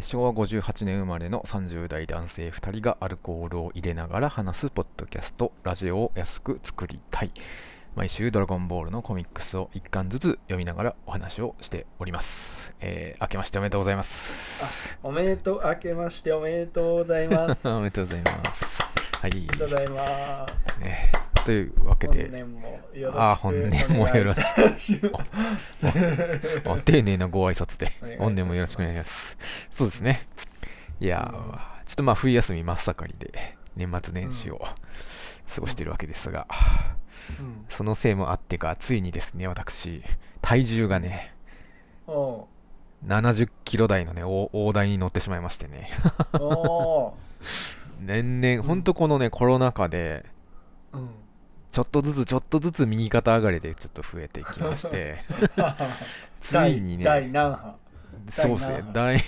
えー昭和58年生まれの30代男性2人がアルコールを入れながら話すポッドキャスト。ラジオを安く作りたい。毎週ドラゴンボールのコミックスを1巻ずつ読みながらお話をしております、えー明けましておめでとうございます。おめでとう、明けましておめでとうございます。おおめめでとうございます。はい。でとうございます。ねというわけ本であ本年もよろしく。お願いします。あ 丁寧なご挨拶で。本年もよろしくお願いします。そうですね。いやー、うん。ちょっとまあ冬休み真っ盛りで年末年始を過ごしているわけですが、うん。そのせいもあってかついにですね私体重がねお70キロ台のね大大台に乗ってしまいましてね。年々ほんとこのねコロナ禍でう。うん。ちょっとずつちょっとずつ右肩上がりでちょっと増えてきまして。ついにね第第何波？そうですね。第第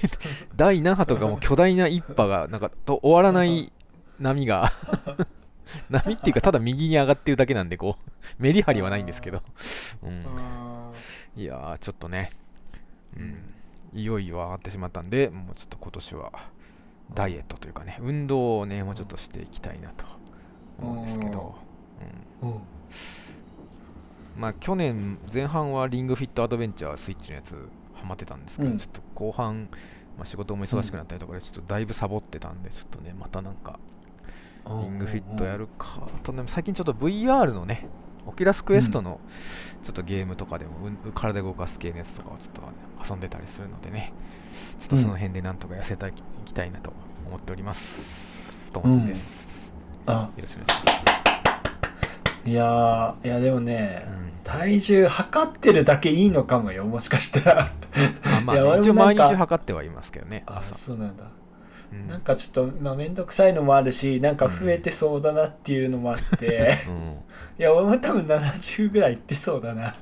第何波とかもう巨大な一波がなんかと終わらない波が。波っていうかただ右に上がってるだけなんでこうメリハリはないんですけど、うん、あいやーちょっとね、うん、いよいよ上がってしまったんでもうちょっと今年はダイエットというかね運動をねもうちょっとしていきたいなと思うんですけど、まあ去年前半はリングフィットアドベンチャースイッチのやつハマってたんですけど、うん。ちょっと後半、まあ、仕事も忙しくなったりとかでちょっとだいぶサボってたんでちょっとねまたなんかリングフィットやるか。あとね最近ちょっと VR のねオキュラスクエストのちょっとゲームとかでも、うん体動かす系のやつとかをちょっと、ね、遊んでたりするのでねちょっとその辺でなんとか痩せたいいきたいなと思っております。トモツンです、あ。よろしくお願いしますいやーいやでもね、うん。体重測ってるだけいいのかもよもしかしたら。あまあ、いやね、一応毎日測ってはいますけどねあ朝、そうなんだ、うん。なんかちょっとまあ面倒くさいのもあるしなんか増えてそうだなっていうのもあって、うん。いや俺も多分70ぐらいいってそうだな。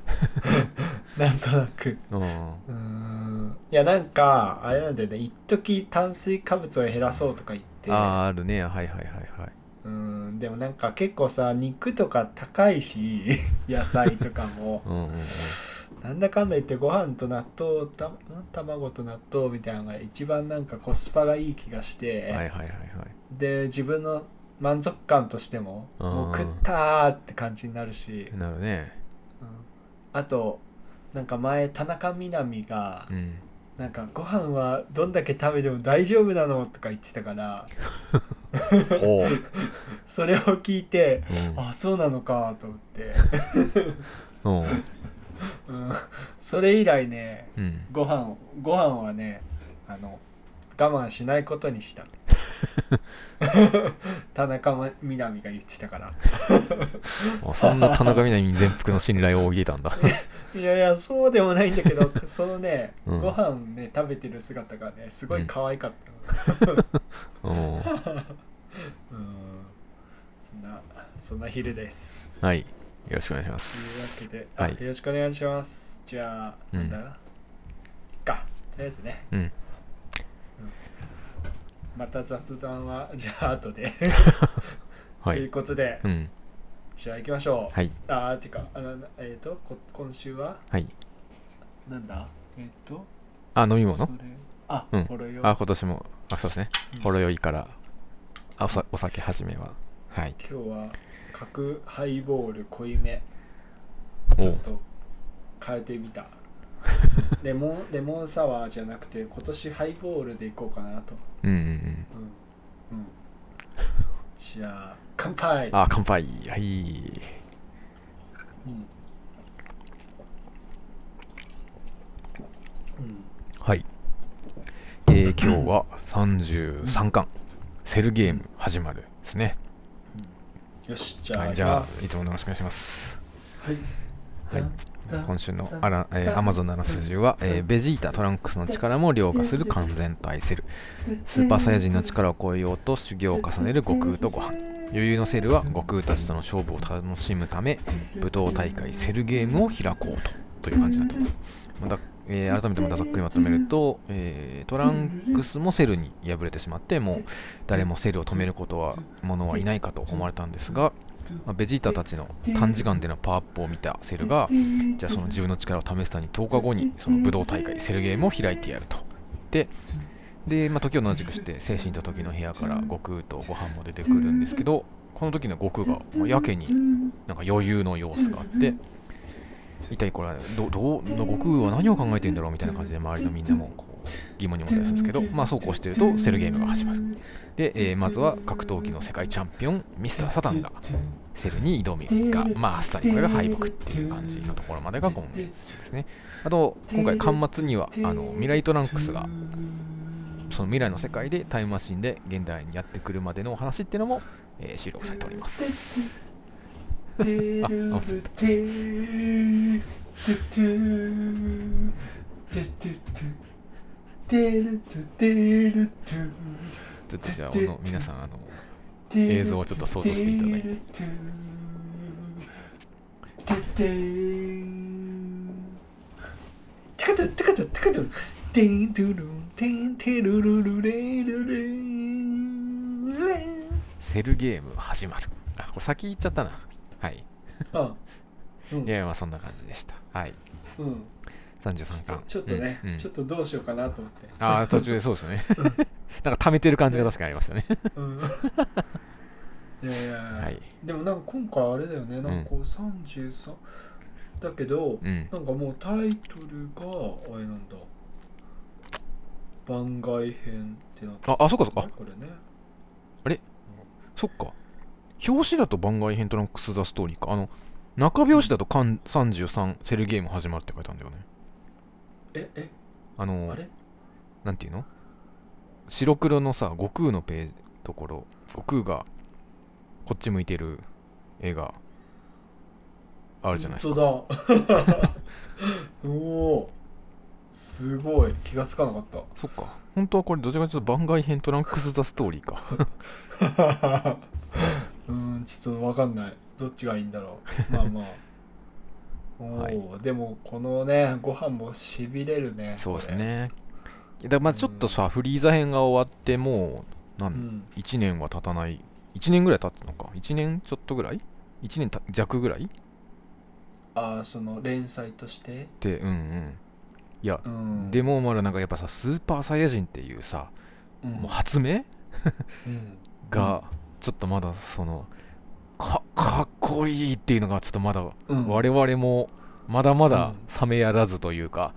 なんとなく。うん。いやなんかあれなんだよね。一時炭水化物を減らそうとか言って。あーあるね。はいはいはいはいうんでもなんか結構さ肉とか高いし 野菜とかも。うんなんだかんだ言ってご飯と納豆たん卵と納豆みたいなのが一番なんかコスパがいい気がして、はいはいはいはい。で自分の満足感としてもうんもう食ったーって感じになるし、なるね。うん。あとなんか前田中みな実がうんなんかご飯はどんだけ食べても大丈夫なのとか言ってたからそれを聞いてうん。あそうなのかと思って、うん。うん、それ以来ねうん。ご飯ご飯はねあの我慢しないことにした。田中みな実が言ってたから。あそんな田中みな実に全幅の信頼を置いてたんだ。いやいやそうでもないんだけどそのね、うん。ご飯ね食べてる姿がねすごい可愛かったの。う。んうん。そんなそんな昼です。はい。よろしくお願いしまとすいうわけで、あはい。よろしくお願いします。じゃあ、うん。なんだ？か。とりあえずね。うんまた雑談はじゃあ後で、というはいことで、うん。じゃあ行きましょう、はい。あーてかあのえっ、とこ今週は？はい。なんだ？えっ、と？あ飲み物？あ、うん。ほろよあ今年もあそうですね。うん。ほろ酔いからあおさお酒始めは。はい。今日は角ハイボール濃いめ。お。ちょっと変えてみた レモンレモンサワーじゃなくて今年ハイボールでいこうかなと。うんうんうん。うん。うん。じゃあ乾杯。あ乾杯。はい。うん。うん。はい。えー、今日は33巻。セルゲーム始まるですね。よしじゃあ、はいじゃあいつものよろしくお願いします。はい。はい今週のあら、えー、Amazon のあらすじは、えーベジータ・トランクスの力も凌駕する完全体セル。スーパーサイヤ人の力を超えようと修行を重ねる悟空と悟飯。余裕のセルは悟空たちとの勝負を楽しむため武闘大会セルゲームを開こうとという感じになってますまた、えー改めてまたざっくりまとめると、えートランクスもセルに敗れてしまってもう誰もセルを止めることは者はいないかと思われたんですが、まあベジータたちの短時間でのパワーアップを見たセルがじゃあその自分の力を試すために10日後にその武道大会セルゲームを開いてやると。で、で、まあ、時を同じくして精神と時の部屋から悟空とご飯も出てくるんですけどこの時の悟空がまあやけになんか余裕の様子があって一体これはどどう悟空は何を考えてるんだろうみたいな感じで周りのみんなもこう疑問に思ったりするんですけど、まあ、そうこうしてるとセルゲームが始まる。で、えーまずは格闘技の世界チャンピオンミスター・サタンがセルに挑みが、まあ、あっさりこれが敗北っていう感じのところまでが今月ですね。あと今回端末にはあの未来トランクスがその未来の世界でタイムマシンで現代にやってくるまでのお話っていうのも、えー収録されております。ああそうちょっとじゃああの皆さんあの映像をちょっと想像していただいてテカトテカトテカトテントゥルンテンテルルルレルレレセルゲーム始まるあこれ先言っちゃったなはいあうんいやいやまあそんな感じでしたはいうん33巻。ちょっとね、うんうん。ちょっとどうしようかなと思って。ああ途中でそうですね。なんか溜めてる感じが確かにありましたね。うん。いやいやはい。でもなんか今回あれだよね。なんかこう33、だけど、うん。なんかもうタイトルがあれなんだ。番外編ってなってああそっかそっか。これね。そっか。表紙だと番外編トランクス・ザ・ストーリーか。あの中表紙だと巻33セルゲーム始まるって書いてあるんだよねええ？あのあれ？なんていうの？白黒のさ悟空のページところ悟空がこっち向いてる絵があるじゃないですか。本当だ。おおすごい。気がつかなかった。そっか。本当はこれどちらかというと番外編トランクス・ザ・ストーリーか。うんちょっとわかんない。どっちがいいんだろう。まあまあはい。でもこのねご飯もしびれるねそうですね。だまあちょっとさフリーザ編が終わってもうなうん。ん1年は経たない1年ぐらい経ったのか？1年ちょっとぐらい？1年た弱ぐらい？っああその連載として？てうんうん。いやうん。でもまだなんかやっぱさスーパーサイヤ人っていうさうん。もう発明？うん。がちょっとまだそのかかっこいいっていうのがちょっとまだうん。我々もまだまだうん。冷めやらずというか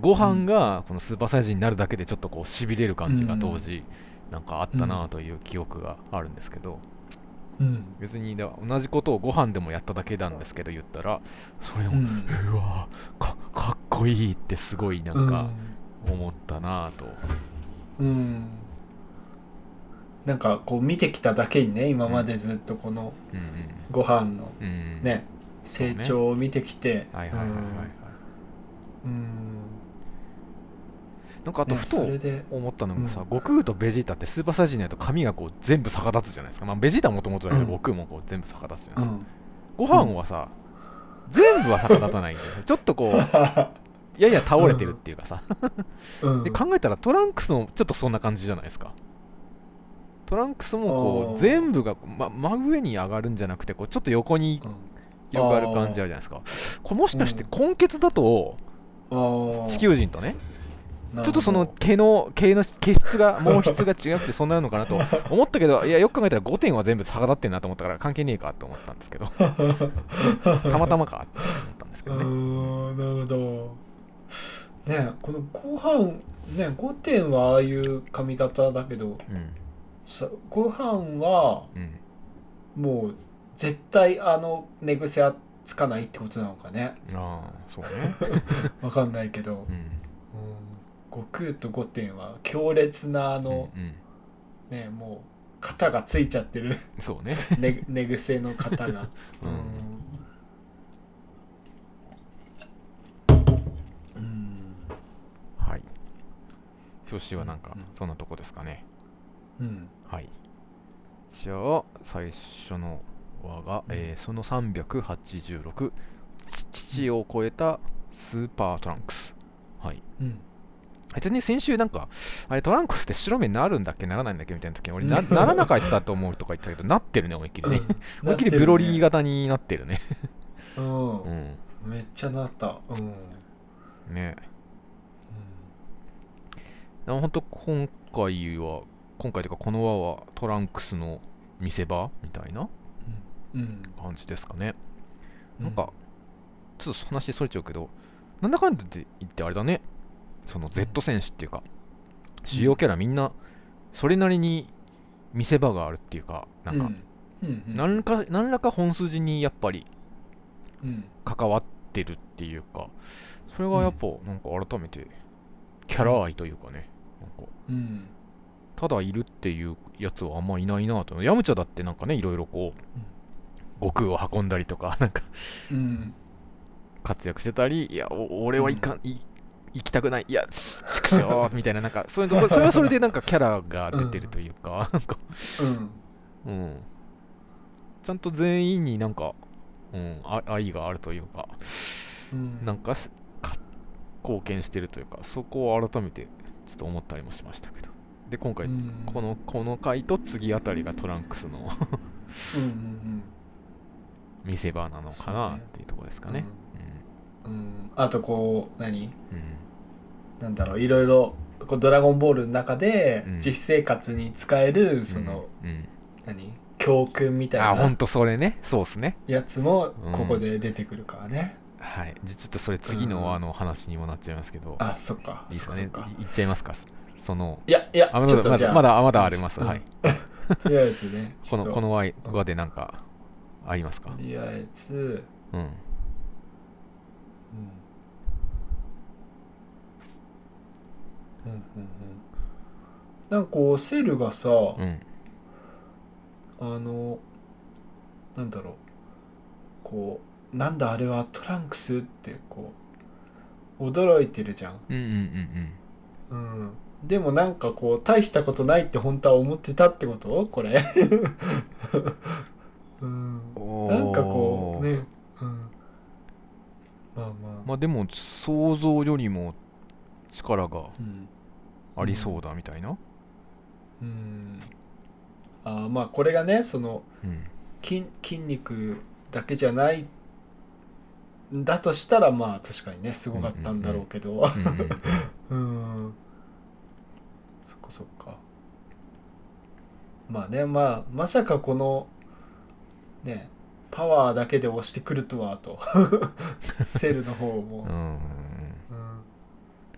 ご飯がこのスーパーサイヤ人になるだけでちょっとこうしびれる感じが当時なんかあったなという記憶があるんですけど。うん。別にだ同じことをご飯でもやっただけなんですけど言ったらそれでもうん。うわかかっこいいってすごいなんか思ったなと。うん、うんなんかこう見てきただけにね今までずっとこのうんご飯のね、成長を見てきてはいはいはいはいなんかあとねふと思ったのがさ、うん。悟空とベジータってスーパーサイヤ人になると髪がこう全部逆立つじゃないですか、まあ、ベジータはもともとだけど、うん。悟空もこう全部逆立つじゃないですか、うん。ご飯はさ、全部は逆立たないんじゃないちょっとこうやや倒れてるっていうかさ、うん。で考えたらトランクスもちょっとそんな感じじゃないですかトランクスもこう全部が、ま、真上に上がるんじゃなくてこうちょっと横にうん。広がる感じあるじゃないですか。これもしかして根血だと地球人とねちょっとその毛の毛の毛質が 毛質が違くてそうなるのかなと思ったけどいやよく考えたら5点は全部逆立ってんなと思ったから関係ねえかと思ったんですけど たまたまかって思ったんですけうどね。なるほど。ねこの後半ね5点はああいう髪型だけどうんさ後半はうん。もう絶対あの寝癖はつかないってことなのかね。ああそうね。わかんないけど、うん。うん、悟空と5点は強烈なあの、うんうん。ねもう型がついちゃってる。そうね。寝 寝癖の型が。うん。うん。はい。表紙はなんかうん。そんなとこですかねうん。はい。じゃあ最初の輪が、うん。えーその386ち父を超えたスーパートランクス。はい。うん。ね先週なんかあれトランクスって白目になるんだっけ？ならないんだっけ？みたいな時に俺なならなかったと思うとか言ったけど なってるね思いっきりね。思いっきりブロリー型になってるね。うん。うん。めっちゃなった。うん、ね。でも本当今回は今回というかこの輪はトランクスの見せ場みたいなうん。感じですかね、なんかちょっと話それちゃうけどなんだかんだって言ってあれだね。その Z 戦士っていうか主要キャラみんなそれなりに見せ場があるっていうかなんかうん。うん何か何らか本筋にやっぱりうん。関わってるっていうかそれがやっぱなんか改めてキャラ愛というかねなんかうんただいるっていうやつはあんまいないなと。ヤムチャだってなんかねいろいろこう悟空を運んだりとか なんかうん活躍してたりいやお俺はいかん、い行きたくないいやし畜生みたいななんかそういうとこそれはそれでなんかキャラが出てるというか、なんかうん。うん。ちゃんと全員になんか、うん、あ愛があるというかうん。なんか貢献してるというかそこを改めてちょっと思ったりもしましたけどで今回、うん。このこの回と次あたりがトランクスのうんうん見せ場なのかなっていうところですかね。うん。うん。あとこう何？うん、うんなんだろう。いろいろこうドラゴンボールの中でうん。実生活に使えるその、うん。うん何？教訓みたいあほんなとそれね。そうっすね。やつもうん。ここで出てくるからね、はい。じゃちょっとそれ次のあの話にもなっちゃいますけど、あそっか。いいですかね。いっちゃいますかそのいやいやちょっとまだまだまだあります、うん。はい。とりあえずねこのこの輪輪でなんかありますか？とりあえず。うん。うん。うんうんうん。なんかこうセルがさ、うん。あのなんだろう。こうなんだあれはトランクスってこう驚いてるじゃん、うんうんうん。うん、でもなんかこう大したことないって本当は思ってたってこと？これ、うん、うんなんかこうね、うん、まあまあ、まあでも想像よりも力がうん。ありそうだみたいな？うん、あーまあこれがねそのうん。筋筋肉だけじゃないんだとしたらまあ確かにねすごかったんだろうけど。うんうん。うん そっか。まあねまあまさかこのねパワーだけで押してくるとはと。セルの方も、うん。うん。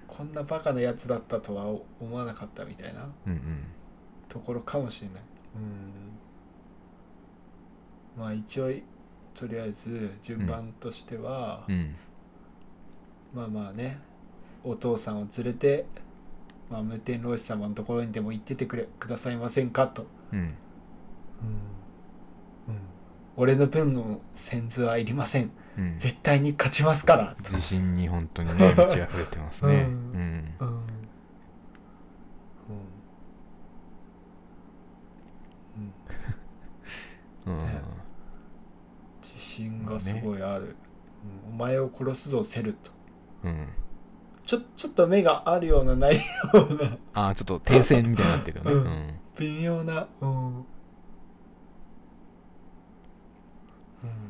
こんなバカなやつだったとは思わなかったみたいな。うんうん。ところかもしれない。うん。まあ一応とりあえず順番としては、うん。まあまあねお父さんを連れて、まあ、無天老師様のところにでも行っててくれくださいませんかと、うん。うん。俺の分の先図はいりません。うん。絶対に勝ちますから。と自信に本当にね 満ち溢れてますね。ううん。ん。うん。うん。うん。自信がすごいある、うん。お前を殺すぞセルとうんちょちょっと目があるようなないような。ああちょっと停戦みたいになってるよね。ううん。ん微妙な。うん、うん、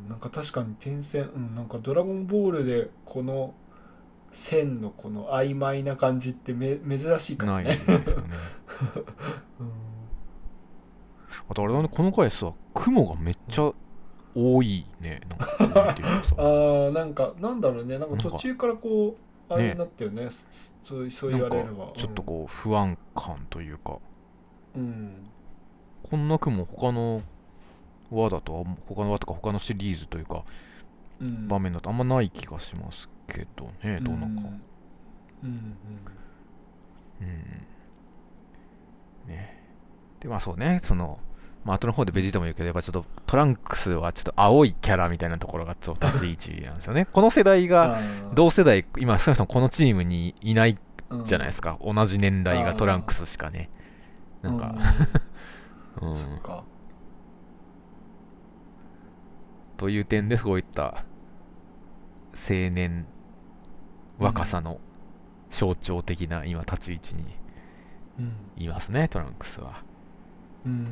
なんか確かに点線、うん、なんかドラゴンボールでこの線のこの曖昧な感じってめ珍しいからないねですよね。うん。あとあれだねこの回さ雲がめっちゃ多いね。なんか あーなんかなんだろうね。なんかなんか途中からこうあねれになったよねそうそう言われればちょっとこう不安感というか。うん、うんこんな雲他の輪だと他の輪とか他のシリーズというかうん。場面だとあんまない気がしますけどねどうなんか。うんうん。うん。ね。でまあそうねそのまあ後の方でベジータも言うけどやっぱちょっとトランクスはちょっと青いキャラみたいなところがちょっと立ち位置なんですよね。この世代が同世代今少なくともこのチームにいないじゃないですか、同じ年代がトランクスしかね。なんか、うん。そっか。という点でそういった青年若さの象徴的な今立ち位置にうん。いますねトランクスはうん。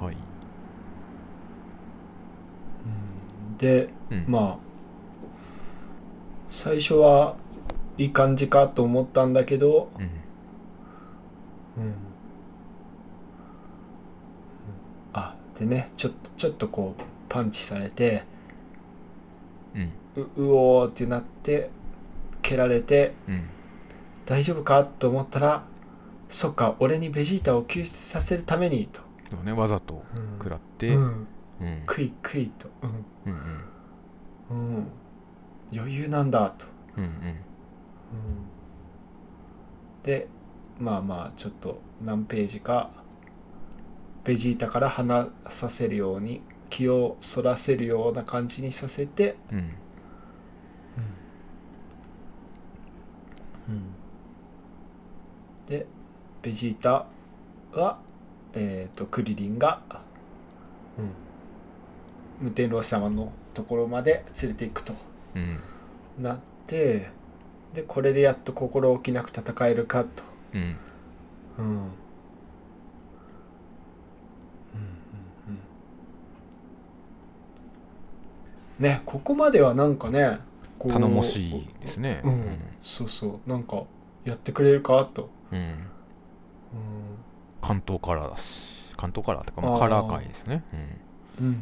はい、でうん、まあ最初はいい感じかと思ったんだけど、うん。うん、あでねちょっとちょっとこうパンチされてうん。ううおーってなって蹴られてうん。大丈夫かと思ったらそっか俺にベジータを救出させるためにと、そうねわざと食らって。ううん。ん、うん。クイクイと、うん。うんうん、余裕なんだと、うんうん。でまあまあちょっと何ページかベジータから離させるように気をそらせるような感じにさせて、うん。でベジータはえっ、とクリリンが、無天老師様のところまで連れていくとうん。なってでこれでやっと心置きなく戦えるかと。うん。うん。うん。うん。うん。ねここまではなんかね頼もしいですね。うん、そうそう。なんかやってくれるかと、うんうん、関東カラーだし関東カラーってかまあカラー界ですね。うん。うん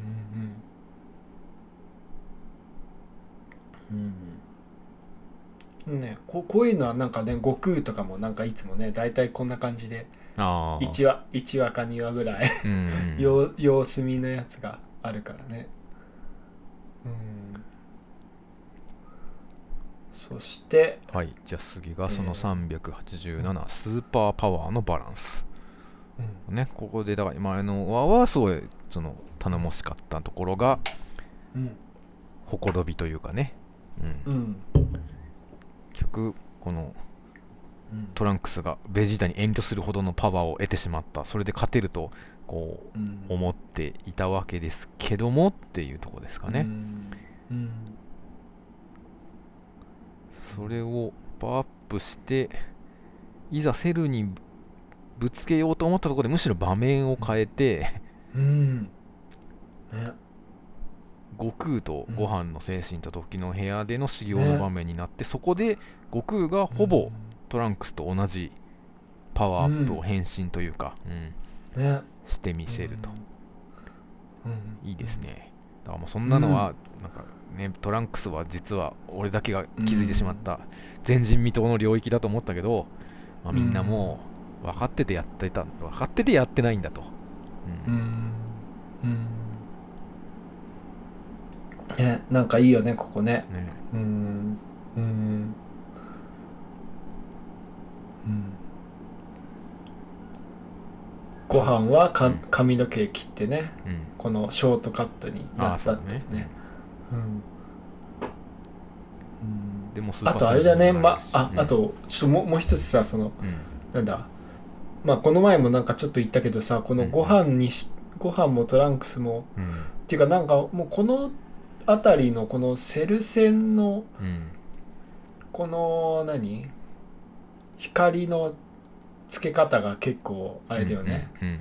うんうん。ねここういうのはなんかね悟空とかもなんかいつもね大体こんな感じでうんああ1話1話か2話ぐらいうんうん。様様子見のやつがあるからね。うんそしてはいじゃあ次がそのえ387スーパーパワーのバランス。うん。ねここでだから今あの和はすごいその頼もしかったところがうん。ほころびというかね。うん。うん。結局このうん。トランクスがベジータに遠慮するほどのパワーを得てしまった。それで勝てるとこううん。思っていたわけですけどもっていうところですかね、うん。うんそれをパワーアップしていざセルにぶつけようと思ったところでむしろ場面を変えてうん。ね。悟空とご飯の精神と時の部屋での修行の場面になって、そこで悟空がほぼトランクスと同じパワーアップを変身というか、うん。ね。してみせると、うん。いいですね。だからもうそんなのは、なんかねトランクスは実は俺だけが気づいてしまった。前人未到の領域だと思ったけど、まあ、みんなもう分かっててやってた分かっててやってないんだと、うん。うん。うん。ねなんかいいよねここね。ね。うん。うん。うん。ご飯はかうん。髪の毛切ってね。うん。このショートカットになったってね。ねうん。うん。でもスーパーあとあれだね。まあうん。あとちょっともうもう一つさそのうん。なんだ。まあこの前もなんかちょっと言ったけどさこのご飯にし、ご飯もトランクスもうん。っていうかなんかもうこの辺りのこのセル線のうん。この何？光のつけ方が結構あれだよね、うんうん。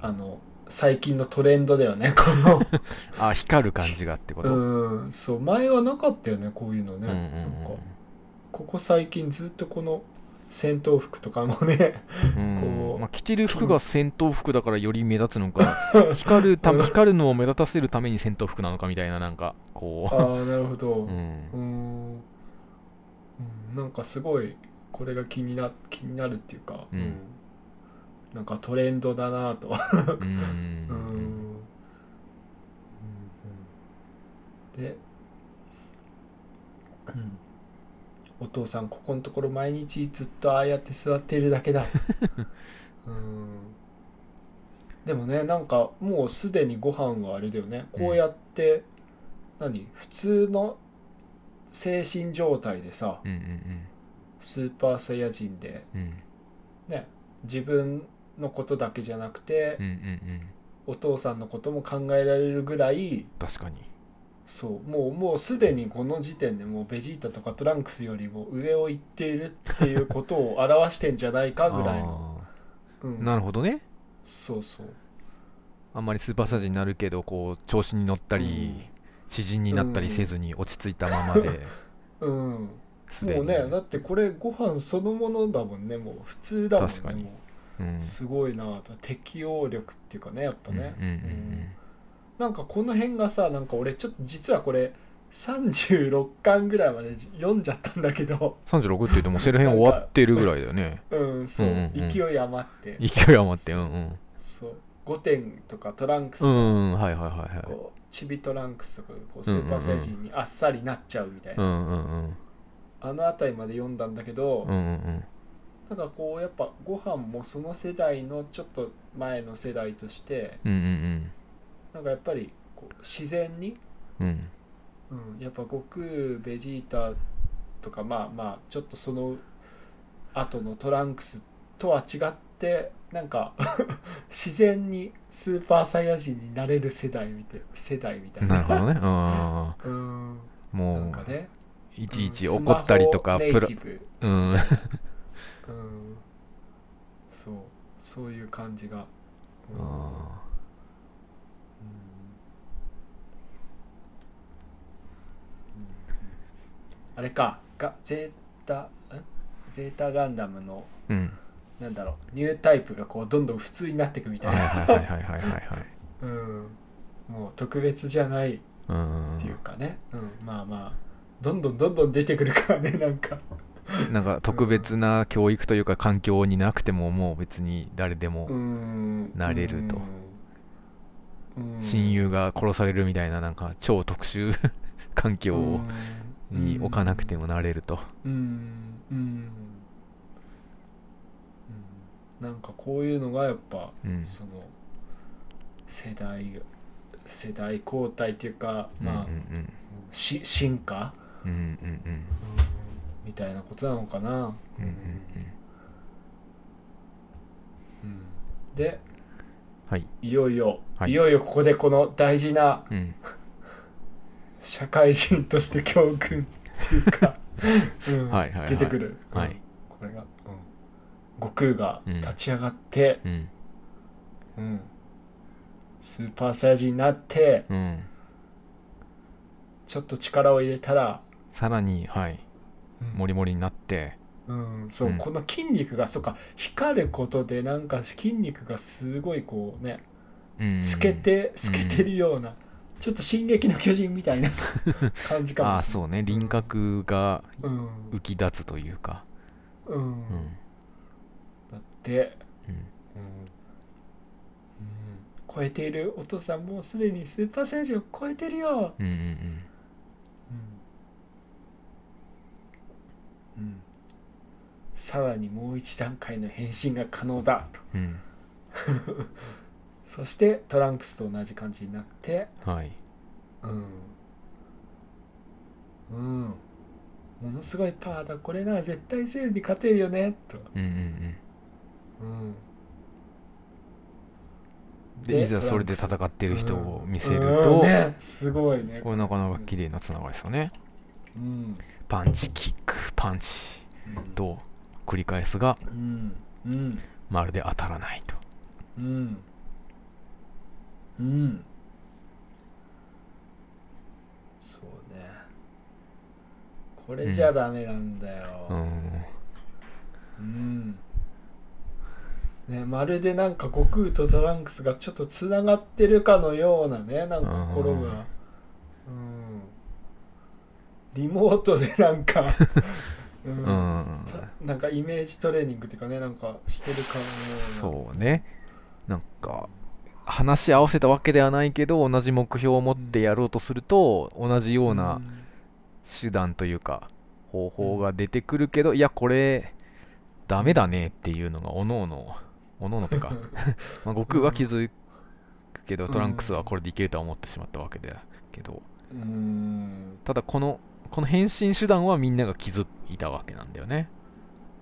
あの最近のトレンドだよね この。あ光る感じがってこと、うんそう。前はなかったよねこういうのね、うんうんうん。なんかここ最近ずっとこの戦闘服とかもねうん。こう。まあ、着てる服が戦闘服だからより目立つのか光るたうん光るのを目立たせるために戦闘服なのかみたいななんかこああなるほど。う、ん。うん。なんかすごいこれが気にな気になるっていうか、うんなんかトレンドだなと。うん。うん。で、うん、お父さんここのところ毎日ずっとああやって座っているだけだ。うん。でもねなんかもうすでにご飯はあれだよね。こうやって、何？普通の精神状態でさうんうんスーパーサイヤ人でうんうん。ね自分のことだけじゃなくて、うんうんうん。お父さんのことも考えられるぐらい確かに。そうもうもうすでにこの時点でもうベジータとかトランクスよりも上を行っているっていうことを表してんじゃないかぐらいの、うん。なるほどね。そうそう。あんまりスーパーサイズになるけどこう調子に乗ったり、うん。詩人になったりせずに落ち着いたままで、うん。もうねだってこれご飯そのものだもんねもう普通だもんね確かにすごいなと適応力っていうかねやっぱね、うんうんうんなんかこの辺がさなんか俺ちょっと実はこれ36巻ぐらいまで読んじゃったんだけど。うん、36って言うともうセル編終わってるぐらいだよね。うんそう、うんうんうん。勢い余って。勢い余ってうんうん。そう。5点とかトランクスうがんはいはいはいはい。こうチビトランクスとかがこうスーパーサイヤ人にあっさりなっちゃうみたいな、うんうんうん。あの辺りまで読んだんだけど、うんうんなんかこうやっぱご飯もその世代のちょっと前の世代としてうんうんなんかやっぱりこう自然に、うん。やっぱ悟空ベジータとかまあまあちょっとその後のトランクスとは違ってなんか 自然にスーパーサイヤ人になれる世代みたい世代みたいな。なるほどね。あうん。あもうなんかね。いちいちうん。怒ったりとかプラうんうん。そう。そういう感じが、うん。ああれか。がゼータんゼータガンダムのーうん。なんだろう。ニュータイプがこうどんどん普通になっていくみたはいいな、はいはいはいはいはいはい うん、もう特別じゃないっうんていうかね、うん、まあまあ。どんどんどんどん出てくるからねなんか なんか特別な教育というか環境になくてももう別に誰でもうん。なれると。うん。親友が殺されるみたいななんか超特殊 環境をに置かなくてもなれると。うん。うん。うん。なんかこういうのがやっぱ、うん。その世代世代交代っていうかうんまあ、うん。し進化、うんうんうん。うんみたいなことなのかな、うんうんうん。ではい。いよいよ、はい。い、よいよここでこの大事なうん。社会人として教訓っていうか、うんはいはいはい。出てくる、はい。うんこれが、うん、悟空がうん立ち上がって、うん。うん。スーパーサイヤ人になってうん。ちょっと力を入れたら、さらにはいうん。モリモリになって。うん、そう、うん。この筋肉がそうか光ることでなんか筋肉がすごいこうねうん。透けて透けてるような、ちょっと「進撃の巨人」みたいな 感じかもああそうね。輪郭がうん。浮き立つというか。うん、うん。だって、うん。うん。うん、超えているお父さんもうすでにスーパーサイヤ人を超えてるよ、うんうんうんうん、さらにもう一段階の変身が可能だと。うん。う んそしてトランクスと同じ感じになってはい。うん。うん。ものすごいパワーだ。これなら絶対セールに勝てるよね。と、うんうんうん。うん、でいざそれで戦ってる人を見せるうん。と、ね、すごいね。これなかなか綺麗なつながりですよね。うんパンチキックパンチと繰り返すがうんうんまるで当たらないと。うんうんそうね。これじゃダメなんだよ。うん。うん。ね、まるでなんか悟空とトランクスがちょっとつながってるかのようなねなんか心が、うん、リモートでなんか、う うん。んたなんかイメージトレーニングっていうかねなんかしてるかのような。そうね。なんか話し合わせたわけではないけど同じ目標を持ってやろうとすると同じような手段というか方法が出てくるけどいやこれダメだねっていうのがおのおのおのおのとか。まあ悟空は気づくけどトランクスはこれでいけるとは思ってしまったわけだけど。うん。ただこのこの変身手段はみんなが気づいたわけなんだよね。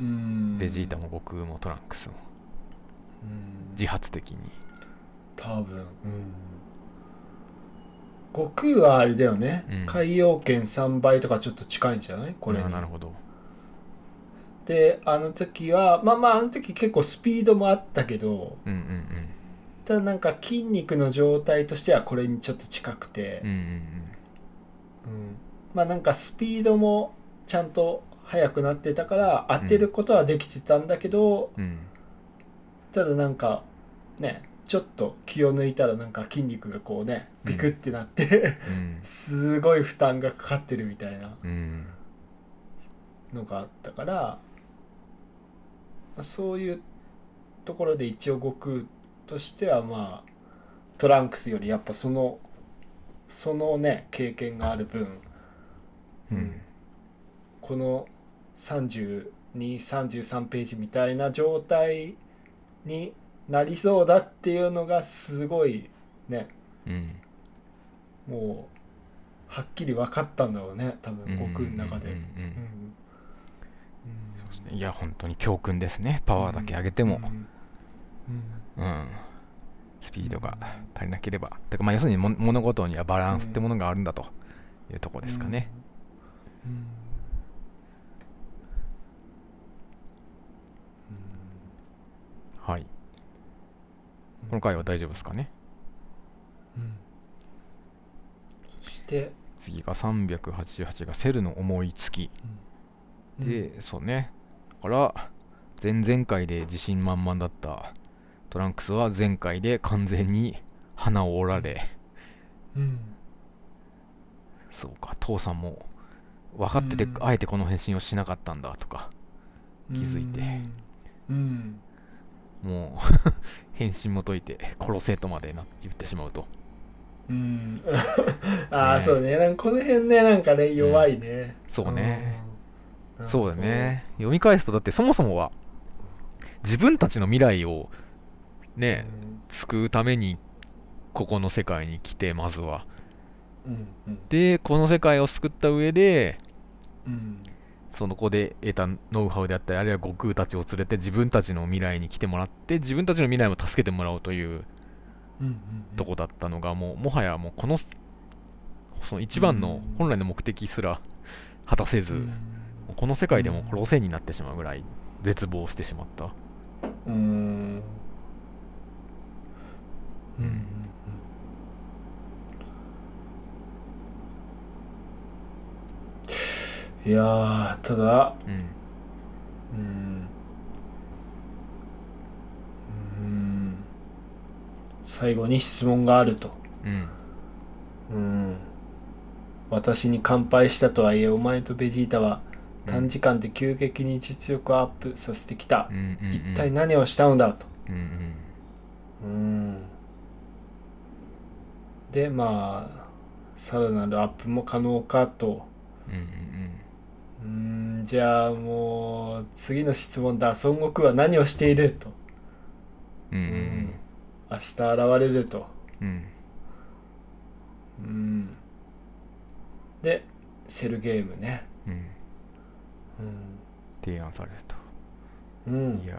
うん。ベジータも悟空もトランクスも。うん。自発的に。多分。うん。悟空はあれだよね、うん。海洋圏3倍とかちょっと近いんじゃない？これなるほど。であの時はまあまああの時結構スピードもあったけどうんうん。ただなんか筋肉の状態としてはこれにちょっと近くて。うんうん、うん。うんまあなんかスピードもちゃんと速くなってたから当てることはできてたんだけど、うんただなんかねちょっと気を抜いたらなんか筋肉がこうねビクってなって、すごい負担がかかってるみたいなのがあったからまそういうところで一応悟空としてはまあトランクスよりやっぱそのそのね経験がある分この3233ページみたいな状態になりそうだっていうのがすごいね。うんもうはっきり分かったんだろうね多分悟空の中で。いや本当に教訓ですね。パワーだけ上げても、うん。うん、スピードが足りなければ。てかまあ要するにも物事にはバランスってものがあるんだというところですかね、うんはい。この回は大丈夫ですかね？うん。そして、次が388がセルの思いつき。で、そうね。だから前々回で自信満々だった。トランクスは前回で完全に鼻を折られ。うん。そうか父さんも分かってて、うん。あえてこの返信をしなかったんだとか気づいて。うん。もう 返信も解いて殺せとまでな言ってしまうと。うん。ああ、ね。そうね。なんかこの辺ねなんかね弱いね、そうね。うん。そうだね。読み返すとだってそもそもは自分たちの未来をね救うためにここの世界に来てまずは。うん。うん。でこの世界を救った上でうんその子で得たノウハウであったりあるいは悟空たちを連れて自分たちの未来に来てもらって自分たちの未来も助けてもらおうというとこだったのがもうもはやもうこのその一番のうん。本来の目的すら果たせず、この世界でも殺せになってしまうぐらい絶望してしまった。うん。うんうんいやーただうんうんうん最後に質問があると。うんうん私に乾杯したとはいえお前とベジータは短時間で急激に実力をアップさせてきた。うん、うんうん。一体何をしたのだと。うんうんうん。でまあさらなるアップも可能かと。うんうんうんじゃあもう次の質問だ。孫悟空は何をしている？と。うん。うん。うん。明日現れると。うん。うん。でセルゲームね。うん。うん。提案されると。うん。いや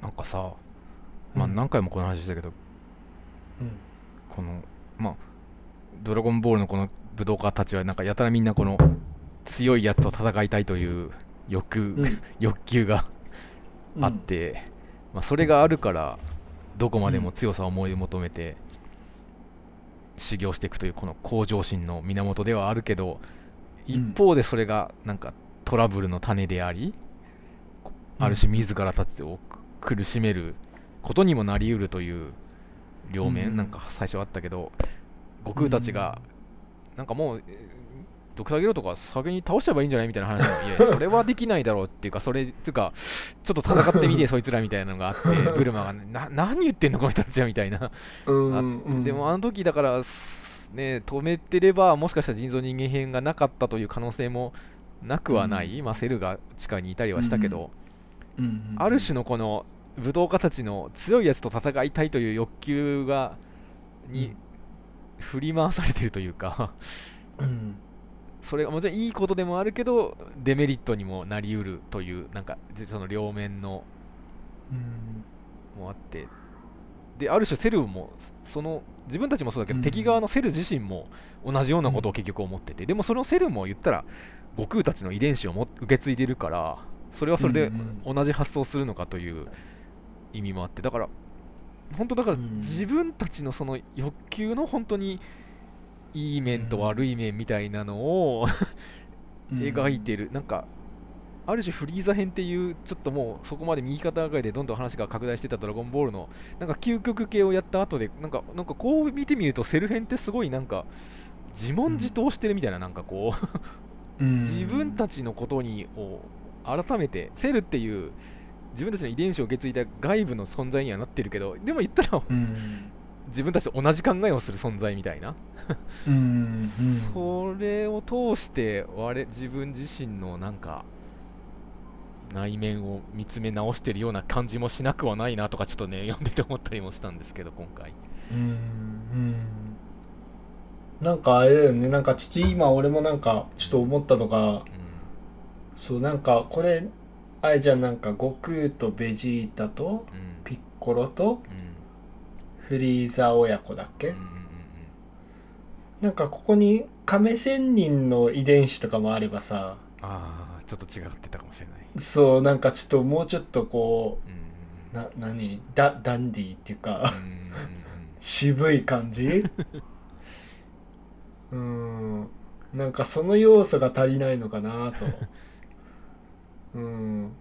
ーなんかさまあうん何回もこの話したけど、うん。このまあドラゴンボールのこの武道家たちはなんかやたらみんなこの強いやつと戦いたいという欲求、うん。欲求があって、まあ、それがあるからどこまでも強さを思い求めて修行していくというこの向上心の源ではあるけどうん。一方でそれがなんかトラブルの種であり、ある種自らたちを苦しめることにもなりうるという両面、うん。なんか最初あったけど悟空たちがなんかもうえードクターゲロとか先に倒しちゃえばいいんじゃないみたいな話もいや それはできないだろうっていうかそれつうかちょっと戦ってみて そいつらみたいなのがあってブルマがな何言ってんのこの人たちはみたいな。でもあの時だからすね止めてればもしかしたら人造人間編がなかったという可能性もなくはない、まあセルが地下にいたりはしたけど、うんうんある種のこの武道家たちの強いやつと戦いたいという欲求がに振り回されてるというか。うんそれがもちろんいいことでもあるけどデメリットにもなりうるというなんかでその両面のうん。もあって。である種セルもその自分たちもそうだけど、うん。敵側のセル自身も同じようなことを結局思ってて、でもそのセルも言ったら悟空たちの遺伝子をも受け継いでるからそれはそれでうん。同じ発想するのかという意味もあって。だから本当だからうん。自分たちのその欲求の本当にいい面と悪い面みたいなのを描いてる、なんかある種フリーザ編っていうちょっともうそこまで右肩上がりでどんどん話が拡大してたドラゴンボールのなんか究極系をやった後でなんかなんかこう見てみるとセル編ってすごいなんか自問自答してるみたいな、なんかこう自分たちのことにを改めてセルっていう自分たちの遺伝子を受け継いだ外部の存在にはなってるけどでも言ったら、自分たちと同じ考えをする存在みたいなそれを通して我自分自身のなんか内面を見つめ直してるような感じもしなくはないなとかちょっとね読んでて思ったりもしたんですけど今回。うんうんなんかあれだよね。なんかちょっと今俺もなんかちょっと思ったのが、うん、そうなんかこれあれじゃん。なんか悟空とベジータとピッコロとフリーザ親子だっけ、うんうんうん、なんかここに亀仙人の遺伝子とかもあればさああちょっと違ってたかもしれない。そうなんかちょっともうちょっとこう、な何？ダダンディーっていうか 渋い感じ？うん。なんかその要素が足りないのかなと。うん。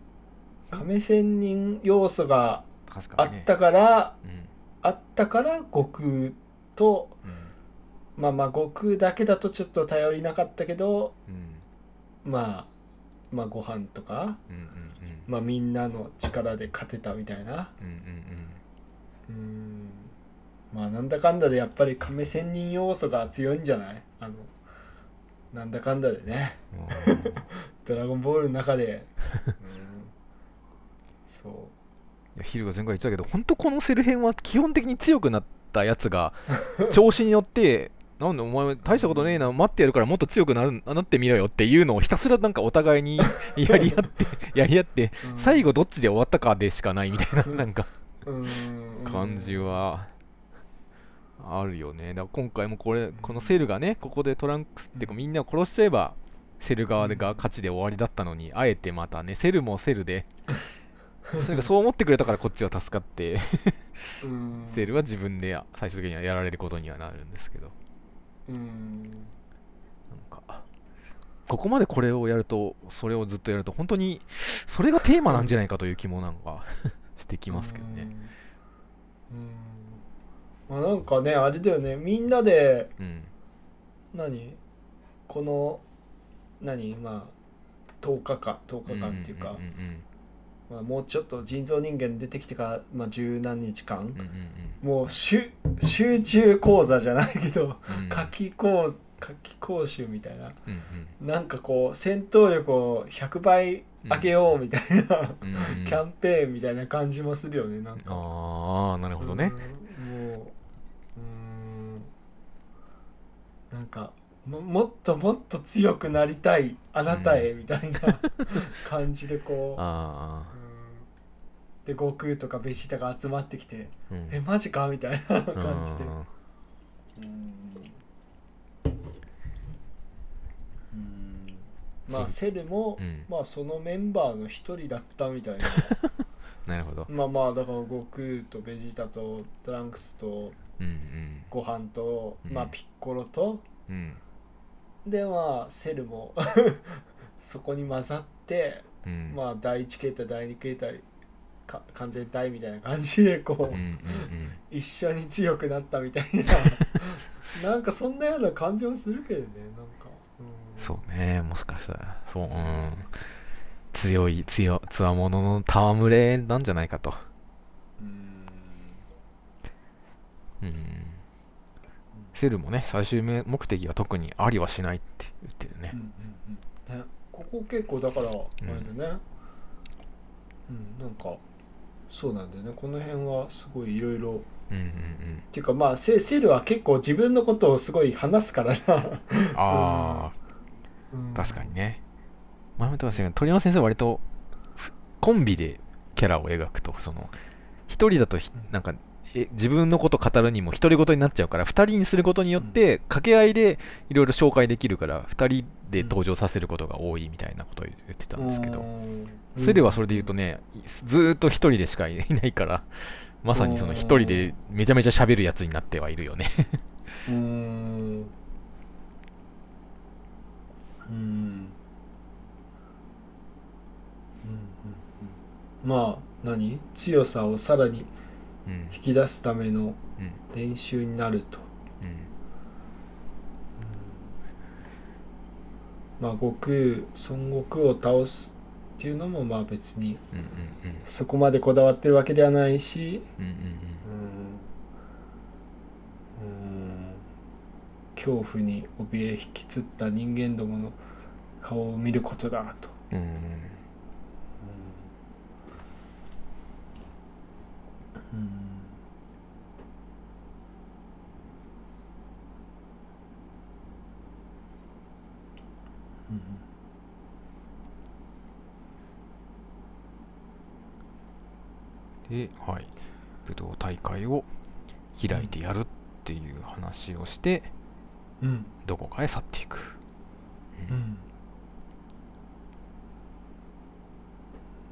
亀仙人要素があったから、ねうん、あったから悟空と、うん、まあまあ悟空だけだとちょっと頼りなかったけど、うん、まあまあご飯とか、うんうんうん、まあみんなの力で勝てたみたいな。うんうんまあなんだかんだでやっぱり亀仙人要素が強いんじゃない？あのなんだかんだでね。ドラゴンボールの中で、うん、そう。いやヒルが前回言ってたけど本当このセル編は基本的に強くなったやつが調子によってなんでお前大したことねえな待ってやるからもっと強くなるなってみろよっていうのをひたすらなんかお互いにやり合ってやり合って、うん、最後どっちで終わったかでしかないみたいななんか感じはあるよね。だから今回もこれこのセルがねここでトランクスっていうかみんなを殺しちゃえばセル側が勝ちで終わりだったのにあえてまたねセルもセルで それがそう思ってくれたからこっちは助かってセルは自分で最終的にはやられることにはなるんですけどうん。なんかここまでこれをやるとそれをずっとやると本当にそれがテーマなんじゃないかという気もなんか してきますけどね。うん。まあなんかねあれだよね。みんなで、うん、何？この何？まあ10日間10日間っていうか、まあ、もうちょっと人造人間出てきてから、まあ、十何日間、うんうんうん、もう集中講座じゃないけど、うん、夏季講夏季講習みたいな、うんうん、なんかこう戦闘力を100倍上げようみたいな、うん、キャンペーンみたいな感じもするよねなんか。ああなるほどね、うん、もううん。なんかももっともっと強くなりたいあなたへみたいな 感じでこう、あで悟空とかベジータが集まってきて「うん、えマジか?」みたいな感じで。まあセルも、うん、まあそのメンバーの一人だったみたいな。なるほど。まあまあだから悟空とベジータとトランクスとご飯と、うん。うん、まあピッコロと、うん、でまあセルも そこに混ざって、うん、まあ第1形態第2形態か完全体みたいな感じでこううんうんうん、一緒に強くなったみたいな。なんかそんなような感じはするけどねなんか、うん、そうねもしかしたら。そう、うん、強い強つわものの戯れなんじゃないかと。うん。セルもね最終目的は特にありはしないって言ってるね,、うんうんうん、ねここ結構だからあれでね、うん、うん、なんかそうなんだよね。この辺はすごいいろいろっていうかまあセセルは結構自分のことをすごい話すからな。ああ、うん、確かにね。前も言ってましたけど鳥山先生は割とコンビでキャラを描くとその一人だとなんかえ自分のこと語るにも独り言になっちゃうから2人にすることによって掛け合いでいろいろ紹介できるから2人で登場させることが多いみたいなことを言ってたんですけど、それ、スレはそれで言うとねずっと1人でしかいないからまさにその1人でめちゃめちゃ喋るやつになってはいるよね。うん。うん。うん。まあ何強さをさらに引き出すためのうん。練習になると、うん。まあ悟空孫悟空を倒すっていうのもまあ別にうんうんそこまでこだわってるわけではないし。うんうんうん。うん。恐怖に怯え引きつった人間どもの顔を見ることだと、うんうん。で、はい、武道大会を開いてやるっていう話をして、うんどこかへ去っていく。うん。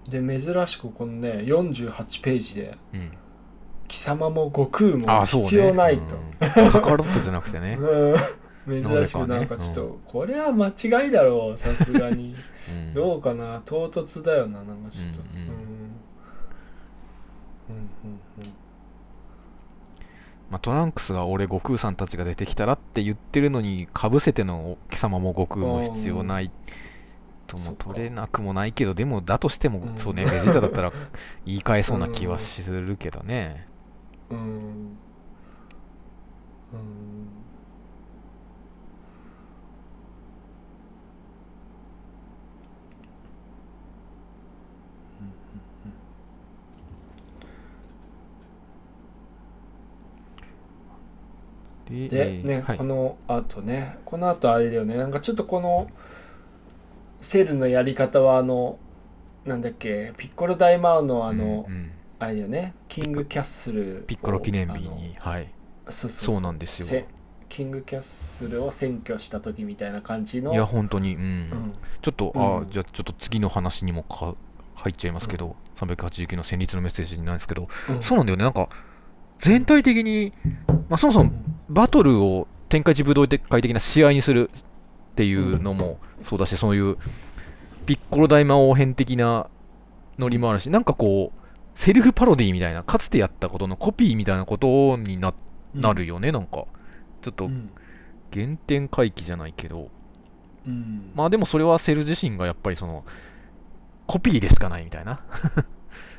で珍しくこのね48ページでうん「貴様も悟空も。必要ない」と。うん。カカロットじゃなくてね。うん。珍しくなんかちょっと、これは間違いだろうさすがに。うん。どうかな？唐突だよななんかちょっと。うんうんうん。まあ、トランクスが俺悟空さんたちが出てきたらって言ってるのにかぶせての貴様も悟空も必要ないとも取れなくもないけどでもだとしても、うんそうねベジータだったら言い換えそうな気はするけどね、うん。うん。ででね、えーはいこのあとねこのあとあれだよねなん。かちょっとこのセルのやり方はあのなん。だっけピッコロ大魔王のあの、うん。うん。あれだよね。キングキャッスルをピッコロ記念日にはい。そうそうなんですよ。せキングキャッスルを占拠した時みたいな感じの。いや本当にうん、うん。ちょっと、うん。あじゃあちょっと次の話にもか入っちゃいますけど、389の戦慄のメッセージなんですけど、うん。そうなんだよね。なんか全体的に、まあ、そもそもバトルを天下一武道会的な試合にするっていうのもそうだし、そういうピッコロ大魔王編的なノリもあるし、なんかこう、セルフパロディみたいな、かつてやったことのコピーみたいなことにななるよね、なんか。ちょっとうん。原点回帰じゃないけど、うん。まあでもそれはセル自身がやっぱりその、コピーでしかないみたいな。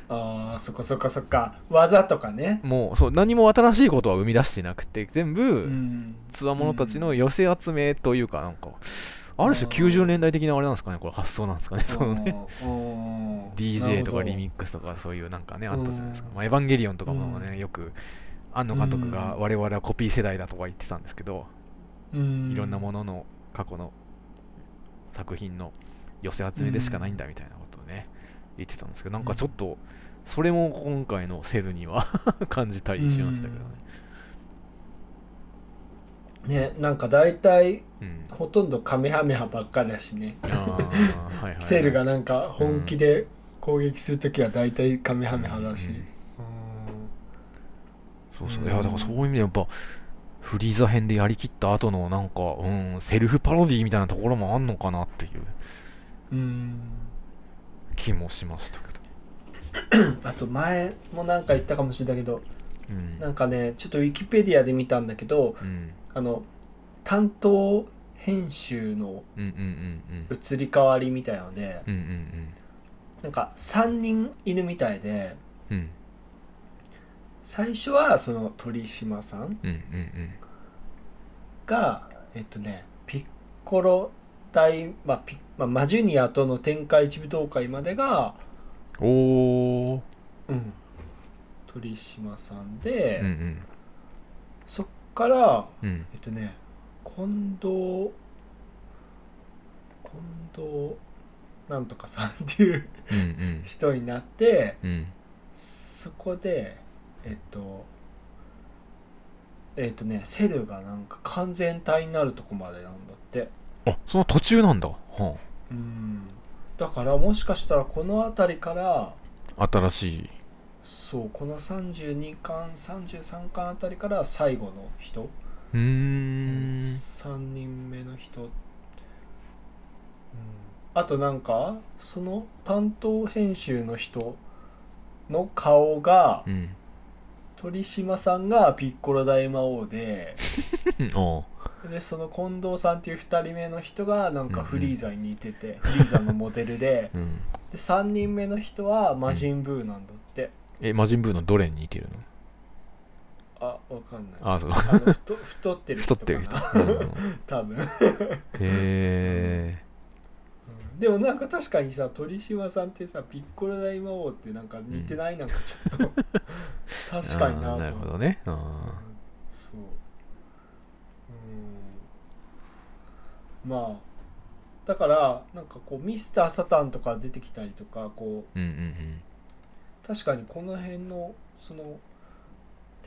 ああそっかそっかそっか。技とかね。もう、そう、何も新しいことは生み出してなくて、全部、うん。つわものたちの寄せ集めというか、なんか、ある種うん90年代的なあれなんですかね、これ発想なんですかね、そのね、うん。DJ とかリミッックスとかそういうなんかね、あったじゃないですか。うん。まあ、エヴァンゲリオンとかもね、うん。よく、庵野監督がうん。我々はコピー世代だとか言ってたんですけど、クいろんなものの過去の作品の寄せ集めでしかないんだみたいなことをね、言ってたんですけど、なんかちょっと、それも今回のセルには 感じたりしましたけどね。ねなんか大体うん。ほとんどカメハメハばっかだしねはいはいはいセールがなんか本気で攻撃するときは大体カメハメハだしうんうんそうそう。うんいや、だからそういう意味でやっぱ、フリーザ編でやりきった後のなんか、うん、セルフパロディみたいなところもあんのかなっていううん気もしましたけど。あと前もなんか言ったかもしれないけどうん。なんかねちょっとウィキペディアで見たんだけどうん。あの担当編集のうんうんうんうん。移り変わりみたいなのでうんうんなんか3人いるみたいでうん。うん最初はその鳥島さんうんうんうん。がえっとねピッコロ大、まあピまあ、マジュニアとの天下一武道会までが、おー。うん、鳥島さんで、うんうん。そっからうん。えっとね近藤近藤なんとかさん っていううんうん。人になってうん。そこでえっとえっとねセルがなんか完全体になるとこまでなんだってあ、その途中なんだ。はうんだからもしかしたらこの辺りからあ。新しい。そうこの32巻33巻あたりから最後の人、うーん。3人目の人、うん、あとなんかその担当編集の人の顔がうん。鳥島さんがピッコロ大魔王で。でその近藤さんっていう2人目の人がなんかフリーザに似てて、フリーザのモデルで。うん。で3人目の人は魔人ブーなんだって、え魔人ブーのどれに似てるの？あわかんない。あそう。太太ってる人太ってる人、うん、多分へえでもなんか確かにさ鳥島さんってさピッコロ大魔王ってなんか似てない、なんかちょっと。確かにななるほどね。うん。そう。うん。まあだからなんかこうミスター・サタンとか出てきたりとかこううんうん確かにこの辺のその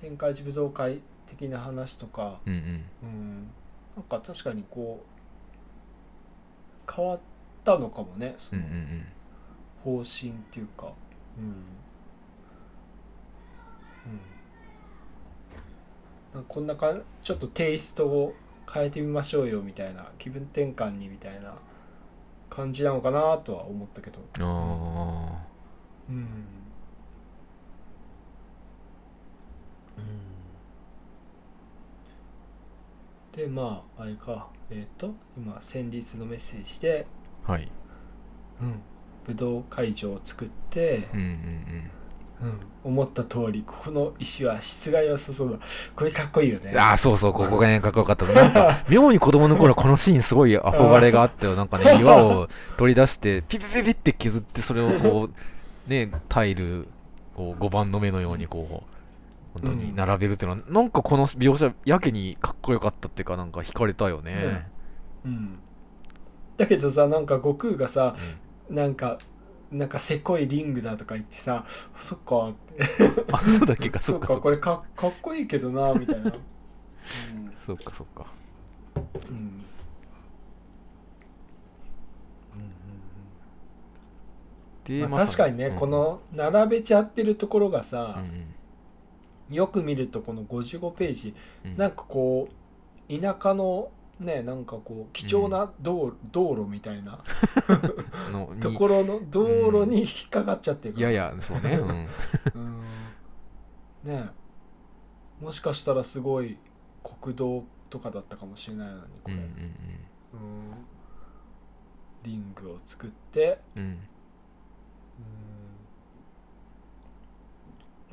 天下一武道会的な話とか、うんうん。なんか確かにこう変わったのかもねそのん方針っていうか。うん、うん、なんかこんなかちょっとテイストを変えてみましょうよみたいな気分転換にみたいな感じなのかなとは思ったけど。うんあうん。でまああれか。えっ、と今先日のメッセージで、あはい。うん、武道会場を作って、うんうんうん、思った通りここの石は質が良さそうだこれかっこいいよね。うんああそうそうここがねかっこよかった。なんか 妙に子供の頃このシーンすごい憧れがあってなんかね 岩を取り出してピピピピって削ってそれをこうねタイルを5番の目のようにこう本当に並べるっていうのは、なんかこの描写やけにかっこよかったっていうかなんか惹かれたよね、うん、だけどさなんか悟空がさうん。なんかなんかせこいリングだとか言ってさそっか。っ てあそうだっけかそ そっかっか。これかかっこいいけどなみたいな、そっかそっか。うん。うんでまあ、確かにね、うん。この並べちゃってるところがさうん、うんよく見るとこの55ページうん。なんかこう田舎のねなんかこう貴重な道,、道路みたいな ところの道路に引っかかっちゃってるから。いやいやそうね、うん、うん。ね。えもしかしたらすごい国道とかだったかもしれないのにこれ、うんうん。うん。リングを作って、うん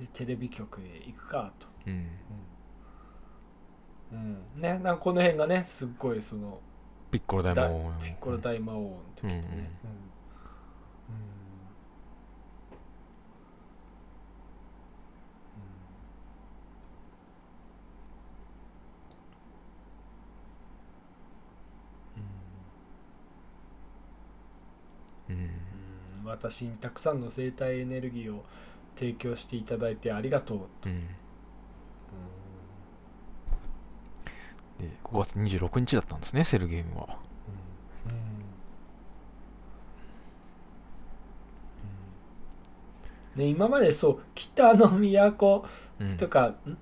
テレビ局へ行くかと、うん。うん。うん、ねなんかこの辺がねすっごいそのピッコロ大だ魔王ピッコロ大魔王の時にね、うんうん。うん。うん。うん。うん。私にたくさん。の生体エネルギーを提供していただいてありがとう。と、うん。で5月26日だったんですねセルゲームは。ね、今までそう北の都うん。とか、んん？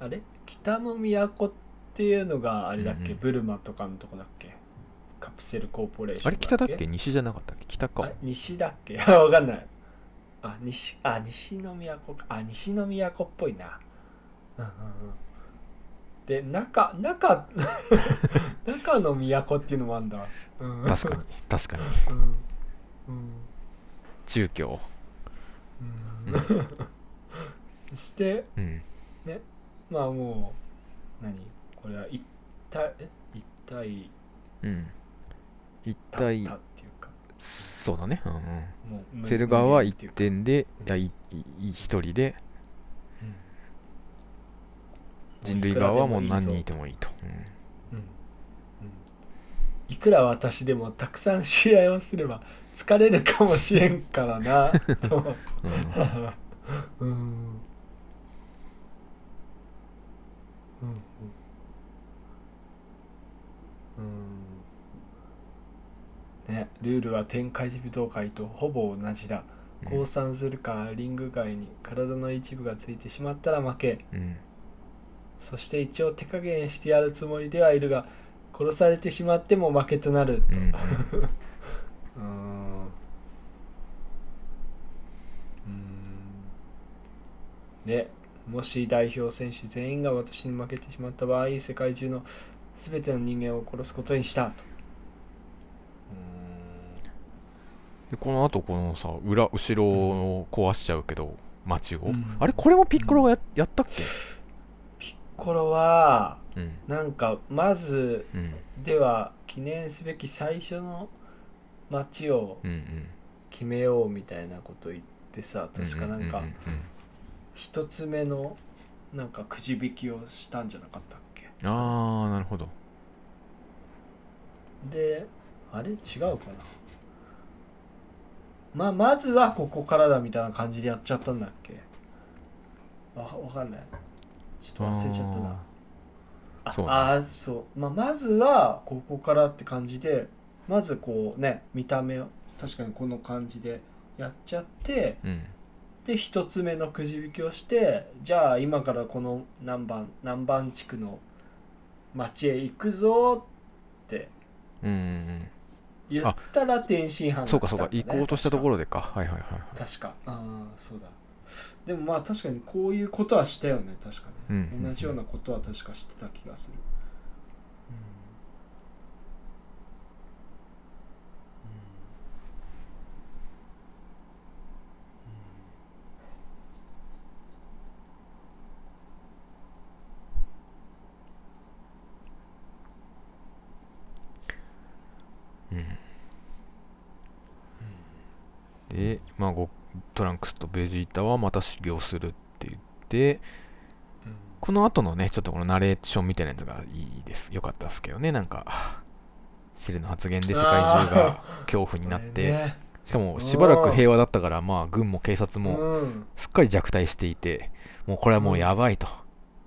あれ？北の都っていうのがあれだっけ、うんうんブルマとかのとこだっけ？カプセルコーポレーションあれ北だっけ？西じゃなかったっけ？北か。あ西だっけ？わかんないあ西あ西の都か。あ西の都っぽいな。うんうんうん。で中中 中の都っていうのもあるんだ、うん、確かに確かに。うん。うん。中京うん。してうん。まあもう何？これは一体え一体うん。一だ体っていうかそうだね。うんうん。セル側は1無限っていうか。点でうんいやいいい一人でうん。人類側はもう何人いいてもいいと。うん。うん。いくら私でもたくさん試合をすれば疲れるかもしれんからなと。うん。うん。うん。うんねルールは天下一武道会とほぼ同じだ。うん。降参するかリング外に体の一部がついてしまったら負け。うん。そして一応手加減してやるつもりではいるが殺されてしまっても負けとなると。うん。うーん。うでもし代表選手全員が私に負けてしまった場合世界中の全ての人間を殺すことにしたとでこの後このさ裏後ろを壊しちゃうけど街を、うん。あれ？これもピッコロがや,、やったっけ？ピッコロはうん。なんかまずうん。では記念すべき最初の街を決めようみたいなこと言ってさ確かなんか一つ目のなんかくじ引きをしたんじゃなかったっけ？うんああなるほど。であれ？違うかな？まあまずはここからだみたいな感じでやっちゃったんだっけ？わわかんない。ちょっと忘れちゃったな。あそうね。あーそう、まあ、まずはここからって感じでまずこうね見た目を確かにこの感じでやっちゃってうん。で一つ目のくじ引きをしてじゃあ今からこの何番何番地区の町へ行くぞってうんうんうん言ったら天津飯がそうかそうか。行こうとしたところでか。はいはいはいはい。確か。ああそうだ。でもまあ確かにこういうことはしたよね。確かに、うんうんうん。同じようなことは確かしてた気がする、で、まあ、ゴトランクスとベジータはまた修行するって言ってうん。この後のねちょっとこのナレーションみたいなやつがいいです。よかったですけどね。なんかシレの発言で世界中が恐怖になって、ね。しかもしばらく平和だったからまあ軍も警察もうん。すっかり弱体していてもうこれはもうやばいと、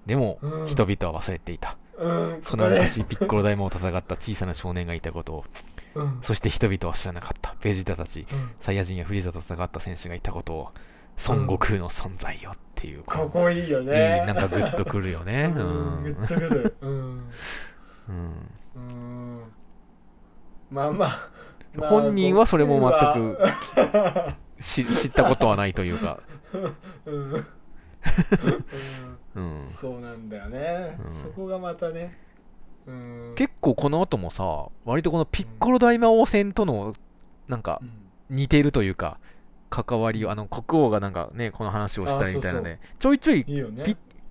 でもうん。人々は忘れていた、うん。その昔ピッコロ大魔王と戦った小さな少年がいたことをうん。そして人々は知らなかった。ベジータたちうん。サイヤ人やフリーザと戦った選手がいたことを孫悟空の存在よっていう、かっこいいよね。なんかグッとくるよね。ううん。グんッとくる。うん。うん。うん。まあまあまあ本人はそれも全く知ったことはないというか、うん。うん。うん、そうなんだよね、うん。そこがまたね、うん、結構この後もさ割とこのピッコロ大魔王戦とのなんかうん。似ているというか関わりをあの国王がなんかねこの話をしたりみたいなのでちょいちょい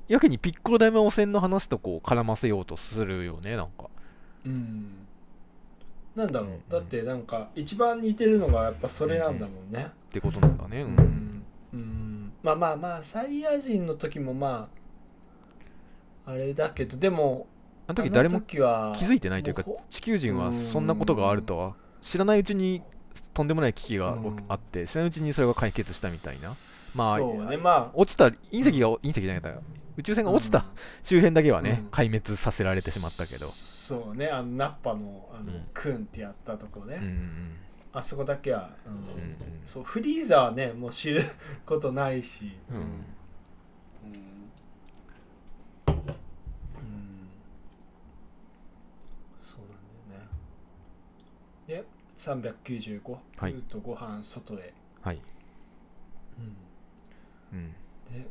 やけにピッコロ大魔王戦の話とこう絡ませようとするよねなんか。うん。なんだろう、うん。だってなんか一番似てるのがやっぱそれなんだもんね。ってことなんだね。ううんん、うん。まあまあまあサイヤ人の時もまああれだけどでもあの時誰も気づいてないというか地球人はそんなことがあるとは知らないうちにとんでもない危機がうん。あって知らないうちにそれが解決したみたいな。まあね。まあ落ちた隕石が隕石じゃなかった。宇宙船が落ちた周辺だけはねうん。壊滅させられてしまったけど。そうね。あのナッパのあの、うん。クンってやったとこね、うんうんあそこだけは、うん。うんうんそうフリーザはねもう知ることないし。うんうんうんそうなんだよねで395、はい。ルートご飯外へ、はい。うん、うん。で、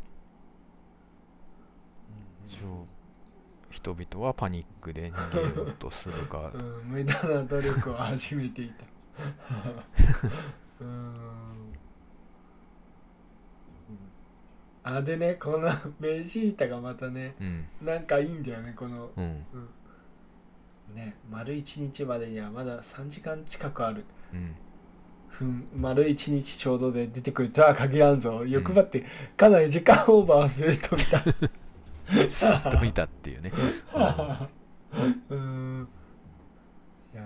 一応人々はパニックで逃げようとするが。う んうん、無駄な努力を始めていた。うん。あでねこの ベジータがまたねうん。なんかいいんだよねこの。うんね丸一日までにはまだ3時間近くある。うん。ふん丸一日ちょうどで出てくるとは限らんぞ。欲張ってかなり時間オーバーすると見た。ず っと見たっていうね。うん。いや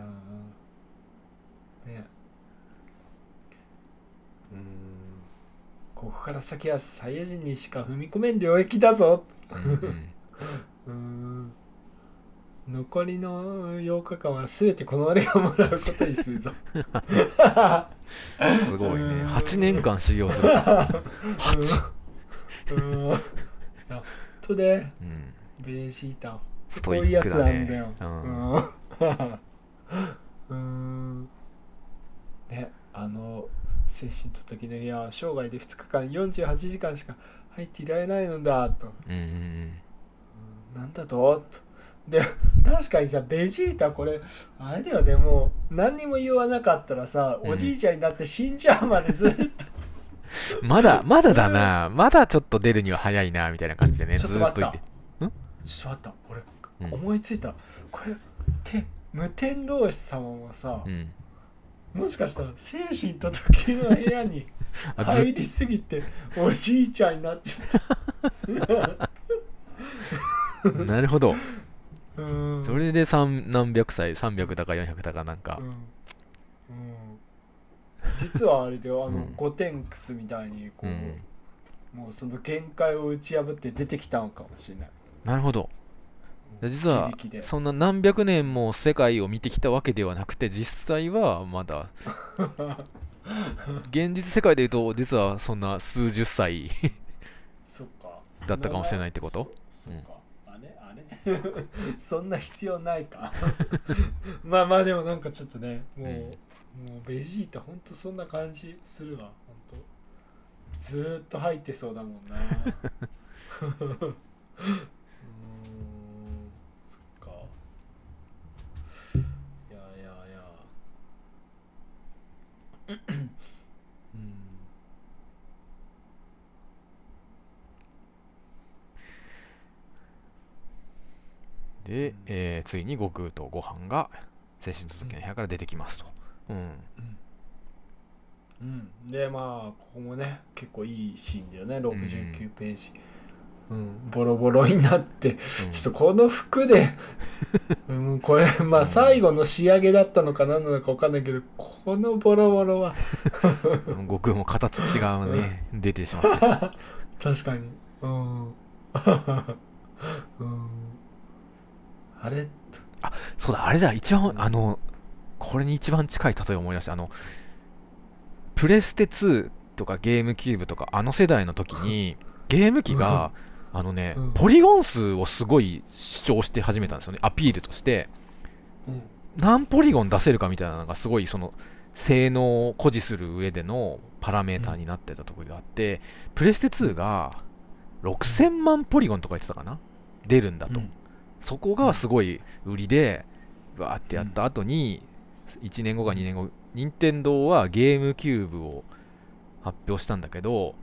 ー。ね。うん。ここから先はサイヤ人にしか踏み込めん領域だぞ。うんうん。うん残りの8日間は全てこの俺がもらうことにするぞ。すごいね。うん。8年間修行する。8うん。やっとねうん。ベジータストイックだねこういうやつなんだようんうん。ねあの精神と時のいや生涯で2日間48時間しか入っていられないのだと。うん。うん。なんだと？とで確かにさベジータこれあれだよねもう何にも言わなかったらさ、うん。おじいちゃんになって死んじゃうまでずっと。う んまだまだだな。まだちょっと出るには早いなみたいな感じでねちょっと待った。ずーっといて。ちょっと待った。俺、うん。思いついた。これて無天老師様もさ、うん。もしかしたら精神と時の部屋に あず入りすぎておじいちゃんになっちゃった。なるほど。うんそれで三何百歳300だか400だかなんか。うん。うん。実はあれであの、うん。ゴテンクスみたいにこう、うん。もうその限界を打ち破って出てきたのかもしれない。なるほど。実はそんな何百年も世界を見てきたわけではなくて実際はまだ。現実世界でいうと実はそんな数十歳だったかもしれないってこと？そそっか、あれあれ そんな必要ないか。まあまあでもなんかちょっとねもう、うん。もうベジータほんとそんな感じするわほんと。ずーっと入ってそうだもんな。うーんそっか。いやいやいやで、えーついに悟空とご飯が青春の時の部屋から出てきますと、うん、うん、でまあここもね結構いいシーンだよね。69ページ、うん。ボロボロになってうん。ちょっとこの服で、うん、これまあ最後の仕上げだったのか何なのか分かんないけどこのボロボロは 悟空も形違うね。出てしまった 確かに。うん、うん、あれ？そうだあれだ。一番あのこれに一番近い例えを思い出した。あのプレステ2とかゲームキューブとかあの世代の時にゲーム機があのね、うん。ポリゴン数をすごい主張して始めたんですよね。アピールとして。うん。何ポリゴン出せるかみたいなのがすごいその性能を誇示する上でのパラメーターになってたところがあって、プレステ2が6000万ポリゴンとか言ってたかな？出るんだと、うんそこがすごい売りでわーってやった後に1年後か2年後任天堂はゲームキューブを発表したんだけど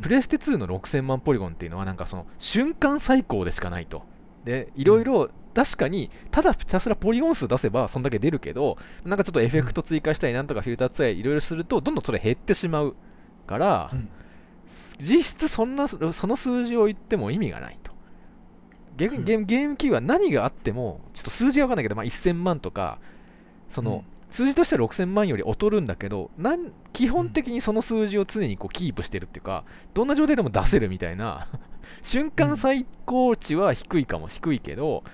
プレステ2の6000万ポリゴンっていうのはなんかその瞬間最高でしかないと。でいろいろ確かにただひたすらポリゴン数出せばそんだけ出るけどなんかちょっとエフェクト追加したりなんとかフィルター使いいろいろするとどんどんそれ減ってしまうからうん。実質そんなその数字を言っても意味がないとゲームゲームゲーム機は何があってもちょっと数字が分かんないけど、まあ、1000万とかその、数字としては6000万より劣るんだけどなん基本的にその数字を常にこうキープしてるっていうかどんな状態でも出せるみたいな 瞬間最高値は低いかも低いけど、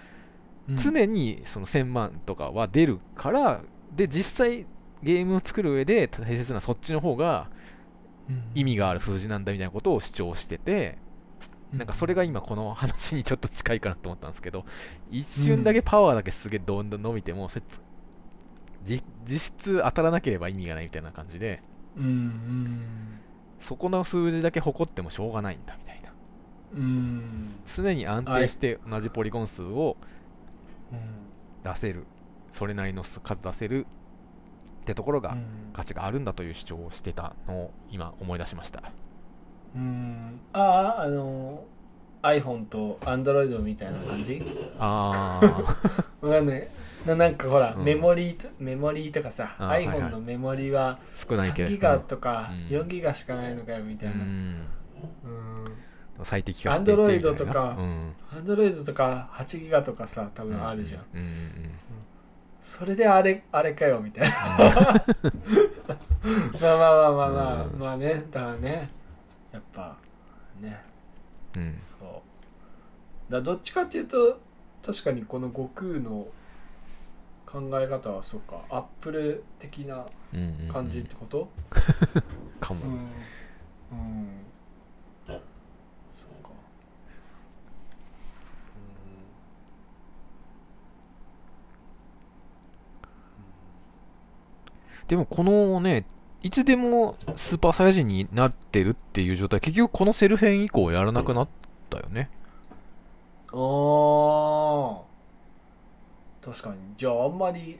うん。常にその1000万とかは出るからで実際ゲームを作る上で大切なそっちの方がうん。意味がある数字なんだみたいなことを主張してて、なんかそれが今この話にちょっと近いかなと思ったんですけど一瞬だけパワーだけすげえどんどん伸びても、実実質当たらなければ意味がないみたいな感じでうんうん。そこの数字だけ誇ってもしょうがないんだみたいな。うん。常に安定して同じポリゴン数をうん出せる。それなりの数出せる。ってところがうん。価値があるんだという主張をしてたのを今思い出しましたうん。あああの iPhone と Android みたいな感じ？ああ わかんない。ななんかほら、うん。メモリーとメモリーとかさあーはいはい。iPhone のメモリは3少ないけど。ギガとかうん。4ギガしかないのかよみたいな、うん。うん、最適化していってみたいな Android とかうん、Android とか8ギガとかさ多分あるじゃん、うんうんうんそれであれあれかよみたいな。まあまあまあまあまあ、うん。まあねだからねやっぱね。うん。うんそう。だどっちかっていうと確かにこの悟空の考え方はそうかアップル的なうんうんうん。感じってこと？かも、うん、うん、そうか。でもこのねいつでもスーパーサイヤ人になってるっていう状態。結局このセル編以降やらなくなったよね。あー。確かに。じゃああんまり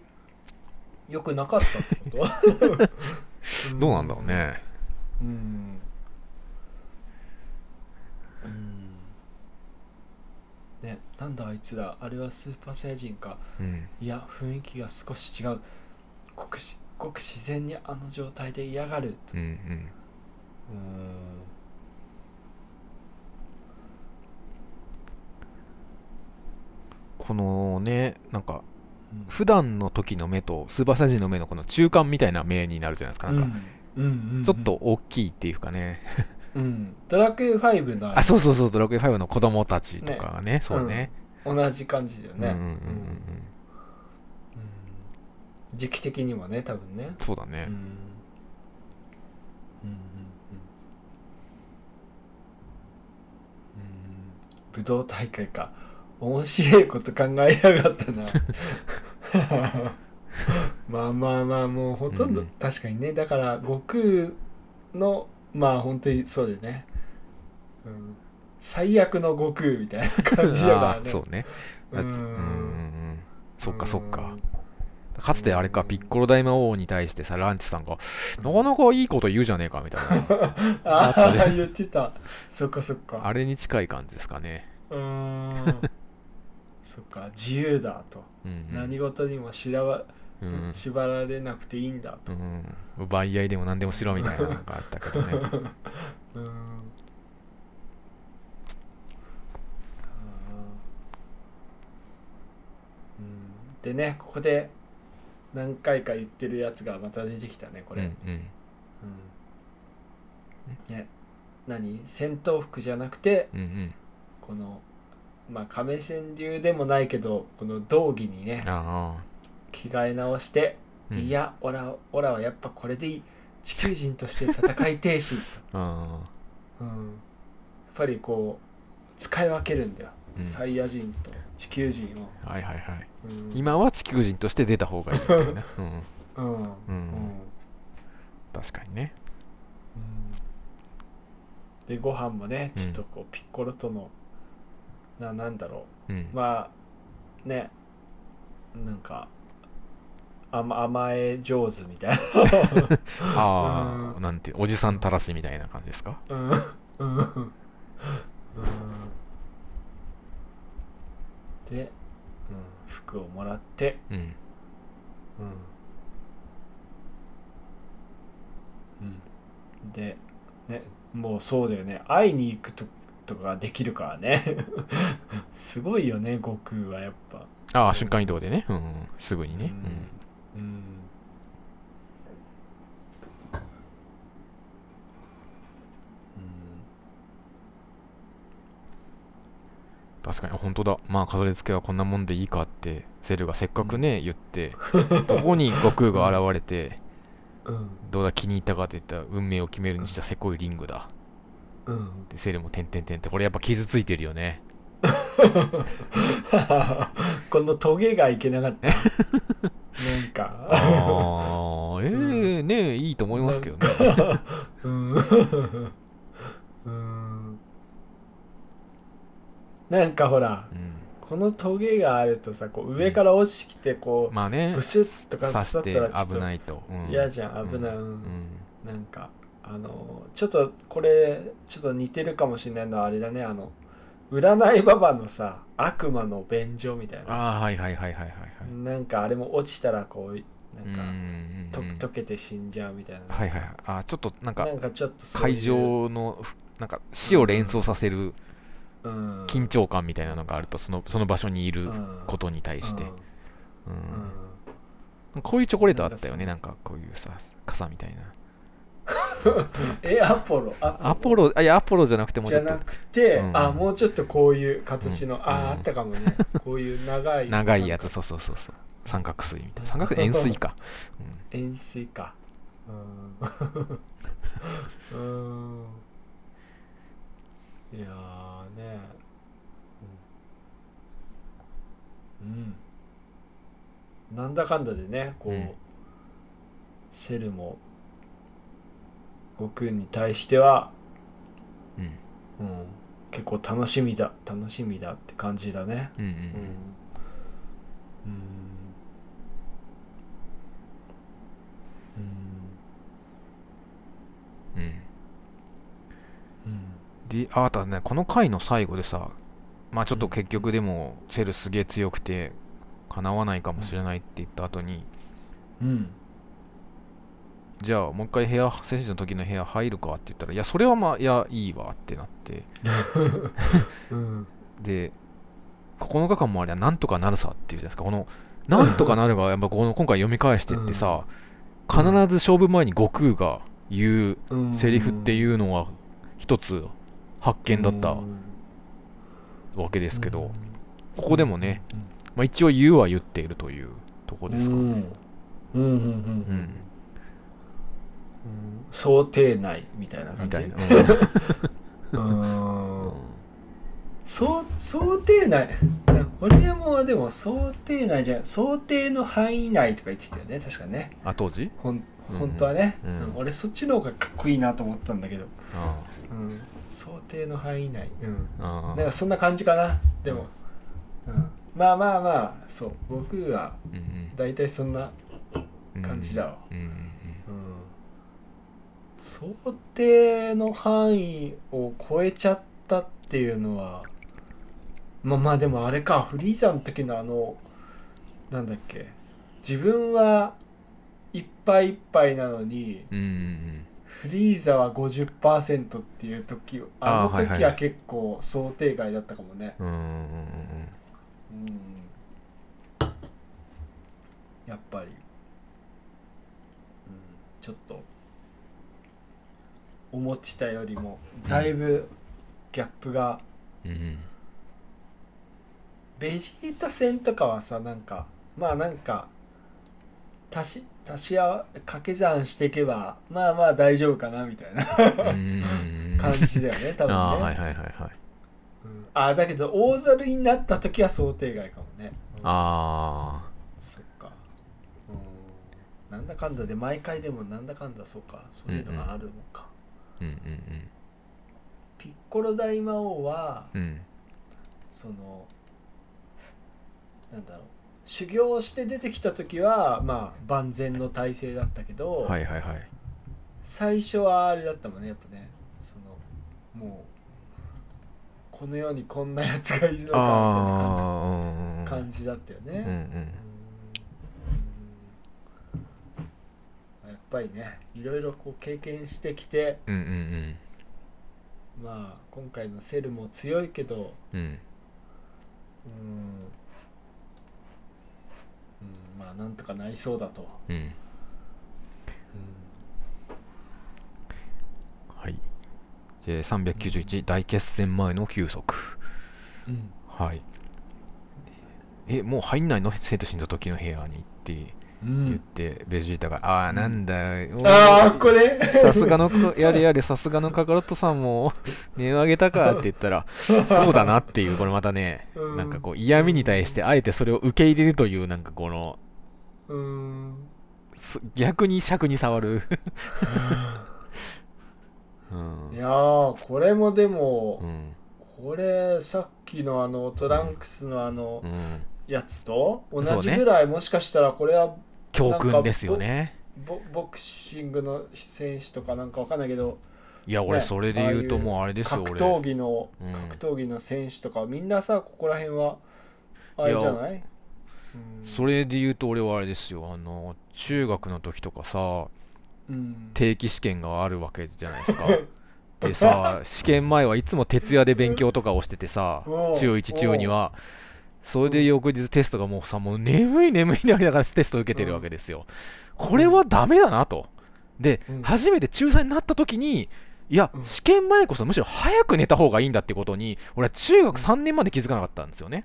良くなかったってこと？どうなんだろうね。うん。うん。ねなんだあいつら。あれはスーパーサイヤ人か。うん。いや雰囲気が少し違う。ごくしごく自然にあの状態で嫌がると。うんうん。うーん。このねなんかうん。普段の時の目とスーパーサイヤ人の目のこの中間みたいな目になるじゃないですかなんか、うん。うんうんうん。ちょっと大きいっていうかね、うん。ドラクエ5のあそうそうそう。ドラクエ5の子供たちとかがねそうね、同じ感じだよね。うんうんうんうんうんうん時期的にもね多分ね。そうだね、うん。うんうんうん。武道大会か。面白いこと考えやがったな。まあまあまあもうほとんど、うん確かにね。だから悟空のまあ本当にそうだよね、うん、最悪の悟空みたいな感じだからね。そうね。ううん。んうんうん。そっかそっか。うんかつてあれかピッコロ大魔王に対してさランチさんがなかなかいいこと言うじゃねえかみたいな。ああ言ってた。そっかそっか。あれに近い感じですかね。うーん。そっか自由だと、うんうん。何事にもしらわ、うん。縛られなくていいんだと、うん。奪い合いでも何でもしろみたいなのがあったけどね。うん。でねここで何回か言ってるやつがまた出てきたねこれ、うんうん。うん。ね。何？戦闘服じゃなくてうんうん。このまあ亀川流でもないけどこの道着にねあ着替え直して、あ、うん、いやオラオラはやっぱこれでいい。地球人として戦いてえし、あうん、やっぱりこう使い分けるんだよ、うんサイヤ人と地球人を、あはいはいはい。うん、今は地球人として出た方がいいっていうね、うん、うん。うん。うん。確かにね。でご飯もねうん。ちょっとこうピッコロとの、ななんだろう。ん。うまあねなんか甘甘え上手みたいな。ああ、うなんておじさんたらしみたいな感じですか？うん。うん。うんで、うん、服をもらって、うん。うん。うん、で、ね、もうそうだよね。会いに行くととかができるからね。すごいよね悟空はやっぱ。ああ瞬間移動でね、うんうん、すぐにね、うん。うん、確かに。本当だ。まあ飾り付けはこんなもんでいいかってセルがせっかくね、言ってどこに悟空が現れてうん。どうだ気に入ったかって言ったら運命を決めるにしたせこいリングだ。うん。でセルも点々点ってこれやっぱ傷ついてるよね。このトゲがいけなかった。なんか。ああええねいいと思いますけどね。うん。うんなんかほらうん。このトゲがあるとさこう上から落ちてきてこう、まあね。ブシュッとか刺して刺ったらちょっ危ないと、うん。嫌じゃん危ない、うん。うん。なんかあのちょっとこれちょっと似てるかもしれないのはあれだね。あの占いババのさ悪魔の便所みたいな。ああはいはいはいはいはいはい。なんかあれも落ちたらこうなんか、うんと溶けて死んじゃうみたいな、はいはいはい。あーちょっとなんかなんかちょっと会場のふなんか死を連想させるうん緊張感みたいなのがあるとそのその場所にいるうん。ことに対して、うん。こういうチョコレートあったよね。なんかこういうさ傘みたいな。えアポロ？アアポロ？あいやアポロじゃなくてもうちょっと。じゃなくて、うん。あもうちょっとこういう形の、うん。ああったかもね。こういう長い長いやつ。そうそうそうそう。三角錐みたいな。三角錐円錐か、うん。円錐か。うん。うん。いやーね。うん、うん、なんだかんだでねこう、うん。セルも悟空に対しては、うん。うん、結構楽しみだ楽しみだって感じだね。うんうんうん。うん。うん。うんでああとはねこの回の最後でさまあちょっと結局でもセルすげえ強くてかなわないかもしれないって言った後に、うん。じゃあもう一回部屋選手の時の部屋入るかって言ったらいやそれはまあいやいいわってなって。うん。で9日間もありゃなんとかなるさっていうじゃないですか。このなんとかなるがやっぱこの今回読み返してってさ、必ず勝負前に悟空が言うセリフってういうのは一つ発見だったうん。わけですけど、うん。ここでもね、まあ、一応言うは言っているというとこですか、うん。うんうんうん。うん。想定内みたいな感じ。うん。うん。そう想定内。堀山はでも想定内じゃん想定の範囲内とか言ってたよね確かね。あ当時？ほんうん。本当はね、うん。うん。俺そっちの方がかっこいいなと思ったんだけど、あうん、想定の範囲内。うん。ああなんかそんな感じかな。でも、うん、まあまあまあそう。僕はうん大体そんなうん感じだわ。うんうんうん。想定の範囲を超えちゃったっていうのはまあまあでもあれか。フリーザの時のあのなんだっけ。自分はいっぱいいっぱいなのにうんうんうんフリーザは50%っていう時あの時は結構想定外だったかもね。うんうんうんうん。うん。やっぱり、うん、ちょっと思ってたよりもだいぶギャップが、うんうん。ベジータ戦とかはさなんかまあなんか足し足し合掛け算していけばまあまあ大丈夫かなみたいな。感じだよね多分ね。ああはいはいはいはい。うん。あだけど大猿になった時は想定外かもね、うん。あそっか。うん。なんだかんだで毎回でもなんだかんだそうか。そういうのがあるのか、あうんうん。ピッコロ大魔王はうんうん。そのなんだろう修行して出てきた時はまあ万全の体制だったけど、はいはいはい。最初はあれだったもんねやっぱね。そのもうこの世にこんなやつがいるのかみたいな感じ感じだったよね、うんうん。うん。やっぱりねいろいろこう経験してきてうんうんうん。まあ今回のセルも強いけどうんうん、うん、まあなんとかなりそうだと、うん。はい。で391大決戦前の休息。うん。はい。えもう入んないの？生徒死んだ時の部屋にって。う言っん、て、ベジータが「ああなんだよ。ああこれ。さすがのこやれやれさすがのカカロットさんも 値を上げたかって言ったら そうだなっていうこれまたねうん。なんかこう嫌味に対してあえてそれを受け入れるというなんかこのうん。す逆に尺に触る。うん。いやーこれもでも、うん。これさっきのあのトランクスのあのうん。やつと同じぐらい、もしかしたらこれは教訓ですよね。ボボクシングの選手とかなんかわかんないけどいや俺ねそれで言うともうあれですよ格俺闘技の、うん。格闘技の選手とかみんなさここら辺はあれじゃない？うん。それで言うと俺はあれですよあの中学の時とかさうん。定期試験があるわけじゃないですか。でさ試験前はいつも徹夜で勉強とかをしててさ 中1中2はそれで翌日テストがもうさもう眠い眠いになりながらテストを受けてるわけですよ。これはダメだなと。でうん。初めて中3になった時にいやうん。試験前こそむしろ早く寝た方がいいんだってことに俺は中学3年まで気づかなかったんですよね。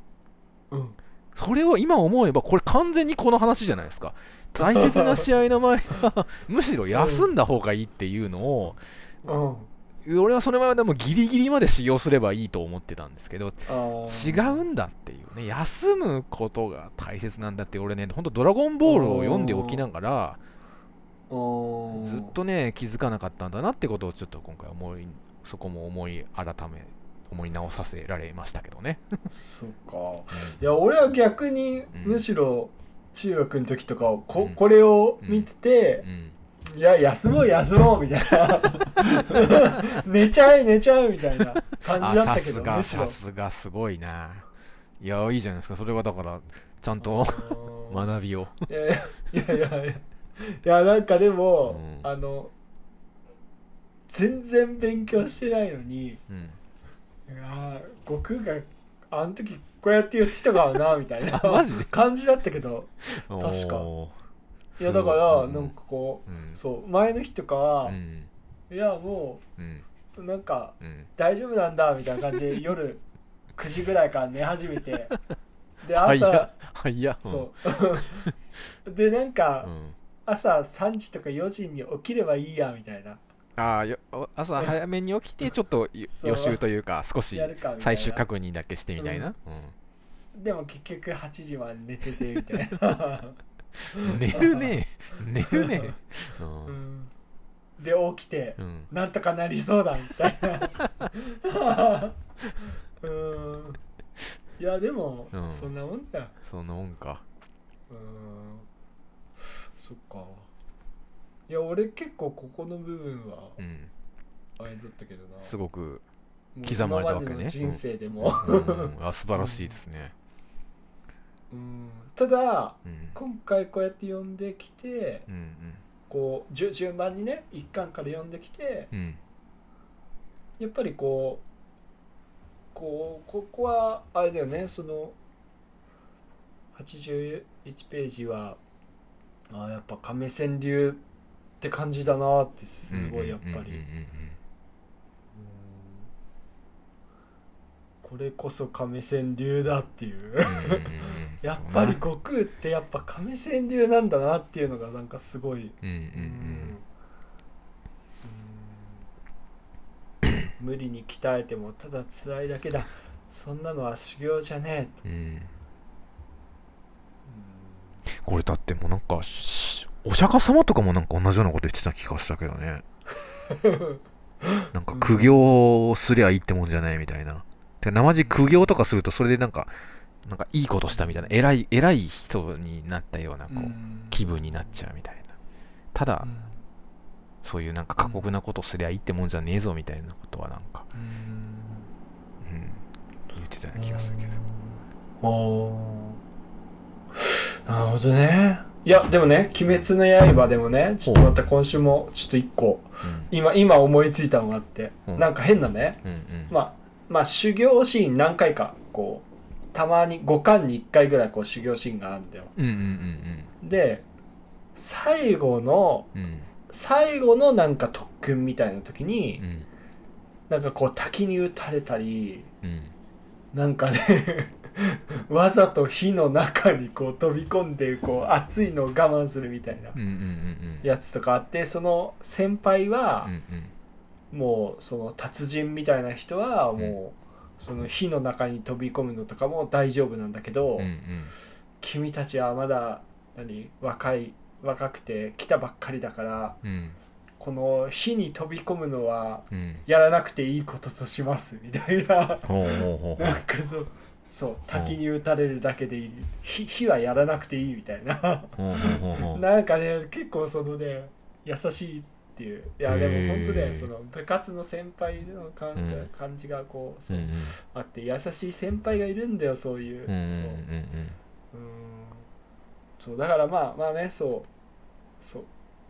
うん。それを今思えばこれ完全にこの話じゃないですか。大切な試合の前は むしろ休んだ方がいいっていうのをうん俺はそれまでもギリギリまで修行すればいいと思ってたんですけど違うんだっていうね。休むことが大切なんだって俺ねほんとドラゴンボールを読んでおきながらずっとね気づかなかったんだなってことをちょっと今回思いそこも思い改め思い直させられましたけどね、そうかいや俺は逆にうん。むしろ中学の時とかこ,、うん。これを見ててう、んいや休もう休もうみたいな。寝ちゃえ寝ちゃえみたいな感じだったけあさすがさすがすごいな。いやいいじゃないですか。それはだからちゃんと学びを。いやいやいやいやいやなんかでも、うん。あの全然勉強してないのにうん。いやー悟空があの時こうやって言ってたからなみたいな 感じだったけど確かいやだからうん。なんかこう、うん。そう前の日とかは、うん。いやもうん。うなんかうん。大丈夫なんだみたいな感じで 夜9時ぐらいから寝始めて。では朝やはやそう。でなんかうん。うん朝3時とか4時に起きればいいやみたいな。ああよ朝早めに起きてちょっとよそう。予習というか少しやるかみたいな。最終確認だけしてみたいな、でも結局8時まで寝ててみたいな、う ん寝るね。寝るね。ううん。ん、で起きて、うん。なんとかなりそうだみたいな。うん。いやでも、うん。そんなもんだ。よそんなもんか。うん。そっか。いや俺結構ここの部分はうん。あれだったけどな。すごく刻まれたわけね。今までの人生でも、うん。うん。あ素晴らしいですねうん。ただうん。今回こうやって読んできてうんこう順順番にね一巻から読んできてうん。うんやっぱりこうこうここはあれだよねその81ページはあやっぱ亀川流って感じだなってすごいやっぱり、うんうんうんうんうんこれこそ亀川流だっていう。やっぱり悟空ってやっぱ亀川流なんだなっていうのがなんかすごい。うんうん。うん。無理に鍛えてもただ辛いだけだ。そんなのは修行じゃねえと、うん。うん。これだってもうなんかしお釈迦様とかもなんか同じようなこと言ってた気がしたけどね。なんか苦行すりゃいいってもんじゃないみたいなで生地苦行とかするとそれでなんかなんかいいことしたみたいな偉い偉い人になったようなこう、うん。気分になっちゃうみたいな。ただ、うん。そういうなんか過酷なことすりゃいいってもんじゃねえぞみたいなことはなんか、うん。うん、言ってたような気がするけど。おー。なるほどね。いやでもね「鬼滅の刃」でもねちょっとまた今週もちょっと一個今今思いついたのがあって、うん。なんか変なねうんうん。まあまあ修行シーン何回かこうたまに5巻に1回ぐらいこう修行シーンがあるんだよ。うんうんうんで最後のうん。うん最後のなんか特訓みたいな時に、うん。なんかこう滝に打たれたりうん。なんかね わざと火の中にこう飛び込んでこう熱いのを我慢するみたいなうんうんうん。やつとかあってその先輩はうんうんもうその達人みたいな人はもうその火の中に飛び込むのとかも大丈夫なんだけど、うんうん。君たちはまだ何若い若くて来たばっかりだからうん。この火に飛び込むのはうん。やらなくていいこととしますみたいな。ほうほうほうほ なんかそうそう滝に打たれるだけでいい。火火はやらなくていいみたいな。なんかね結構そのね優しいっていう。いやでも本当ねその部活の先輩の感,、うん。感じがこうそう、あって優しい先輩がいるんだよそういう、そう。うん。そうだからまあまあねそう。そう。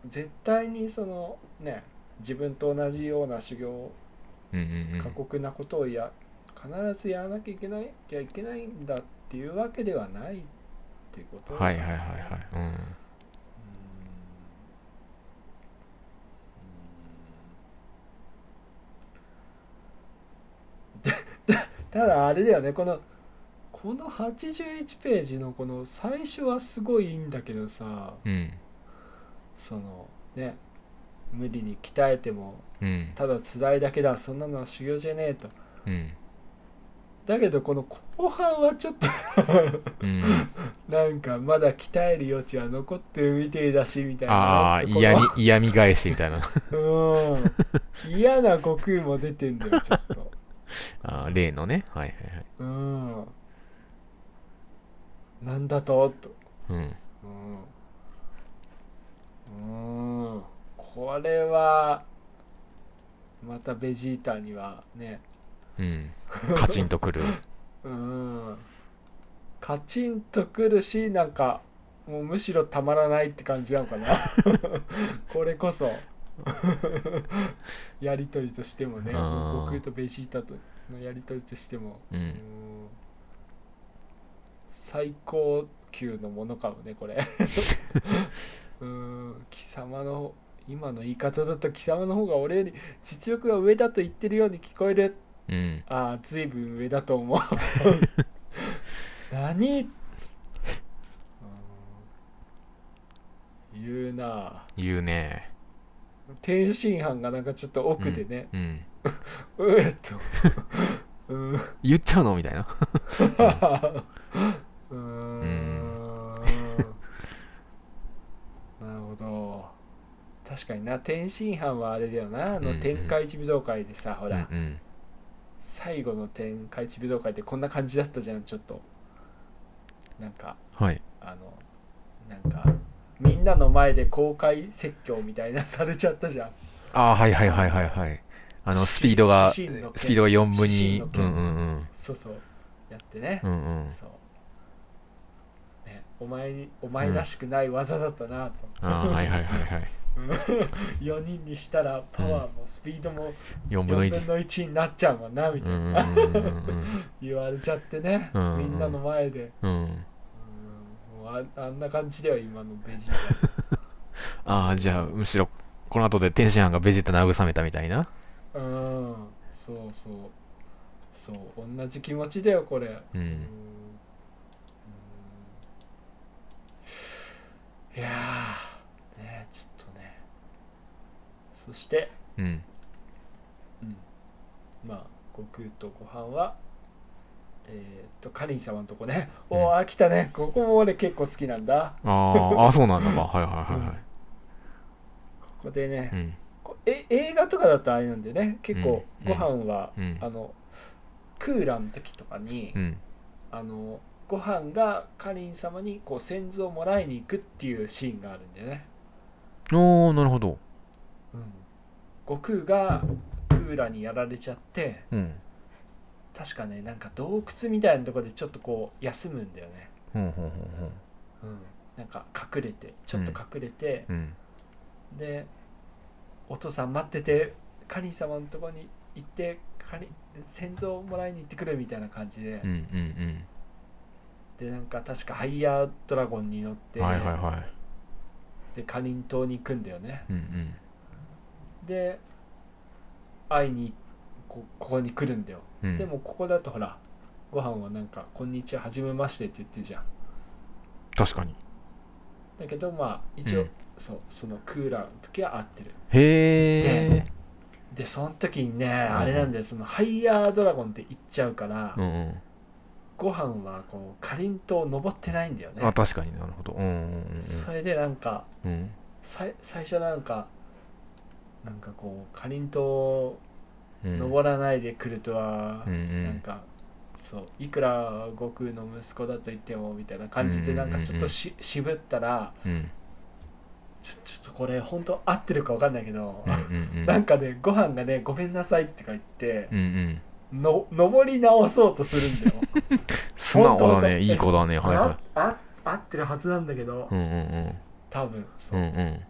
絶対にそのね自分と同じような修行過酷なことをや必ずやらなきゃいけないきゃいけないんだっていうわけではないっていうことはいはいはいはい。うんうんうんただあれだよねこのこの81ページのこの最初はすごいいいんだけどさうん。そのね無理に鍛えてもうん。ただ辛いだけだそんなのは修行じゃねえと。うん。だけどこの後半はちょっとうん、なんかまだ鍛える余地は残ってるみてえだしみたいな。ああ嫌み嫌味返しみたいな。うん。嫌な悟空も出てんだよちょっとあー例のね。はいはいはい。うん。なんだと？と。うん。うん。うん。これはまたベジータにはね。うん。カチンとくる。うん。カチンとくるしなんかもうむしろたまらないって感じなのかな。これこそ やりとりとしてもね悟空とベジータとのやりとりとしてもううんん最高級のものかもねこれ。うん貴様の今の言い方だと貴様の方が俺より実力が上だと言ってるように聞こえる。うん。ああ随分上だと思う。何？うん。言うな言うね天津飯がなんかちょっと奥でね、うん。うえっと。うん。言っちゃうの？みたいな。うーん。なるほど。確かにな。天津飯はあれだよな。あうんうん。の天下一武道会でさ、ほら、うんうん。最後の天下一武道会ってこんな感じだったじゃんちょっと。なんか。はい。あのなんかみんなの前で公開説教みたいな されちゃったじゃん。ああはいはいはいはいはい。あのスピードがスピードが4分にうんうんうん。そうそうやってね、うんうん。そう。ねお前にお前らしくない技だったなと、ああはいはいはいはい。4人にしたらパワーもスピードも4 4分の1分の1になっちゃうもんなみたいうんな、うんうんうん。言われちゃってね、うんうん。みんなの前で、うんああんな感じだよ今のベジー ああじゃあむしろこの後で天津飯がベジータ慰めたみたいな？タうんそうそう。そう同じ気持ちだよこれ。ううん。ん。いやーねちょっとね。そしてうん。うん。まあ悟空とご飯はえーっとカリン様のとこね、うん。おお来たね。ここも俺結構好きなんだ。あーあーそうなんだか。はいはいはいはい。ここでね、うん。こえ映画とかだとあれなんでね結構うん。ご飯は、うん。あのクーラーの時とかに、うん。あのご飯がカリン様にこう先祖をもらいに行くっていうシーンがあるんだよね、おーなるほど。悟空がクーラーにやられちゃってうん確かねなんか洞窟みたいなところでちょっとこう休むんだよね、ほんほんほんほんうん、なんか隠れてちょっと隠れて、うん。でお父さん待っててカリン様のとこに行ってカリン先祖をもらいに行ってくるみたいな感じで、うんうんでなんか確かハイヤードラゴンに乗って、うんはいはいはい。でカリン島に行くんだよね。うんうん。で会いにこここに来るんだよ、うん。でもここだとほらご飯はなんか「こんにちははじめまして」って言ってるじゃん。確かに。だけどまあ一応、うん。そうそのクーラーの時は合ってる。へえでその時にね、あれなんだよそのハイヤードラゴンって言っちゃうから、うんうん。ご飯はこうかりんとう登ってないんだよね。あ確かになるほど。うんうんそれでなんかうん。うんさい最初なんかなんかこうかりんとううん登らないで来るとは、うんうん。なんかそういくら悟空の息子だと言ってもみたいな感じでなんかちょっとし、渋ったらうん。ちょちょっとこれ本当合ってるか分かんないけど、うんうんうん。なんかねご飯がねごめんなさいってか言ってうんうん。の登り直そうとするんだよ。素直だね。いい子だね。はいはああ合ってるはずなんだけど、いうんうん。多分そう、うんうん。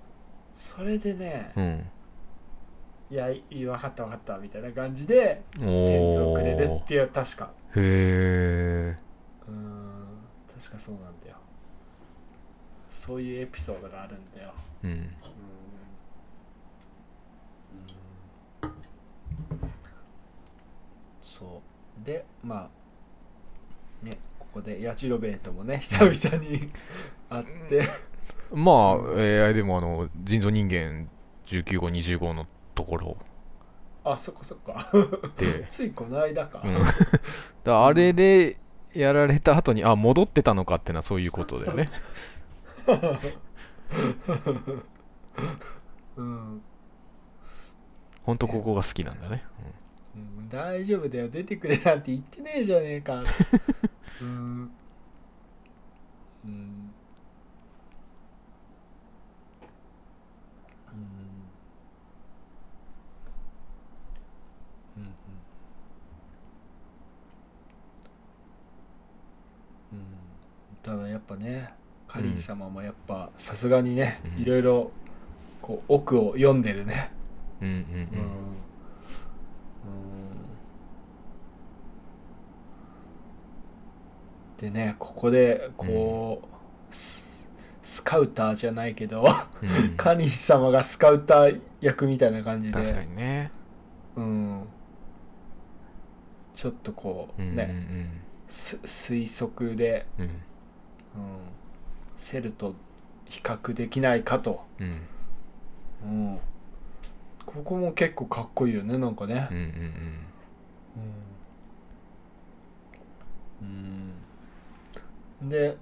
それでね、うんいやいい分かった分かったみたいな感じでうん先祖をおくれるーっていう確か。へえうーん確かそうなんだよ。そういうエピソードがあるんだよ。うん。うん。そう。でまあねここでヤチロベエともね 久々に会って。まあ、えー、でもあの人造人間19号20号のところ。あそっかそっか。で、ついこの間か、うん、だあれでやられた後にあ戻ってたのかってのはそういうことだよね。うん。ほんとここが好きなんだね、うん。大丈夫だよ。出てくれなんて言ってねえじゃねえか。うんうんうん。うんうんただやっぱねカリー様もやっぱさすがにねうん。いろいろこう奥を読んでるね。うん、うんうん。うん。でねここでこう、ススカウターじゃないけど、うん。う んカニス様がスカウター役みたいな感じで。確かにね。うん、ちょっとこううんうん推測で、うんうんうん、セルと比較できないかと、うん。うん、ここも結構かっこいいよねなんかね。うん。うん。うん、うん、で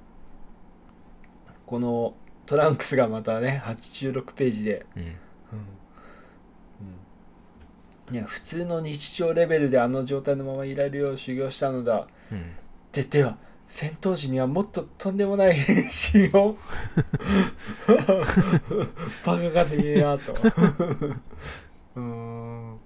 このトランクスがまたね86ページで、うん。うん。いや普通の日常レベルであの状態のままいられるよう修行したのだ。うん。ででは戦闘時にはもっととんでもない変身をバカができねえなと。うーん。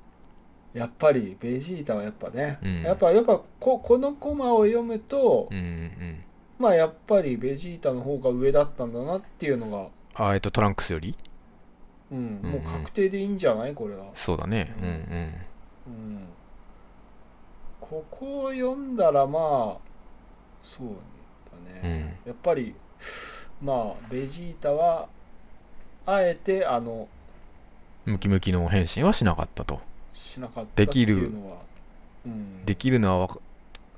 やっぱりベジータはやっぱね、うん。やっぱやっぱここのコマを読むと、うんうんまあやっぱりベジータの方が上だったんだなっていうのが、あえっとトランクスより？うん、うんもう確定でいいんじゃない？これは、そうだね。うんうん。うん、ここを読んだらまあそうだね、やっぱりまあベジータはあえてあのムキムキの変身はしなかったと。しなかったっていうのはうん、できるのは分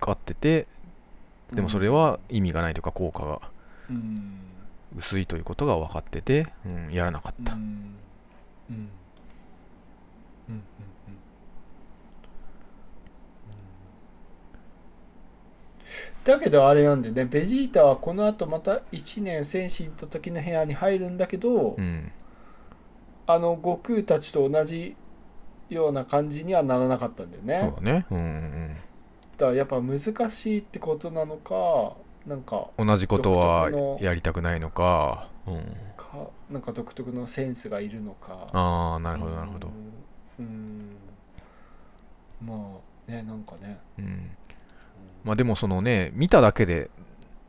かっててでもそれは意味がないというか効果がうん。薄いということが分かってて、うん、やらなかった、うん。うん。うんうんうんだけどあれなんでねベジータはこの後また1年戦士の時の部屋に入るんだけど、うん。あの悟空たちと同じような感じにはならなかったんだよね。そうだね。うんうんだからやっぱ難しいってことなのかなんかうん同じことはやりたくないのか、うん、かなんか独特のセンスがいるのか。ああなるほどなるほど。うん。うん。まあねなんかね。うんまあでもそのね見ただけで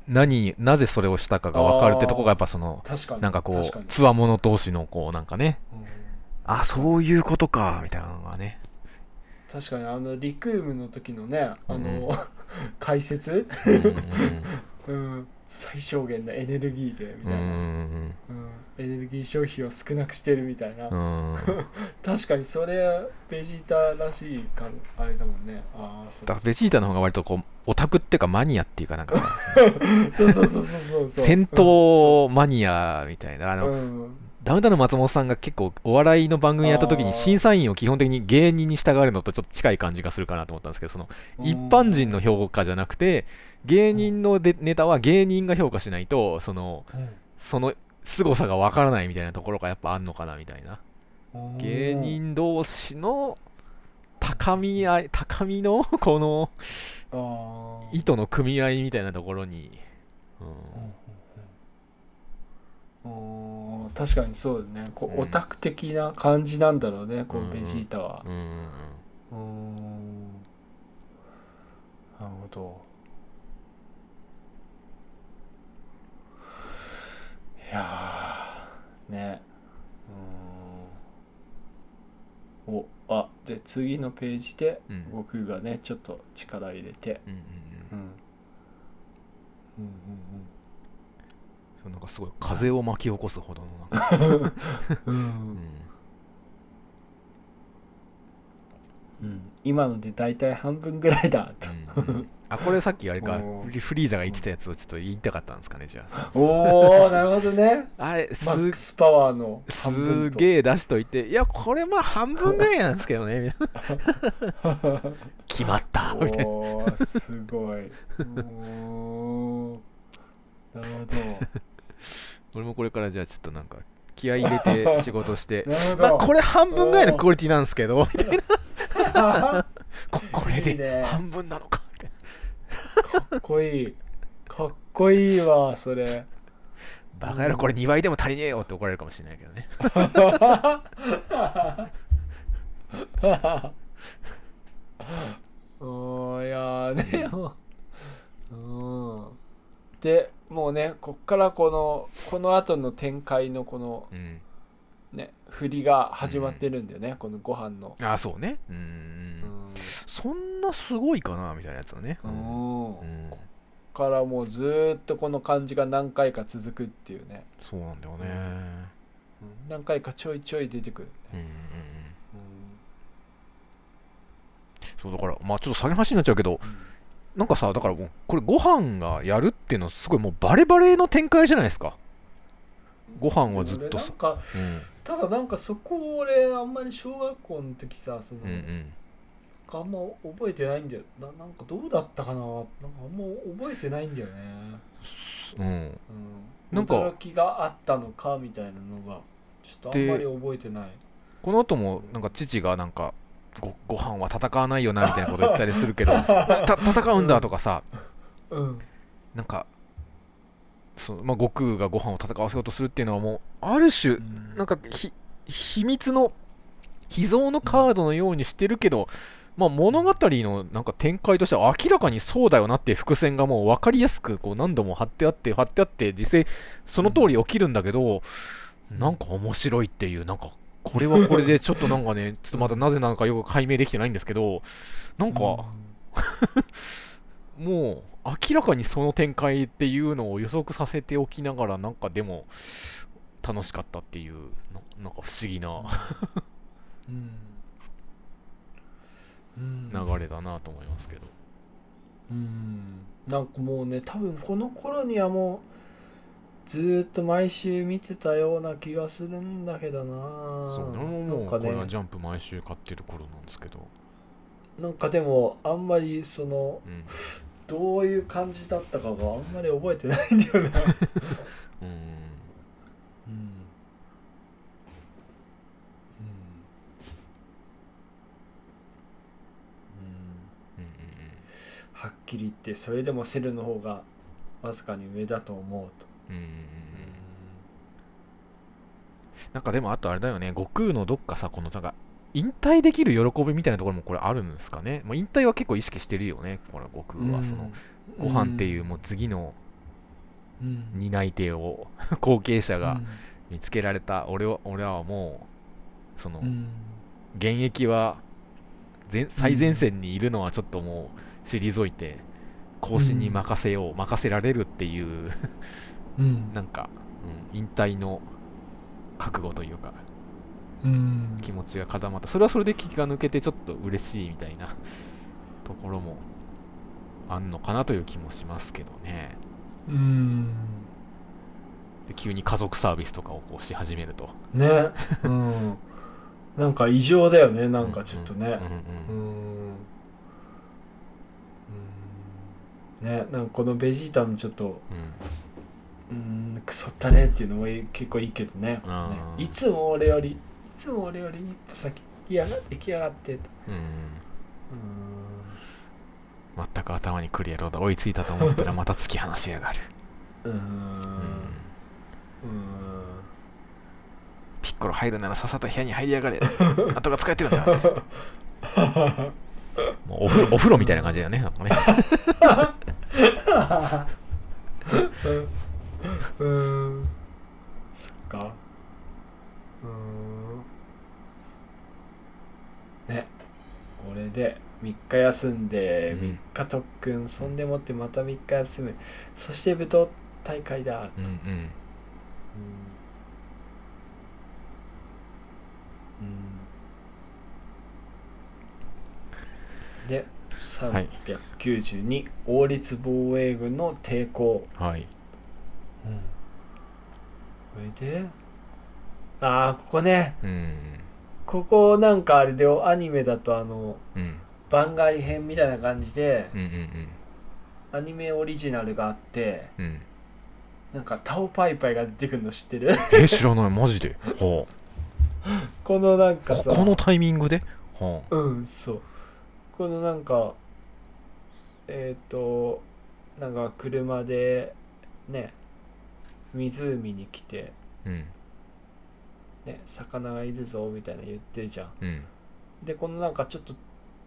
何なぜそれをしたかが分かるってとこがやっぱその確かになんかこうつわもの同士のこうなんかね。うん。あそういうことかみたいなのがね。確かにあのリクームの時のねあの、う 解説、うんうん。うん、最小限のエネルギーでみたいな、エネルギー消費を少なくしてるみたいな、確かにそれベジータらしいかあれだもんね。ああそうだからベジータの方が割とこうオタクっていうかマニアっていうかなんかそう そうそうそうそうそう。戦闘マニアみたいな。あの、うんダウンタウンの松本さんが結構お笑いの番組やった時に審査員を基本的に芸人に従えるのとちょっと近い感じがするかなと思ったんですけどその一般人の評価じゃなくて芸人のでネタは芸人が評価しないとそのうん。その凄さがわからないみたいなところがやっぱあんのかなみたいな。うん芸人同士の高み合い高みの この糸の組み合いみたいなところに、うん確かにそうだね。こう、うん。オタク的な感じなんだろうねこうベジータは。うんうんうん。うん。なるほど。いやーね。うん。おあで次のページでうん。悟空がねちょっと力入れて。うんうんうん。うん。うんそうなんかすごい風を巻き起こすほどのなんか、うん。うん。今ので大体半分ぐらいだと、うん。うんあこれさっきあれか。フリフリーザが言ってたやつをちょっと言いたかったんですかねじゃあ。おおなるほどね。あれすマックスパワーの半分と。すげえ出しといて。いやこれまあ半分ぐらいなんですけどね。決まった。みたいな。すごい。なるほど俺もこれからじゃあちょっとなんか気合い入れて仕事して。まあこれ半分ぐらいのクオリティなんですけど みたいな。ここれでね。半分なのかみたいな。かっこいい。かっこいいわそれ。バカ野郎これ2倍でも足りねえよって怒られるかもしれないけどね。おーいやーねうん。でもうねこっからこのこの後の展開のこのうん。ね振りが始まってるんだよね、このご飯の。ああそうね。うんうんそんなすごいかなみたいなやつはね。ううん。ん。うんからもうずーっとこの感じが何回か続くっていうね、そうなんだよね。うん。何回かちょいちょい出てくる、うんうんうん。うん。そうだからまあちょっと下げ話になっちゃうけどなんかさだからもうこれご飯がやるっていうのすごいもうバレバレの展開じゃないですか。ご飯はずっとさ。うん。ただなんかそこ俺あんまり小学校の時さその、うんうん。あんま覚えてないんだよ。ななんかどうだったかな？なんかあんま覚えてないんだよね、うん。うん、なんか驚きがあったのかみたいなのがちょっとあんまり覚えてない。この後もなんか父がなんかごご飯は戦わないよなみたいなこと言ったりするけど た戦うんだとかさうん。なんかそう、まあ、悟空がご飯を戦わせようとするっていうのはもうある種なんかひ秘密の秘蔵のカードのようにしてるけど、まあ、物語のなんか展開としては明らかにそうだよなっていう伏線がもう分かりやすくこう何度も貼ってあって貼ってあって実際その通り起きるんだけど、なんか面白いっていうなんかこれはこれでちょっとなんかね ちょっとまだなぜなのかよく解明できてないんですけどなんかもう明らかにその展開っていうのを予測させておきながらなんかでも楽しかったっていうななんか不思議なうん。うん。流れだなと思いますけど、うん。なんかもうね多分この頃にはもうずーっと毎週見てたような気がするんだけどな。そうももうなんかね。これはジャンプ毎週買ってる頃なんですけど、なんかでもあんまりそのうん。どういう感じだったかがあんまり覚えてないんだよな。うん。うんうんうん。はっきり言ってそれでもセルの方がわずかに上だと思うと、うんなんかでもあとあれだよね。悟空のどっかさこのなんか引退できる喜びみたいなところもこれあるんですかね、まあ、引退は結構意識してるよね。これ悟空はそのご飯っていうもう次のうん。担い手を 後継者がうん。見つけられた。俺は俺はもうそのうん。現役は前最前線にいるのはちょっともう退いて後進に任せよう、任せられるっていううん。なんか、うん、引退の覚悟というかうん。気持ちが固まった。それはそれで気が抜けてちょっと嬉しいみたいな ところもあんのかなという気もしますけどね。うん。で急に家族サービスとかをこうし始めると。ね。うん。なんか異常だよねなんかちょっとね。うんねなんかこのベジータのちょっとうんうんクソったねっていうのも結構いいけどね。ねいつも俺よりいつも俺より一歩先行きやが行きやがってと。うん。うん。全く頭にくるやろうだ追いついたと思ったらまた突き放しやがる、うーん。うん。うん。ピッコロ入るならさっさと部屋に入りやがれ。後が使えてるんだ。っ てもうお風呂お風呂みたいな感じだよねなんかね うーん。そっか。うーん。ね。これで3日休んでうん。3日特訓そんでもってまた3日休む。そして舞踏大会だ。うんうん。うん。うん。ではい。392、王立防衛軍の抵抗。はいそれで。ああここね。うん。ここなんかあれでアニメだとあのうん番外編みたいな感じでうん。うんアニメオリジナルがあってうん。うんなんかタオパイパイが出てくるの知ってる？え知らない。マジで？はこのなんあかさここのタイミングで？はう。んそう。このなんかえっ、となんか車でね湖に来てあうん。ね魚がいるぞみたいな言ってるじゃん。うん。でこのなんかちょっと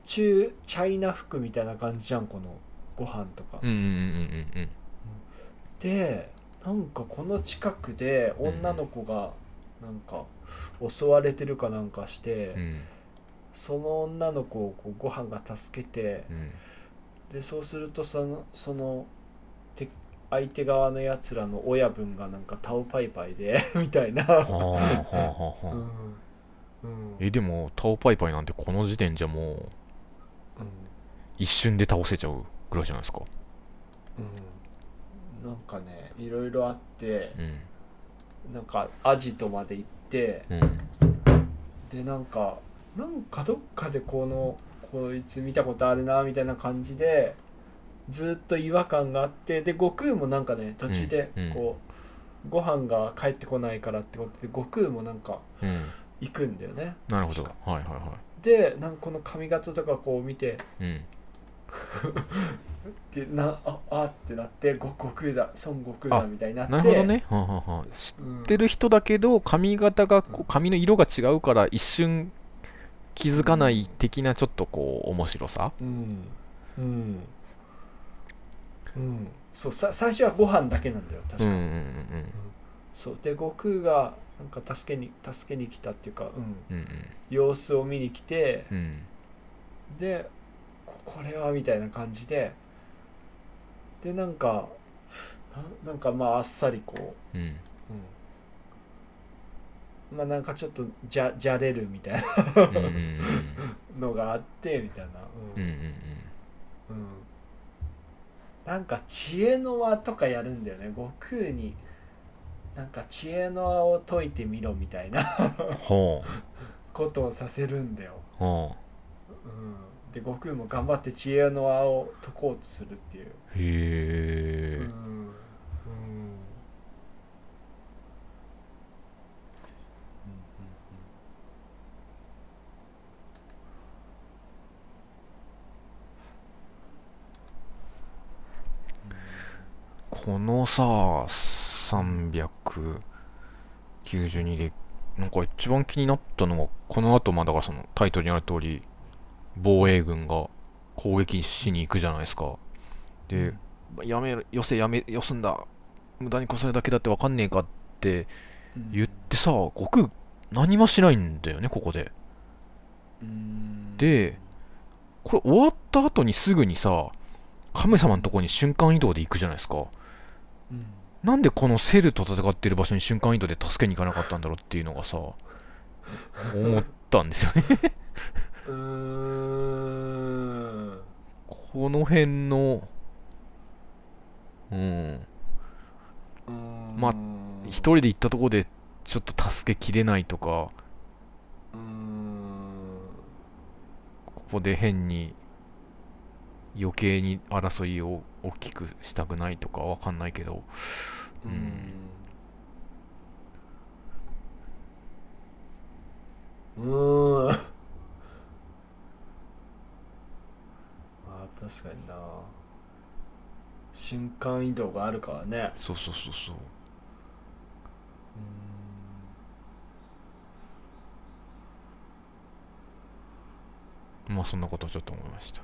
中チャイナ服みたいな感じじゃんこのご飯とか、うんうんうんうんうんでなんかこの近くで女の子がなんか襲われてるかなんかして、うん。その女の子をこうご飯が助けてうん。でそうするとそのそのて相手側のやつらの親分がなんかタオパイパイで みたいな、はあはあはあはあ。うん。うん。えでもタオパイパイなんてこの時点じゃもううん一瞬で倒せちゃうぐらいじゃないですか。うん。なんかねいろいろあってうん。なんかアジトまで行ってうん。でなんかなんかどっかでこのこいつ見たことあるなみたいな感じでずっと違和感があってで悟空もなんかね途中でうん。うんこう、ご飯が帰ってこないからってことで悟空もなんかうん。行くんだよね。なるほど。確はいはいはでなんかこの髪型とかこう見ていうん。でなああってなって悟悟空だ孫悟空だあみたいになって。なるほどね。はあはあはあ。知っうんてる人だけど髪型がこう髪の色が違うから一瞬気づかない的なちょっとこう面白さ。うん。うんうん。そうさ最初はご飯だけなんだよ確か、うんうんうんそう。で悟空がなんか助けに助けに来たっていうか、うん、うんうん。様子を見に来てうん。でここれはみたいな感じででなんかななんかまああっさりこう、うん。うん、まあなんかちょっとじゃじゃれるみたいうんうんうんな のがあってみたいな、うん。うんうんうん。うんなんか知恵の輪とかやるんだよね。悟空になんか知恵の輪を解いてみろみたいなはことをさせるんだよ、う。ん、で悟空も頑張って知恵の輪を解こうとするっていう、へえうんうんこのさ392でなんか一番気になったのがこの後まあだからそのタイトルにある通り防衛軍が攻撃しに行くじゃないですか。で、やめろよせやめよすんだ。無駄にこするだけだってわかんねえかってうん。言ってさ悟空何もしないんだよねここで。うん。でこれ終わった後にすぐにさ亀様のとこに瞬間移動で行くじゃないですか。うんなんでこのセルと戦ってる場所に瞬間移動で助けに行かなかったんだろうっていうのがさ思ったんですよね。うーん。この辺のうん。まあ一人で行ったところでちょっと助けきれないとかうん。ここで変に余計に争いを大きくしたくないとかわかんないけど。ううん。んうーん。まあ確かにな。瞬間移動があるからね。そうそうそうそう。まあそんなことをちょっと思いました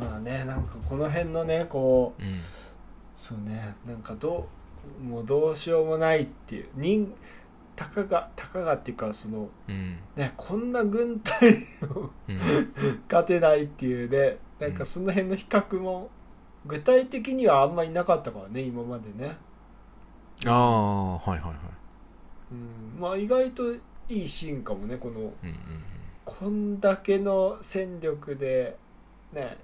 まあねなんかこの辺のねこううん。そうねなんかどうもうどうしようもないっていう人たかがたかがっていうかそのうん。ねこんな軍隊をうん。勝てないっていうねなんかその辺の比較も具体的にはあんまりなかったからね今までね、ああはいはいはい。うん、まあ意外といいシーンかもねこのうんうんこんだけの戦力でね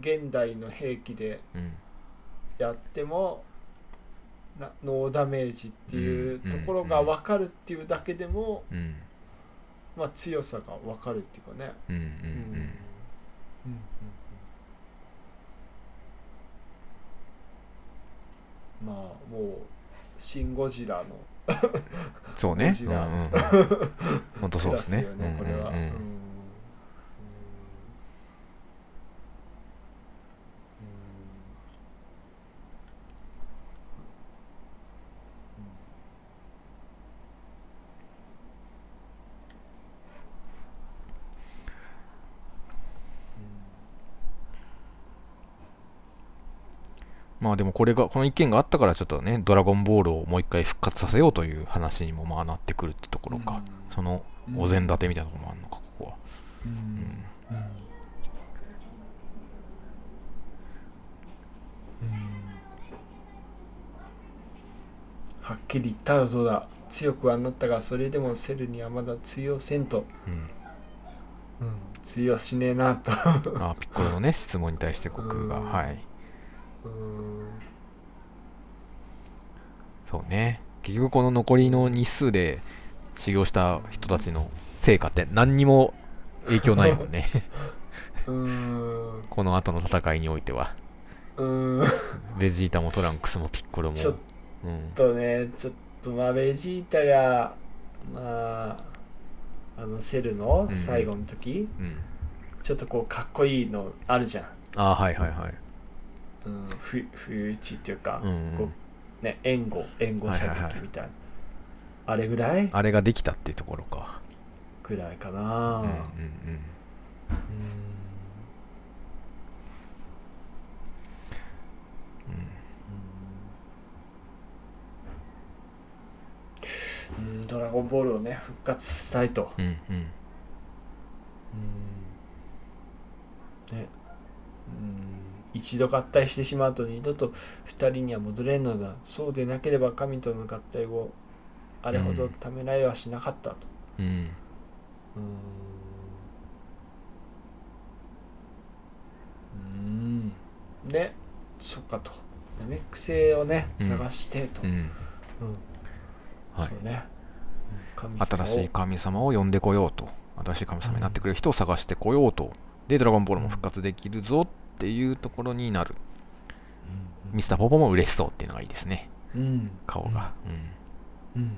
現代の兵器でうん。うんやってもなノーダメージっていうところが分かるっていうだけでも、うん。まあ、強さが分かるっていうかね。うんうんうん。うんうんまあもう「シン・ゴジラ」のそうね。うんうんうん。本当そうですね。これは。うんうん。うんまあでもこれがこの意見があったからちょっとね「ドラゴンボール」をもう一回復活させようという話にもまあなってくるってところか、うん。そのお膳立てみたいなところもあるのかここは、うん。うん。うん。はっきり言ったらどうだ。強くはなったがそれでもセルにはまだ通用せんと、うん。通用しねえなと。あピッコロのね質問に対して悟空が。うん。はい。うんそうね。結局この残りの日数で修行した人たちの成果って何にも影響ないもんね。うん。この後の戦いにおいては。うん。ベジータもトランクスもピッコロも。ちょっうんとねちょっとまあベジータがまああのセルの最後の時、うん。ちょっとこうかっこいいのあるじゃん、あはいはいはいうん、ふ不打ちっていうか、うんうん。こうね援護援護射はいはいはい撃みたい。な、あれぐらい？あれができたっていうところか。ぐらいかな、うん。うん。うん。うん。うん。ドラゴンボールをね復活させたいと、うん。うん。うん。ねうん一度合体してしまうと二度と二人には戻れんのだ。そうでなければ神との合体をあれほどためらいはしなかったと。うん。うん。うんでそっかと。ナメック星をねうん。探してと、うん。うん。はい。そうね。新しい神様を呼んでこようと。新しい神様になってくれる人を探してこようと。でドラゴンボールも復活できるぞ。っていうところになる。ミスターポポも嬉しそうっていうのがいいですね。うん。顔が。うん。うん。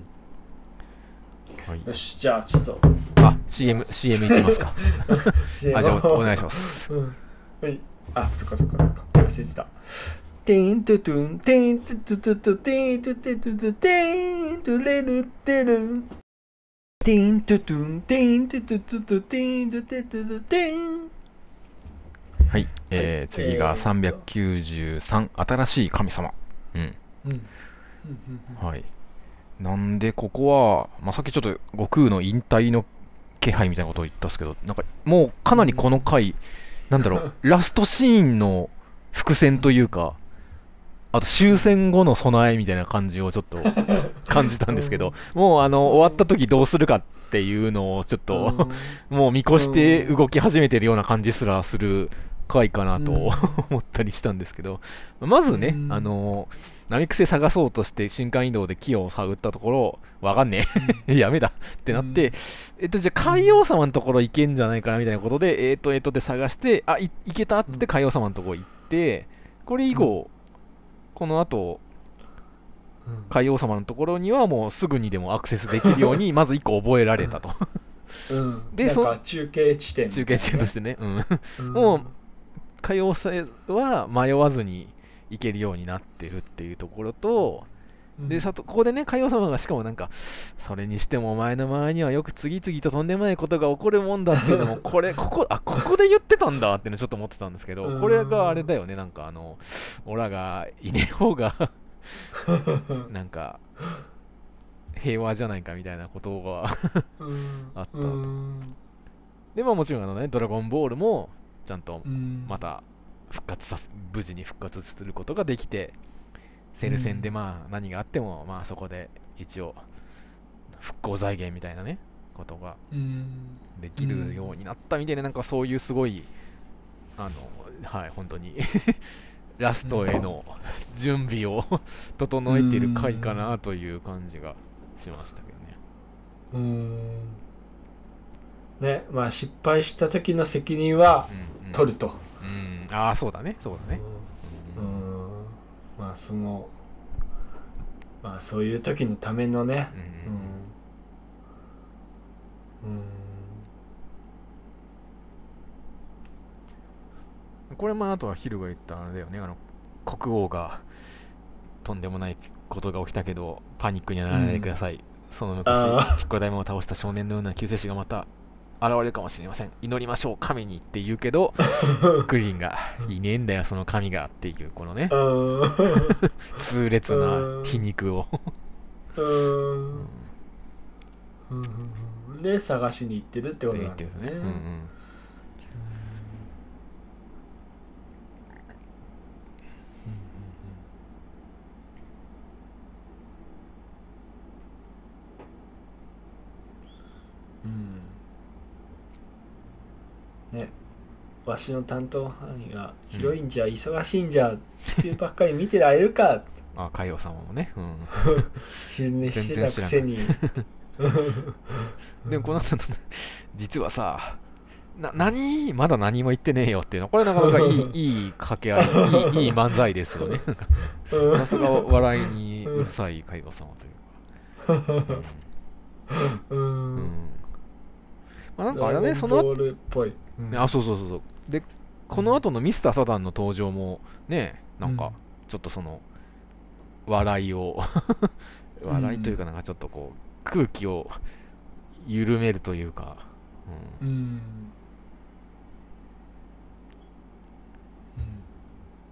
はい。よしじゃあちょっと。あ CM CM いきますか。あじゃあおお願いします。うん。はい。あそっかそっか。そっか忘れてた。てんととんてんととととてんとてととてんとれるてるてんととんてんととととてんとてととてんはい、えー、次がえーと393新しい神様。うん。うん。はい。なんでここは、まあ、さっきちょっと悟空の引退の気配みたいなことを言ったんですけどなんかもうかなりこの回、なんだろう ラストシーンの伏線というかあと終戦後の備えみたいな感じをちょっと感じたんですけど、もうあの終わった時どうするかっていうのをちょっと、もう見越して動き始めてるような感じすらする回かなとうん。思ったりしたんですけど、まずね、うん。あの波癖探そうとして瞬間移動で木を探ったところ、わかんねえ、やめだ。ってなって、うん。えっと、じゃあ海王様のところ行けんじゃないかなみたいなことで、えっと、えっとで探して、あ、い行けたって海王様のところ行って、これ以後、この後、海王様のところにはもうすぐにでもアクセスできるように、まず1個覚えられたと。うん。でそなんか中継地点ね中継地点としてね。うん。うん。もう海王星は迷わずに行けるようになってるっていうところと、でさとここでね海王様がしかもなんかそれにしてもお前の周りにはよく次々ととんでもないことが起こるもんだっていうのも これここあここで言ってたんだってのちょっと思ってたんですけどこれがあれだよねなんかあのオラがいねえ方がなんか平和じゃないかみたいなことがうん。あったうんでまあもちろんあのね「ドラゴンボール」もちゃんとうん。また復活させ無事に復活することができてセル戦でまあ何があってもまあそこで一応復興財源みたいなねことがうん。できるようになったみたいななんかそういうすごいあのはい本当に ラストへの準備を 整えている回かなという感じがしましたけどね。うん。ねまあ失敗した時の責任はうんうん取ると、うん、ああそうだね。そうだね。ううん。んまあそのまあそういう時のためのね。うん。うん。うん。これまああとはヒルが言ったあれだよね。あの国王がとんでもないことが起きたけどパニックにはならないでください、その昔あー。ピッコロ大魔を倒した少年のような救世主がまた現れるかもしれません。祈りましょう。神にって言うけど クリリンがいねえんだよその神がっていうこのね。うん。痛烈な皮肉を。うん。で探しに行ってるってこと言なんですね、うんうん。うんねわしの担当範囲が広いんじゃ、忙しいんじゃ地球ばっかり見てられるか。あ海王様もね、うん、昼寝してたくせに。でもこの後の 実はさな何まだ何も言ってねえよっていうの。これなかなかいいいい掛け合いいいいい漫才ですよね。うんさすが笑いにうるさい海王様というか、ううん。ん。まあ、なんかあれだねそのうん。あそうそうそうそう。でこの後のミスターサダンの登場もねなんかうん。ちょっとその笑いをうん 笑いというかなんかちょっとこう空気を緩めるというか、うん。うん。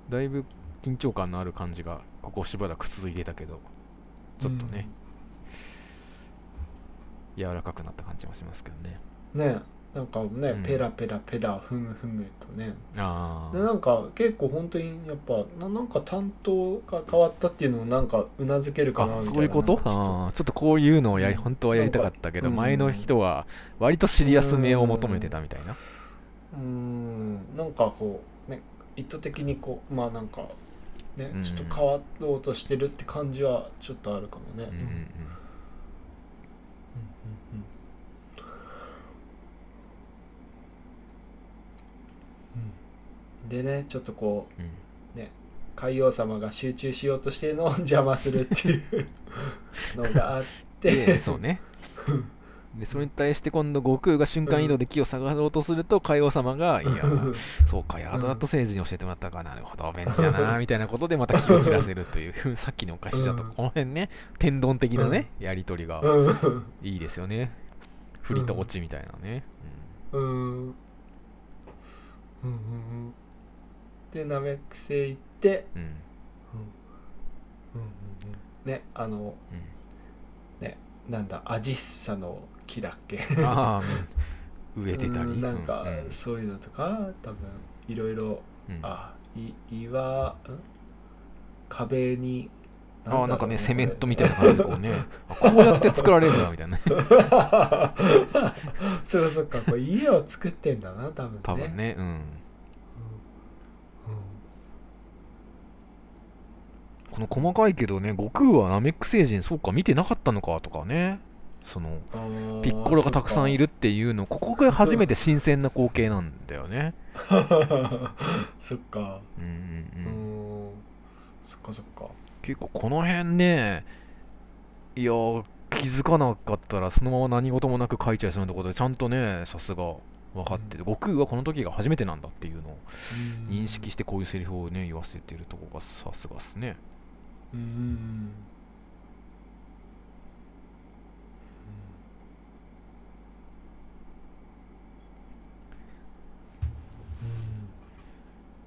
だいぶ緊張感のある感じがここしばらく続いてたけどちょっとね、柔らかくなった感じもしますけどね。ねなんかね、うん。ペラペラペラふむふむとね。ああでなんか結構本当にやっぱななんか担当が変わったっていうのもなんかうなずけるかなみたいなあそういうこと？あー。ちょっとこういうのをやり、うん。本当はやりたかったけど、前の人は割とシリアスめを求めてたみたいな、とうーん。なんかこうね意図的にこうまあなんかね、うん。ちょっと変わろうとしてるって感じはちょっとあるかもね、うんうんうんうんでねちょっとこうん。うね海王様が集中しようとしてるのを邪魔するっていう のがあって。でそうね。でそれに対して今度悟空が瞬間移動で木を探ろうとすると海王様が「いや そうかヤードラット星人に教えてもらったからなるほど便利だな」みたいなことでまた気を散らせるというさっきのお菓子だとうんこの辺ね天丼的なねやり取りがうん。いいですよね。振りと落ちみたいなね、うん。うんうんうんでナメック星行って、うん。うん。うん。うん。うん。ねあのねなんだアジッサの木だっけ？うん、ああ、うん。植えてたり。うんなんかうんうん。そういうのとか多分いろいろうん。あい岩ん？壁にああなんかねセメントみたたいな感じでこうね。あこうやって作られるんだみたいなね。そうかそうかこれ家を作ってんだな多分ね。多分ねうんうんこの細かいけどね悟空はナメック星人そうか見てなかったのかとかね。そのうんピッコロがたくさんいるっていうのここが初めて新鮮な光景なんだよね。そっか。そっかうんうん。ううん。んそっかそっか。結構この辺ねいやー気づかなかったらそのまま何事もなく書いちゃいそうなところでちゃんとねさすが分かってて、悟空はこの時が初めてなんだっていうのを認識してこういうセリフをね言わせてるとこがさすがっすねうん。う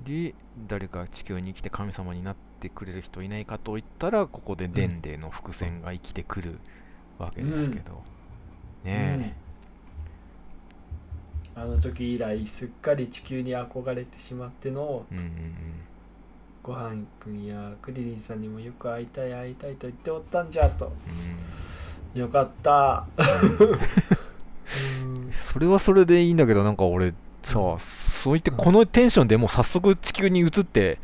ん。で誰か地球に来て神様になってくれる人いないかと言ったらここでデンデの伏線が生きてくるわけですけど、ねえあの時以来すっかり地球に憧れてしまってのえうん。うん。ごはんくんやクリリンさんにもよく会いたい会いたいと言っておったんじゃと。うん。よかった。うん。それはそれでいいんだけどなんか俺さそう言ってこのテンションでもう早速地球に移って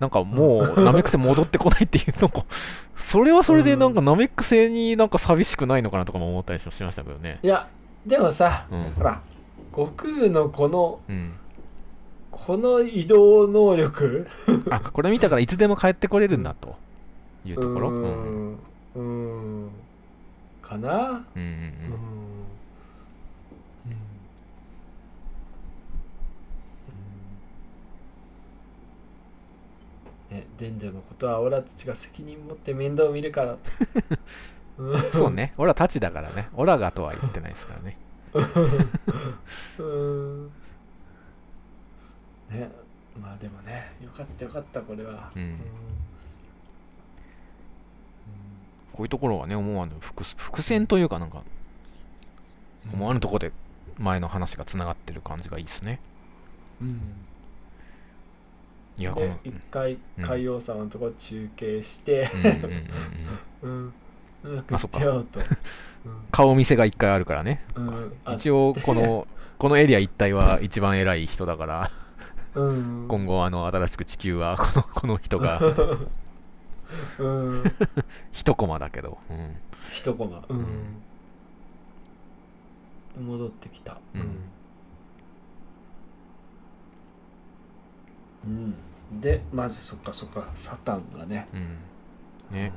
なんかもうナメック星戻ってこないっていうなんか。それはそれでなんかナメック星になんか寂しくないのかなとかも思ったりしましたけどね。いやでもさうん。ほら悟空のこのうんこの移動能力？あこれ見たからいつでも帰ってこれるんだと。いうところ？ううん。ん。うーん。かな？うんうんうん。うん。ね、デンジャのことはオラたちが責任持って面倒見るから。そうね。オラたちだからね。オラがとは言ってないですからね。うんねまあでもねよかったよかったこれは。うん。こういうところはね思わぬ伏伏線というかなんか思わぬところで前の話がつながってる感じがいいですね。うん。いやこので一回うん。海洋さんのとこ中継してあそっか。顔見せが一回あるからね。うん。一応このこのエリア一帯は一番偉い人だからうん。今後あの新しく地球はこの この人がうん。一コマだけど、うん、一コマ。うん。戻ってきた。うん。うん。でまずそっかそっか。サタンがね。うん。ね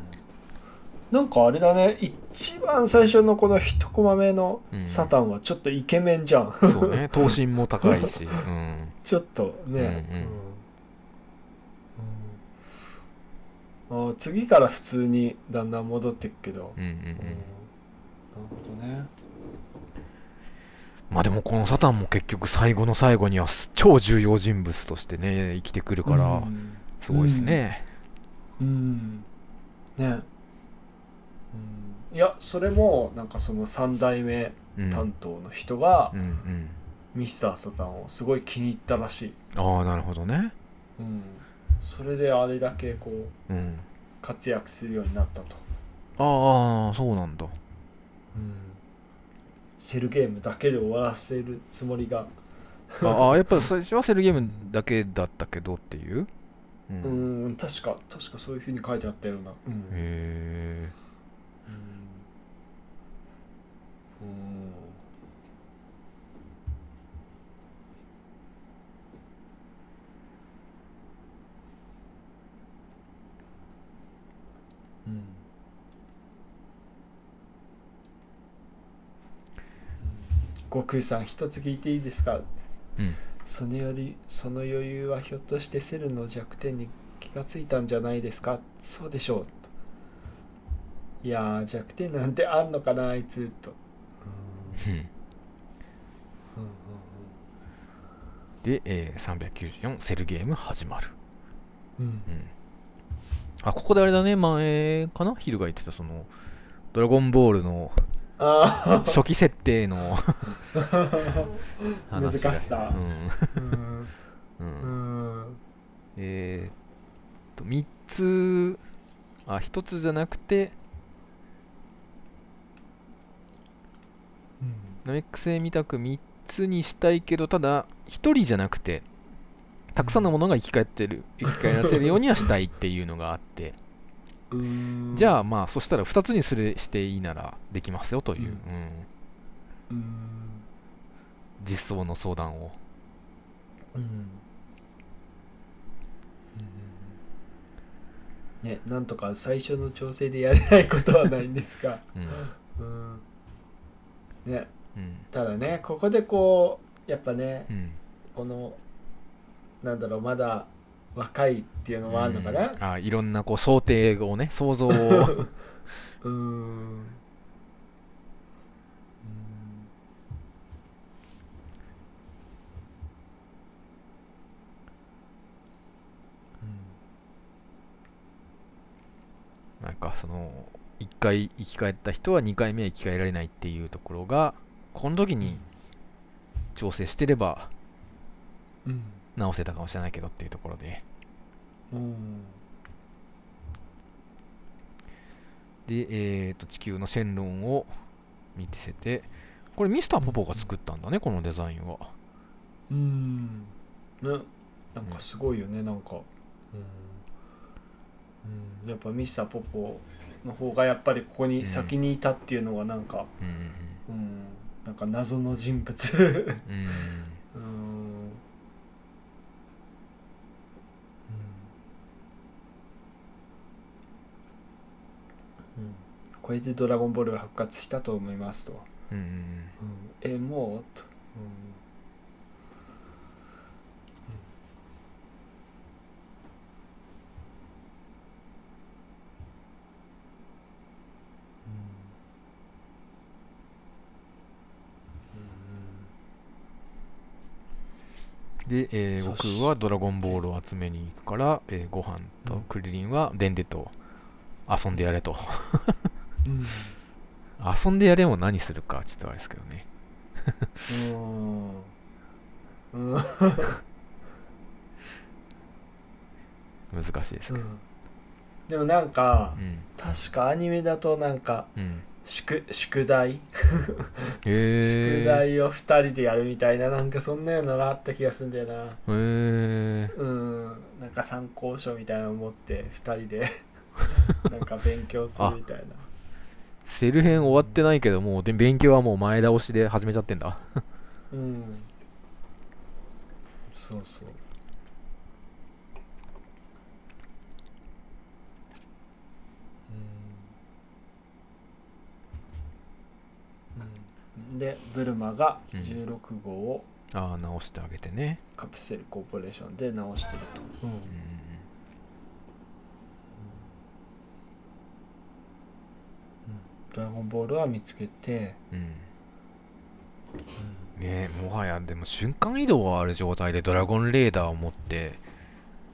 なんかあれだね。一番最初のこの一コマ目のうん。サタンはちょっとイケメンじゃん、そうね。頭身も高いし、うん、ちょっとね、うんうん。うん。あ次から普通にだんだん戻ってくけど、うんうんうん。うん。なるほどね。まあでもこのサタンも結局最後の最後には超重要人物としてね生きてくるからうん。すごいですね、うん。ねうんいやそれもなんかその3代目うん。担当の人がうんうん。ミスターサタンをすごい気に入ったらしい、ああなるほどね。うん、それであれだけこううん。活躍するようになったと、ああそうなんだ。セルゲームだけで終わらせるつもりが。ああやっぱ最初はセルゲームだけだったけどっていう、うん。うん確か確かそういうふうに書いてあったような。うん。へえうん。うん悟空さん一つ聞いていいですか？うん。そのよりその余裕はひょっとしてセルの弱点に気がついたんじゃないですか？そうでしょう。いやー弱点なんてあんのかなあいつ。と、うんで、えー394セルゲーム始まる、うん。うん、あここであれだね。前かな？ヒルが言ってたそのドラゴンボールのあ初期設定の 難しさ。うん。えーっと3つあ1つじゃなくてナメック星みたく3つにしたいけどただ1人じゃなくてたくさんのものが生き返ってる生き返らせるようにはしたいっていうのがあって。うん。じゃあまあそしたら2つにするしていいならできますよという、ううん。うん。実装の相談を。うん。ねなんとか最初の調整でやれないことはないんですが。うん。うん。ね。うんただねここでこうやっぱねうんこのなんだろうまだ若いっていうのもあるのかな。うん。あいろんなこう想定をね想像を。うーん。なんかその1回生き返った人は2回目は生き返られないっていうところがこの時に調整してればうん。直せたかもしれないけどっていうところで。うん。で、えー、と地球のシェンロンを見せてこれミスターポポが作ったんだねこのデザインは。うん。ね。なんかすごいよねなんか。うん、うん、やっぱミスターポポの方がやっぱりここに先にいたっていうのはなんか。うん。うんなんか謎の人物。うん。うん。うん。うん。うんこれで「ドラゴンボール」が復活したと思いますと。うん。うん。うん。うん、えもう？と、で、えー、悟空はドラゴンボールを集めに行くから、えー、ご飯とクリリンはデンデと遊んでやれと。うん。う ん遊んでやれも何するかちょっとあれですけどね。うん。うん。難しいですけど。でもなんかうん。確かアニメだとなんかうん宿宿題、宿題を2人でやるみたいななんかそんなようなのあった気がするんだよな。へえうん。なんか参考書みたいなのを持って2人で。なんか勉強するみたいな。セル編終わってないけどもうで勉強はもう前倒しで始めちゃってんだ。うん。そうそうでブルマがうん。16号をああ直してあげてね。カプセルコーポレーションで直してると、うん。ドラゴンボールは見つけて、うん。うん。ねえもはやでも瞬間移動がある状態でドラゴンレーダーを持って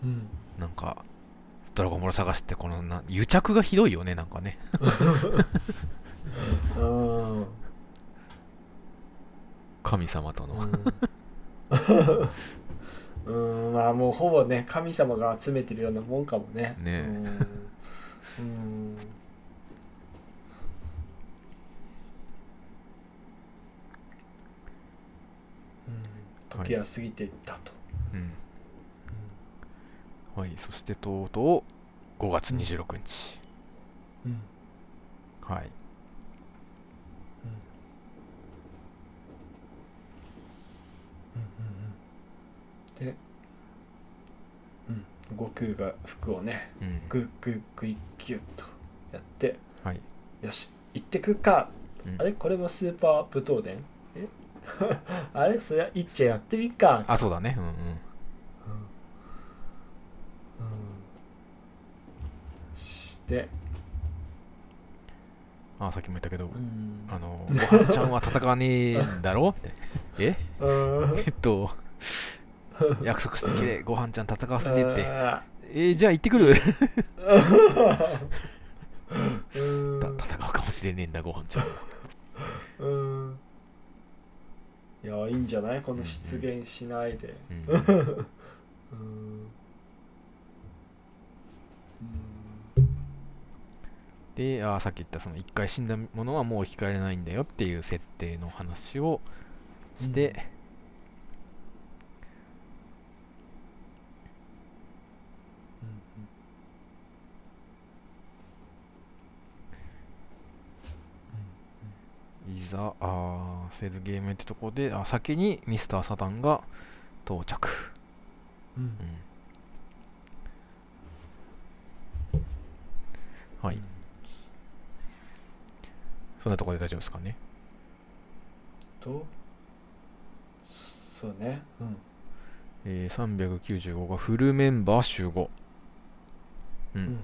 うん。なんかドラゴンボール探してこのな癒着がひどいよねなんかね。うん神様との。うん、うんまあもうほぼね神様が集めてるようなもんかもね。ね。うん。時は過ぎていったと、うん。はいそしてとうとう5月26日、うんうん。はいうんうんうん。で、うん、悟空が服をねうん。グッグッグイッギュッとやってはい。よし行ってくか。うん。あれ？これもスーパー武闘伝？え？あれ？そりゃいっちゃやってみっか。あそうだね。うんうん。うん。して、あさっきも言ったけど、うん。あのごはんちゃんは戦わねえんだろ？って。え？うん。えっと約束してきれごはんちゃん戦わせねえって。あえー、じゃあ行ってくる？戦うかもしれねえんだごはんちゃんは。うん。いやいいんじゃない？この出現しないで。うん。うんであさっき言ったその一回死んだものはもう生き返れないんだよっていう設定の話をして、いざあーセルゲームってとこであ先にミスターサタンが到着、うん。うん。はいそんなところで大丈夫ですかね？とそうね。うん。えー、395がフルメンバー集合。うん、うん。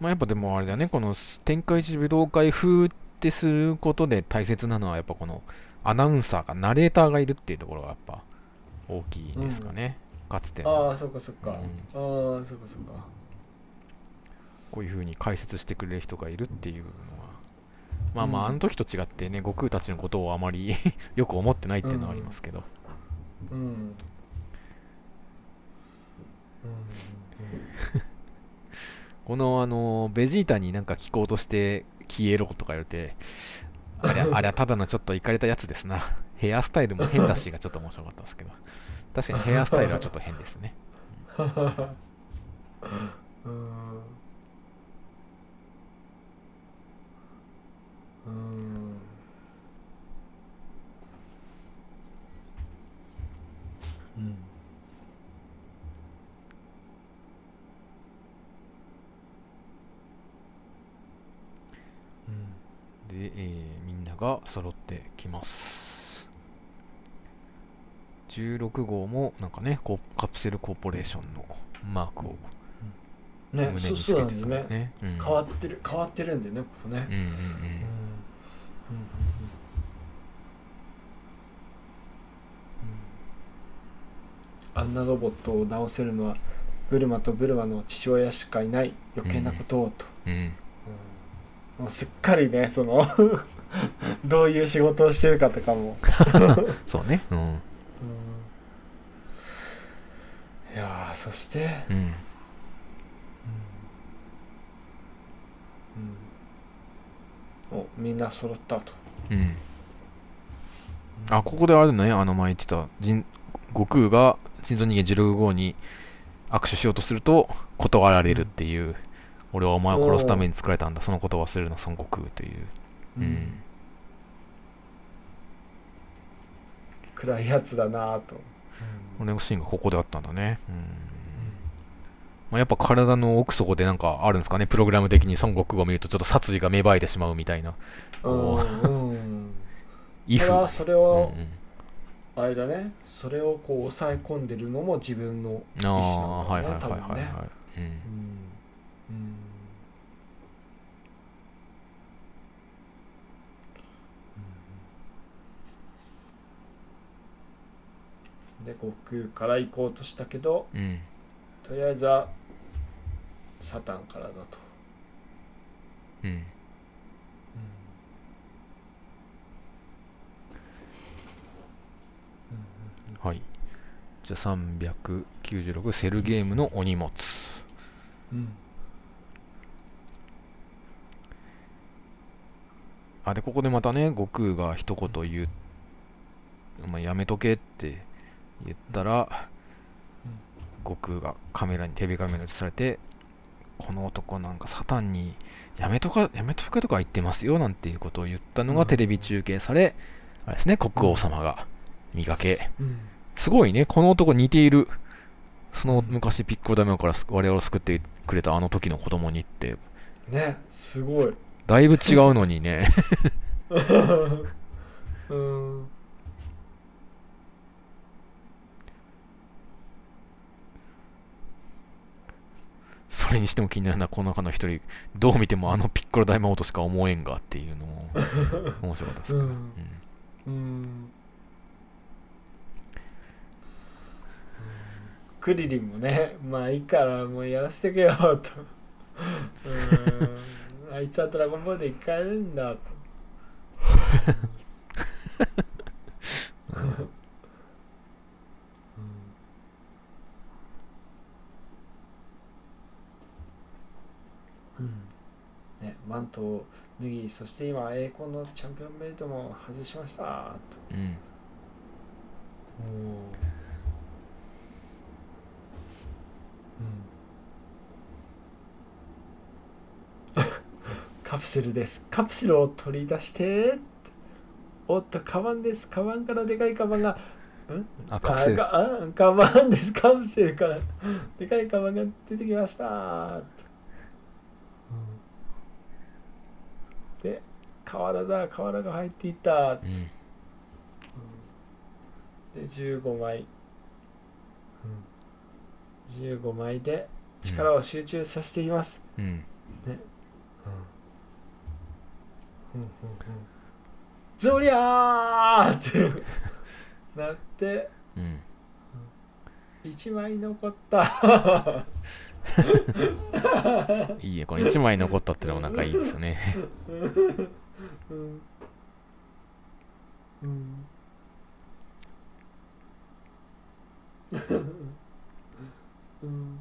まあやっぱでもあれだねこの天下一武道会風ってすることで大切なのはやっぱこのアナウンサーがナレーターがいるっていうところがやっぱ大きいですかね、かつてあの。あそっかそっか、うん。ああそっかそっかこういうふうに解説してくれる人がいるっていうのは。まあまあ、うん。あの時と違ってね悟空たちのことをあまり よく思ってないっていうのはありますけど、うん。うん。このあのベジータになんか聞こうとして消えろとか言われてあれ あれはただのちょっといかれたやつですな。ヘアスタイルも変だしがちょっと面白かったですけど。確かにヘアスタイルはちょっと変ですね。う んうん。うん。うんで、えーみんなが揃ってきます。16号もなんかねこうカプセルコーポレーションのマークをね胸につけてたね。んね。うん。変わってる変わってるんでねここね。うんうんうん。うんうんあんなロボットを直せるのはブルマとブルマの父親しかいない。余計なことをと、うん。うん。もうすっかりねその どういう仕事をしてるかとかも、そうね。うん。うん。いやーそして、うんうんうんおみんな揃ったと、うん。あここであるね。あの前言ってた。人悟空が人造人間16号に握手しようとすると断られるっていう、俺はお前を殺すために作られたんだ。そのことを忘れるな孫悟空という。うん。暗いやつだなぁと、俺のシーンがここであったんだね。うんまあ、やっぱ体の奥底でなんかあるんですかねプログラム的に孫悟空を見るとちょっと殺意が芽生えてしまうみたいな。こううん。うんイフ それうんうを、ん。あれだね。それをこう抑え込んでるのも自分の意思はいなんだろうね多分ね。はいはいはいはい、うんうん。うん。で悟空から行こうとしたけどうん。とりあえずはサタンからだと、うん。はい。じゃあ396セルゲームのお荷物うん。あでここでまたね悟空が一言言う、まあ、やめとけって言ったら、悟空がカメラにテレビカメラに映されてこの男なんかサタンにやめとかやめとけとか言ってますよなんていうことを言ったのうん。がテレビ中継され、あれですね国王様が見かけ。うん。すごいねこの男似ている。その昔ピッコロ大名から我々を救ってくれたあの時の子供にって。ねすごい。だいぶ違うのにね。うんそれにしても気になるのはこの中の一人どう見てもあのピッコロ大魔王としか思えんがっていうのも 面白かったですか？ら、うん。うん。うん。クリリンもねまあいいからもうやらせてけよと。うん。あいつはドラゴンボールで生き返るんだと。うんね、マントを脱ぎそして今栄光のチャンピオンベルトも外しました。とうん。カプセルです。カプセルを取り出して。おっとカバンです。カバンからでかいカバンが。ん？あカプセル。ああカバンです。カプセルから。でかいカバンが出てきましたで瓦だ瓦が入っていった。うん。で15枚、15枚で力を集中させています、うん。ね、ゾリャーってなってうん。1枚残った いいえこの1枚残ったってのもなんかいいですよね。うんうんうん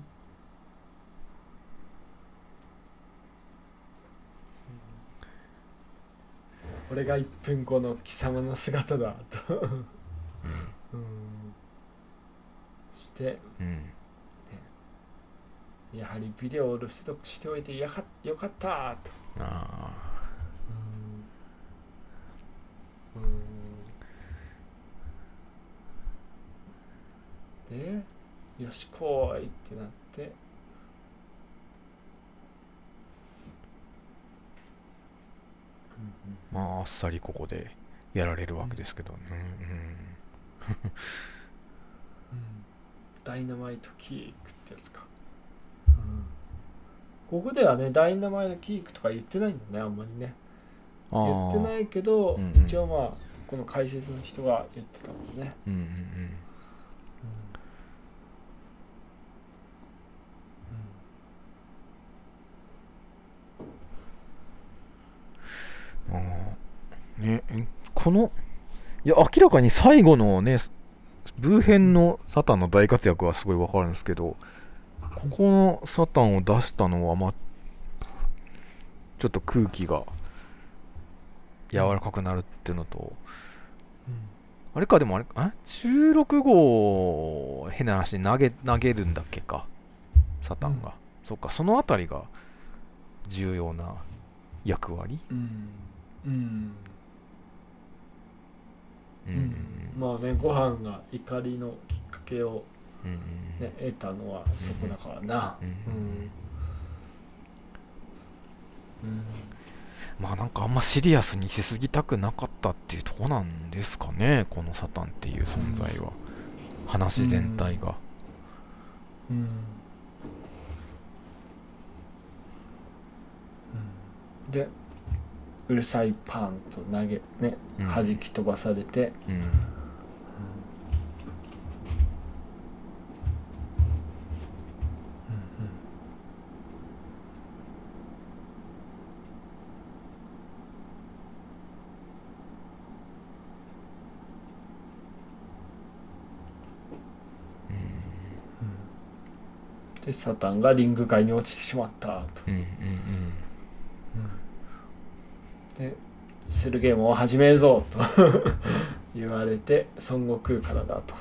これが1分後の貴様の姿だと。うん。して。うんやはりビデオを留守読しておいてよかよかったと。あうん。でよし来いってなって。あまああっさりここでやられるわけですけどうん。ダイナマイトキークってやつか、うん、ここではねダイナマイトキークとか言ってないんだねあんまりね。言ってないいけど、うんうん。一応まあこの解説の人が言ってたもんね、うんうんうん。ああねえこのいや明らかに最後のねブー編のサタンの大活躍はすごいわかるんですけどここのサタンを出したのはまあちょっと空気が柔らかくなるっていうのとあれかでもあれあ16号変な話投げ投げるんだっけかサタンが、うん。そっかそのあたりが重要な役割？うん。うん。うん。うん。まあねご飯が怒りのきっかけを、うんうんね、得たのはそこだからな。うんうんうんまあなんかあんまシリアスにしすぎたくなかったっていうとこなんですかねこのサタンっていう存在は、話全体が、うん。うん。でうるさいパンと投げねうん。弾き飛ばされて、うんでサタンがリング外に落ちてしまったと。うんうんでセルゲームを始めるぞと。言われて孫悟空からだと、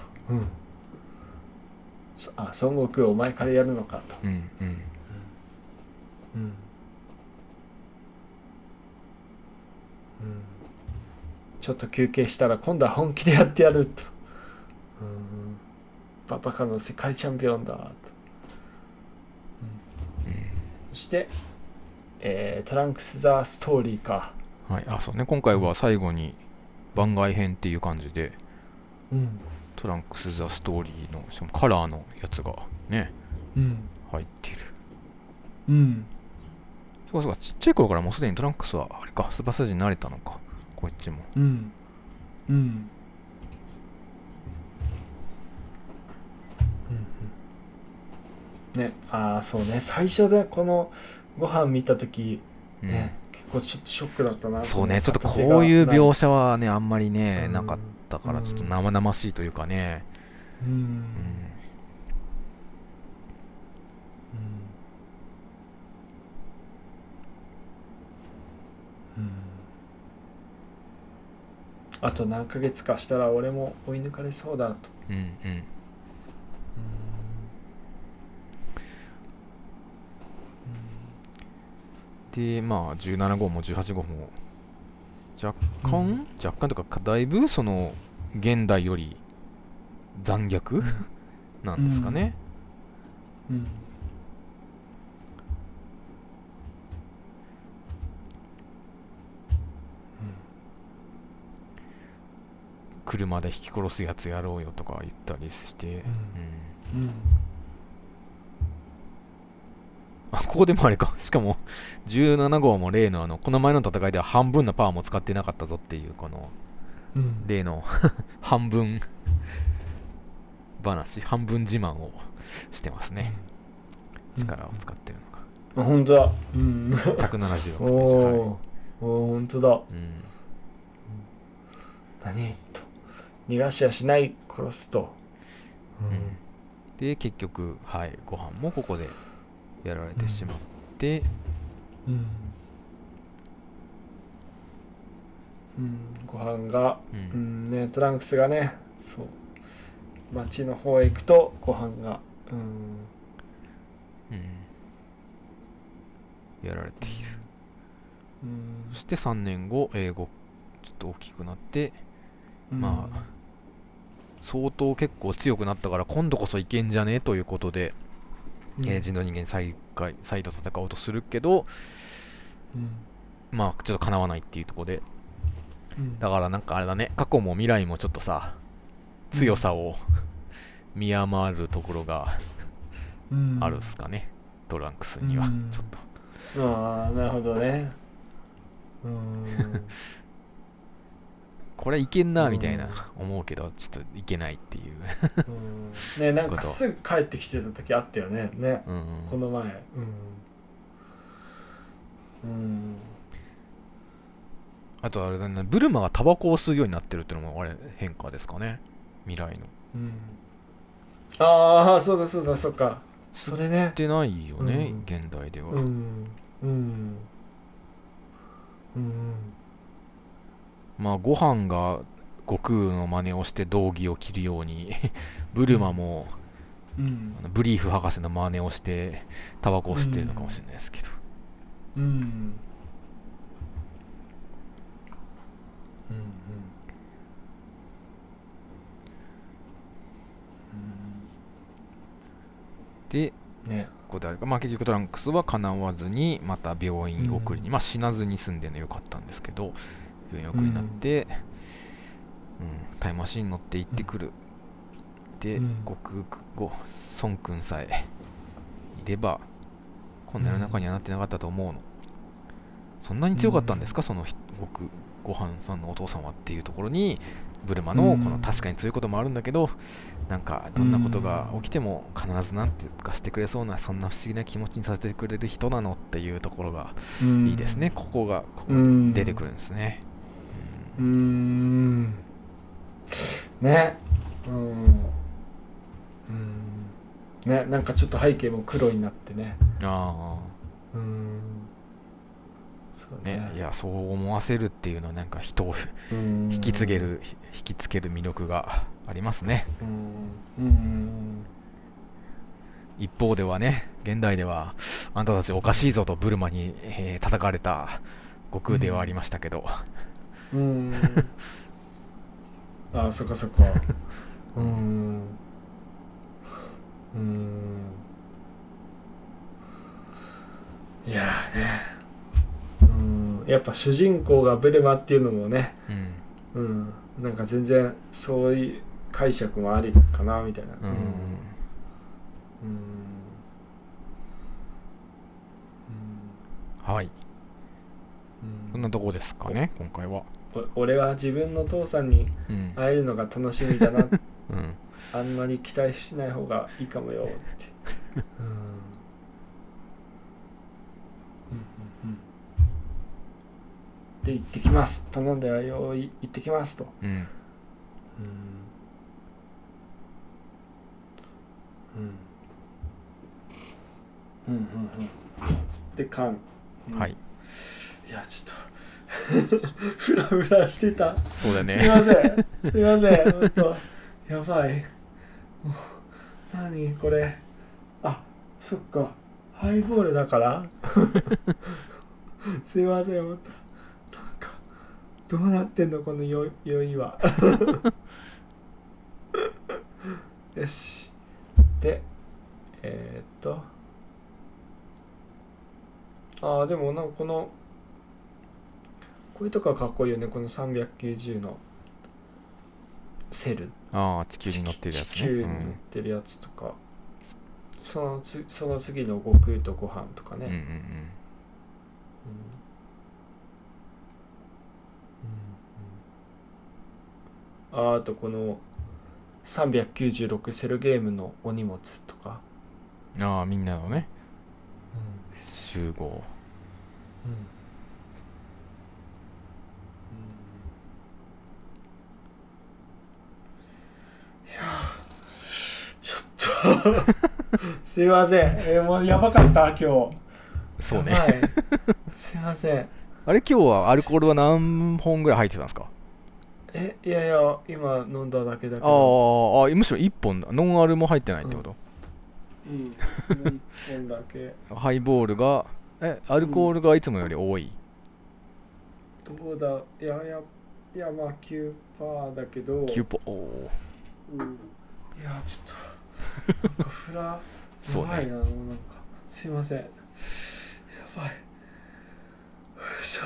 そあ孫悟空お前からやるのかと、うんうん。うん。ちょっと休憩したら今度は本気でやってやると、ババカの世界チャンピオンだして、えートランクス・ザ・ストーリーか、はい。あそうね。今回は最後に番外編っていう感じでうん。トランクス・ザ・ストーリーのしかもカラーのやつがねうん。入っている。うん。そうかそうか。ちっちゃい頃からもうすでにトランクスはあれかスーパーサイヤ人に慣れたのか。こっちも。うん。うんねああそうね。最初でこのご飯見た時うん。ね、結構ちょっとショックだったなそうね。ちょっとこういう描写はねあんまりねうん。なかったからちょっと生々しいというかね。うん。うん。うん。あと何ヶ月かしたら俺も追い抜かれそうだと。うん。うんでまあ17号も18号も若干、うん。若干とかだいぶその現代より残虐？なんですかね、うん。車で引き殺すやつやろうよとか言ったりして、うん。うんあここでもあれか。しかも17号も例のあのこの前の戦いでは半分のパワーも使ってなかったぞっていうこのうん。例の 半分話半分自慢をしてますね。力を使ってるのあ本当だ。うん。が176おです、はい。おお本当だ。うん、何と。逃がしはしない殺すと。うん。で結局はいご飯もここでやられてしまって、うん、うん、ご飯が。うん。うん。ねトランクスがね。そう。町の方へ行くとご飯が。うん。うん。やられている。うん。そして3年後英語ちょっと大きくなってまあ相当結構強くなったから今度こそいけんじゃね？ということで、うんえー人の人間再開再度戦おうとするけどうん。まあちょっとかなわないっていうところで。うん。だからなんかあれだね。過去も未来もちょっとさ強さを見余るところがうん。あるっすかね、トランクスにはうん。ちょっと。ああなるほどね。うん これいけんなみたいなうん思うけどちょっといけないっていう。うん。ねなんかすぐ帰ってきてた時あったよね。ね。うんこの前。うん。うん。あとあれだね。ブルマがタバコを吸うようになってるっていうのもあれ変化ですかね。未来の。うん。ああそうだそうだそうか。それね。ってないよね、うん。現代では、うん。うん。うんまあご飯が悟空の真似をして道着を着るようにブルマも、うん。ブリーフ博士の真似をしてタバコを吸ってるのかもしれないですけど、うん。うん。でうん。ね。ここであるか、まあ、結局トランクスはかなわずにまた病院送りに、うん。まあ死なずに済んでるのよかったんですけど病院送りになって、うんタイムマシンに乗って行ってくる、で、うん。悟空ご孫君さえいればこんな世の中にはなってなかったと思うの、そんなに強かったんですか、そのごはんさんのお父さんはっていうところにブルマのうん。この確かに強いこともあるんだけど、なんかどんなことが起きても必ずなんてかしてくれそうなそんな不思議な気持ちにさせてくれる人なのっていうところがうん。いいですね、ここがここうん出てくるんですね、うーん。ね。うん。うん。ねなんかちょっと背景も黒になってね。うんあ。うん。そうあね。ねいやそう思わせるっていうのはなんか人をうん。引き継げるひ引きつける魅力がありますね。うん。うん。一方ではね現代ではあんたたちおかしいぞとブルマに、えー叩かれた悟空ではありましたけど、うんあそっかそっか。うん。うん。いやーね。うん。やっぱ主人公がブルマっていうのもね。うん。うんなんか全然そういう解釈もありかなみたいな。うん。うん。はい。うん。そんなとこですかね今回は。お俺は自分の父さんにうん、会えるのが楽しみだなうん、あんまり期待しない方がいいかもよって。うん。うんうんうんで、行ってきます。頼んだよ、い行ってきますと。うんうん。うん。うんうんうん。で、缶。うんはい。いや、ちょっと、ふらふらしてた。そうだよすいまねせん。すいません。ほんと。やばい。何これ。あ、そっか。ハイボールだから すいません。ほんと。なんか、どうなってんの？この酔い酔いは。よし。で、えー、っと。ああ、でもなんかこの、こういうとこはかっこいいよね。この390のセル。ああ地球に乗ってるやつ地ね、球に乗ってるやつとか、そのつその次の悟空とご飯とかね、うん、うんうん。うん。うんうんああとこの396セルゲームのお荷物とか、ああみんなのね。うん。集合。いやーちょっと すいません、えーもうやばかった今日。そうね。い。すいません。あれ今日はアルコールは何本ぐらい入ってたんですか？えいやいや今飲んだだけだけあどーあむしろ1本だ。ノンアルも入ってないってこと、うん。もう一本だけ。ハイボールがえアルコールがいつもより多い、どうだいやいやいやまあ9%だけど。9ポおー。うん。いやちょっとなんかフラやばいなもうなんか。すいません。やばい。よいしょ。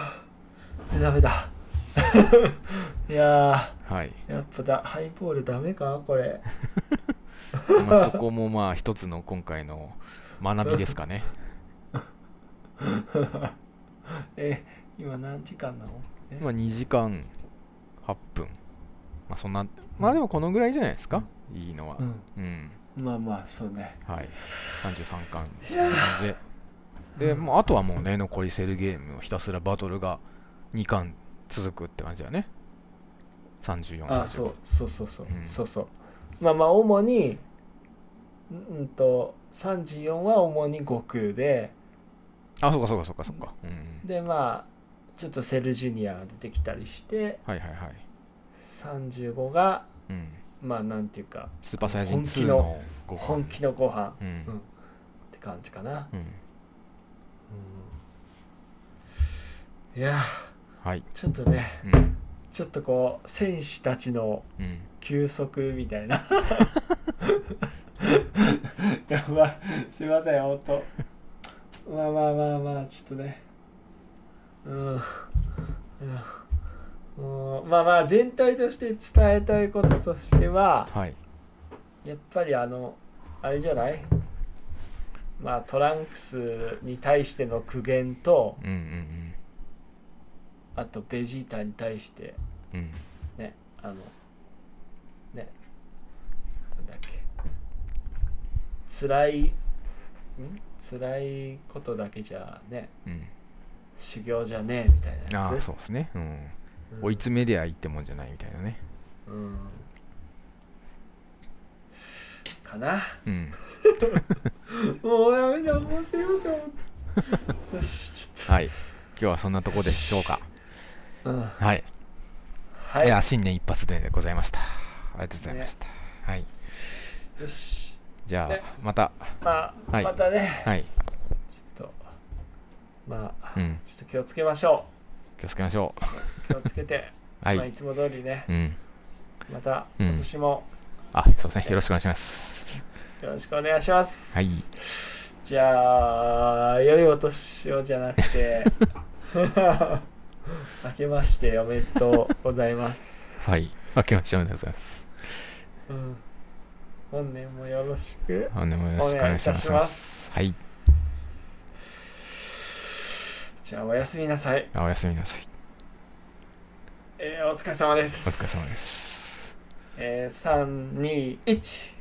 ダメだ。いやはい、ーやっぱだハイボールダメか？これ。まあ、そこもまあ一つの今回の学びですかね。え今何時間なの？え？まあ2時間8分。まあそんなまあでもこのぐらいじゃないですか、いいのは。うん。うん。まあまあそうね。はい。33巻。ででもうあとはもうね残りセルゲームをひたすらバトルが2巻続くって感じだよね。3435あそうそうそうそう、うん。そうそう。まあまあ主にうんうんと34は主に悟空で。あそうかそうかそうかそうか。うんでまあちょっとセルジュニアが出てきたりして。はいはいはい。35がうんまあなんていうかスーパーサイヤ人2本気ののご飯。本気のご飯、うん。うん。って感じかな、うん。いやはい。ちょっとねうん。ちょっとこう選手たちのうん。休息みたいな。やばい。すいませんほんとまあまあまあまあちょっとね。うん。うんもうまあまあ全体として伝えたいこととしてははい。やっぱりあのあれじゃない？まあトランクスに対しての苦言とうんうんあとベジータに対してうん。うんねあのねなんだっけ？辛いん？辛いことだけじゃねうん。修行じゃねえみたいなやつ？そうですね。うんうん追い詰めりゃいいってもんじゃないみたいなね。うん。かな。うん。もうやめだもうすいません。ほんとよしちょっと。はい。今日はそんなとこでしょうか。うん。はい。はい。いや新年一発目でございました。ありがとうございました。はい。よし。じゃね。あまた。まあ、はい。またね。はい。ちょっと。まあ、うん。ちょっと気をつけましょ気をつけましょう。気をつけて、う はまあ、いいつも通りね。うん。またうん。今年も。あそうですね。よろしくお願いします。よろしくお願いします、はい。じゃあ良いお年をじゃなくて。明けましておめでとうございます、はい。明けましておめでとうございます。うん、本年もよろしく。本年もよろおしくお願いします。はいじゃあおやすみなさい、あおやすみなさい。えーお疲れ様でおす疲れ様です。えー、321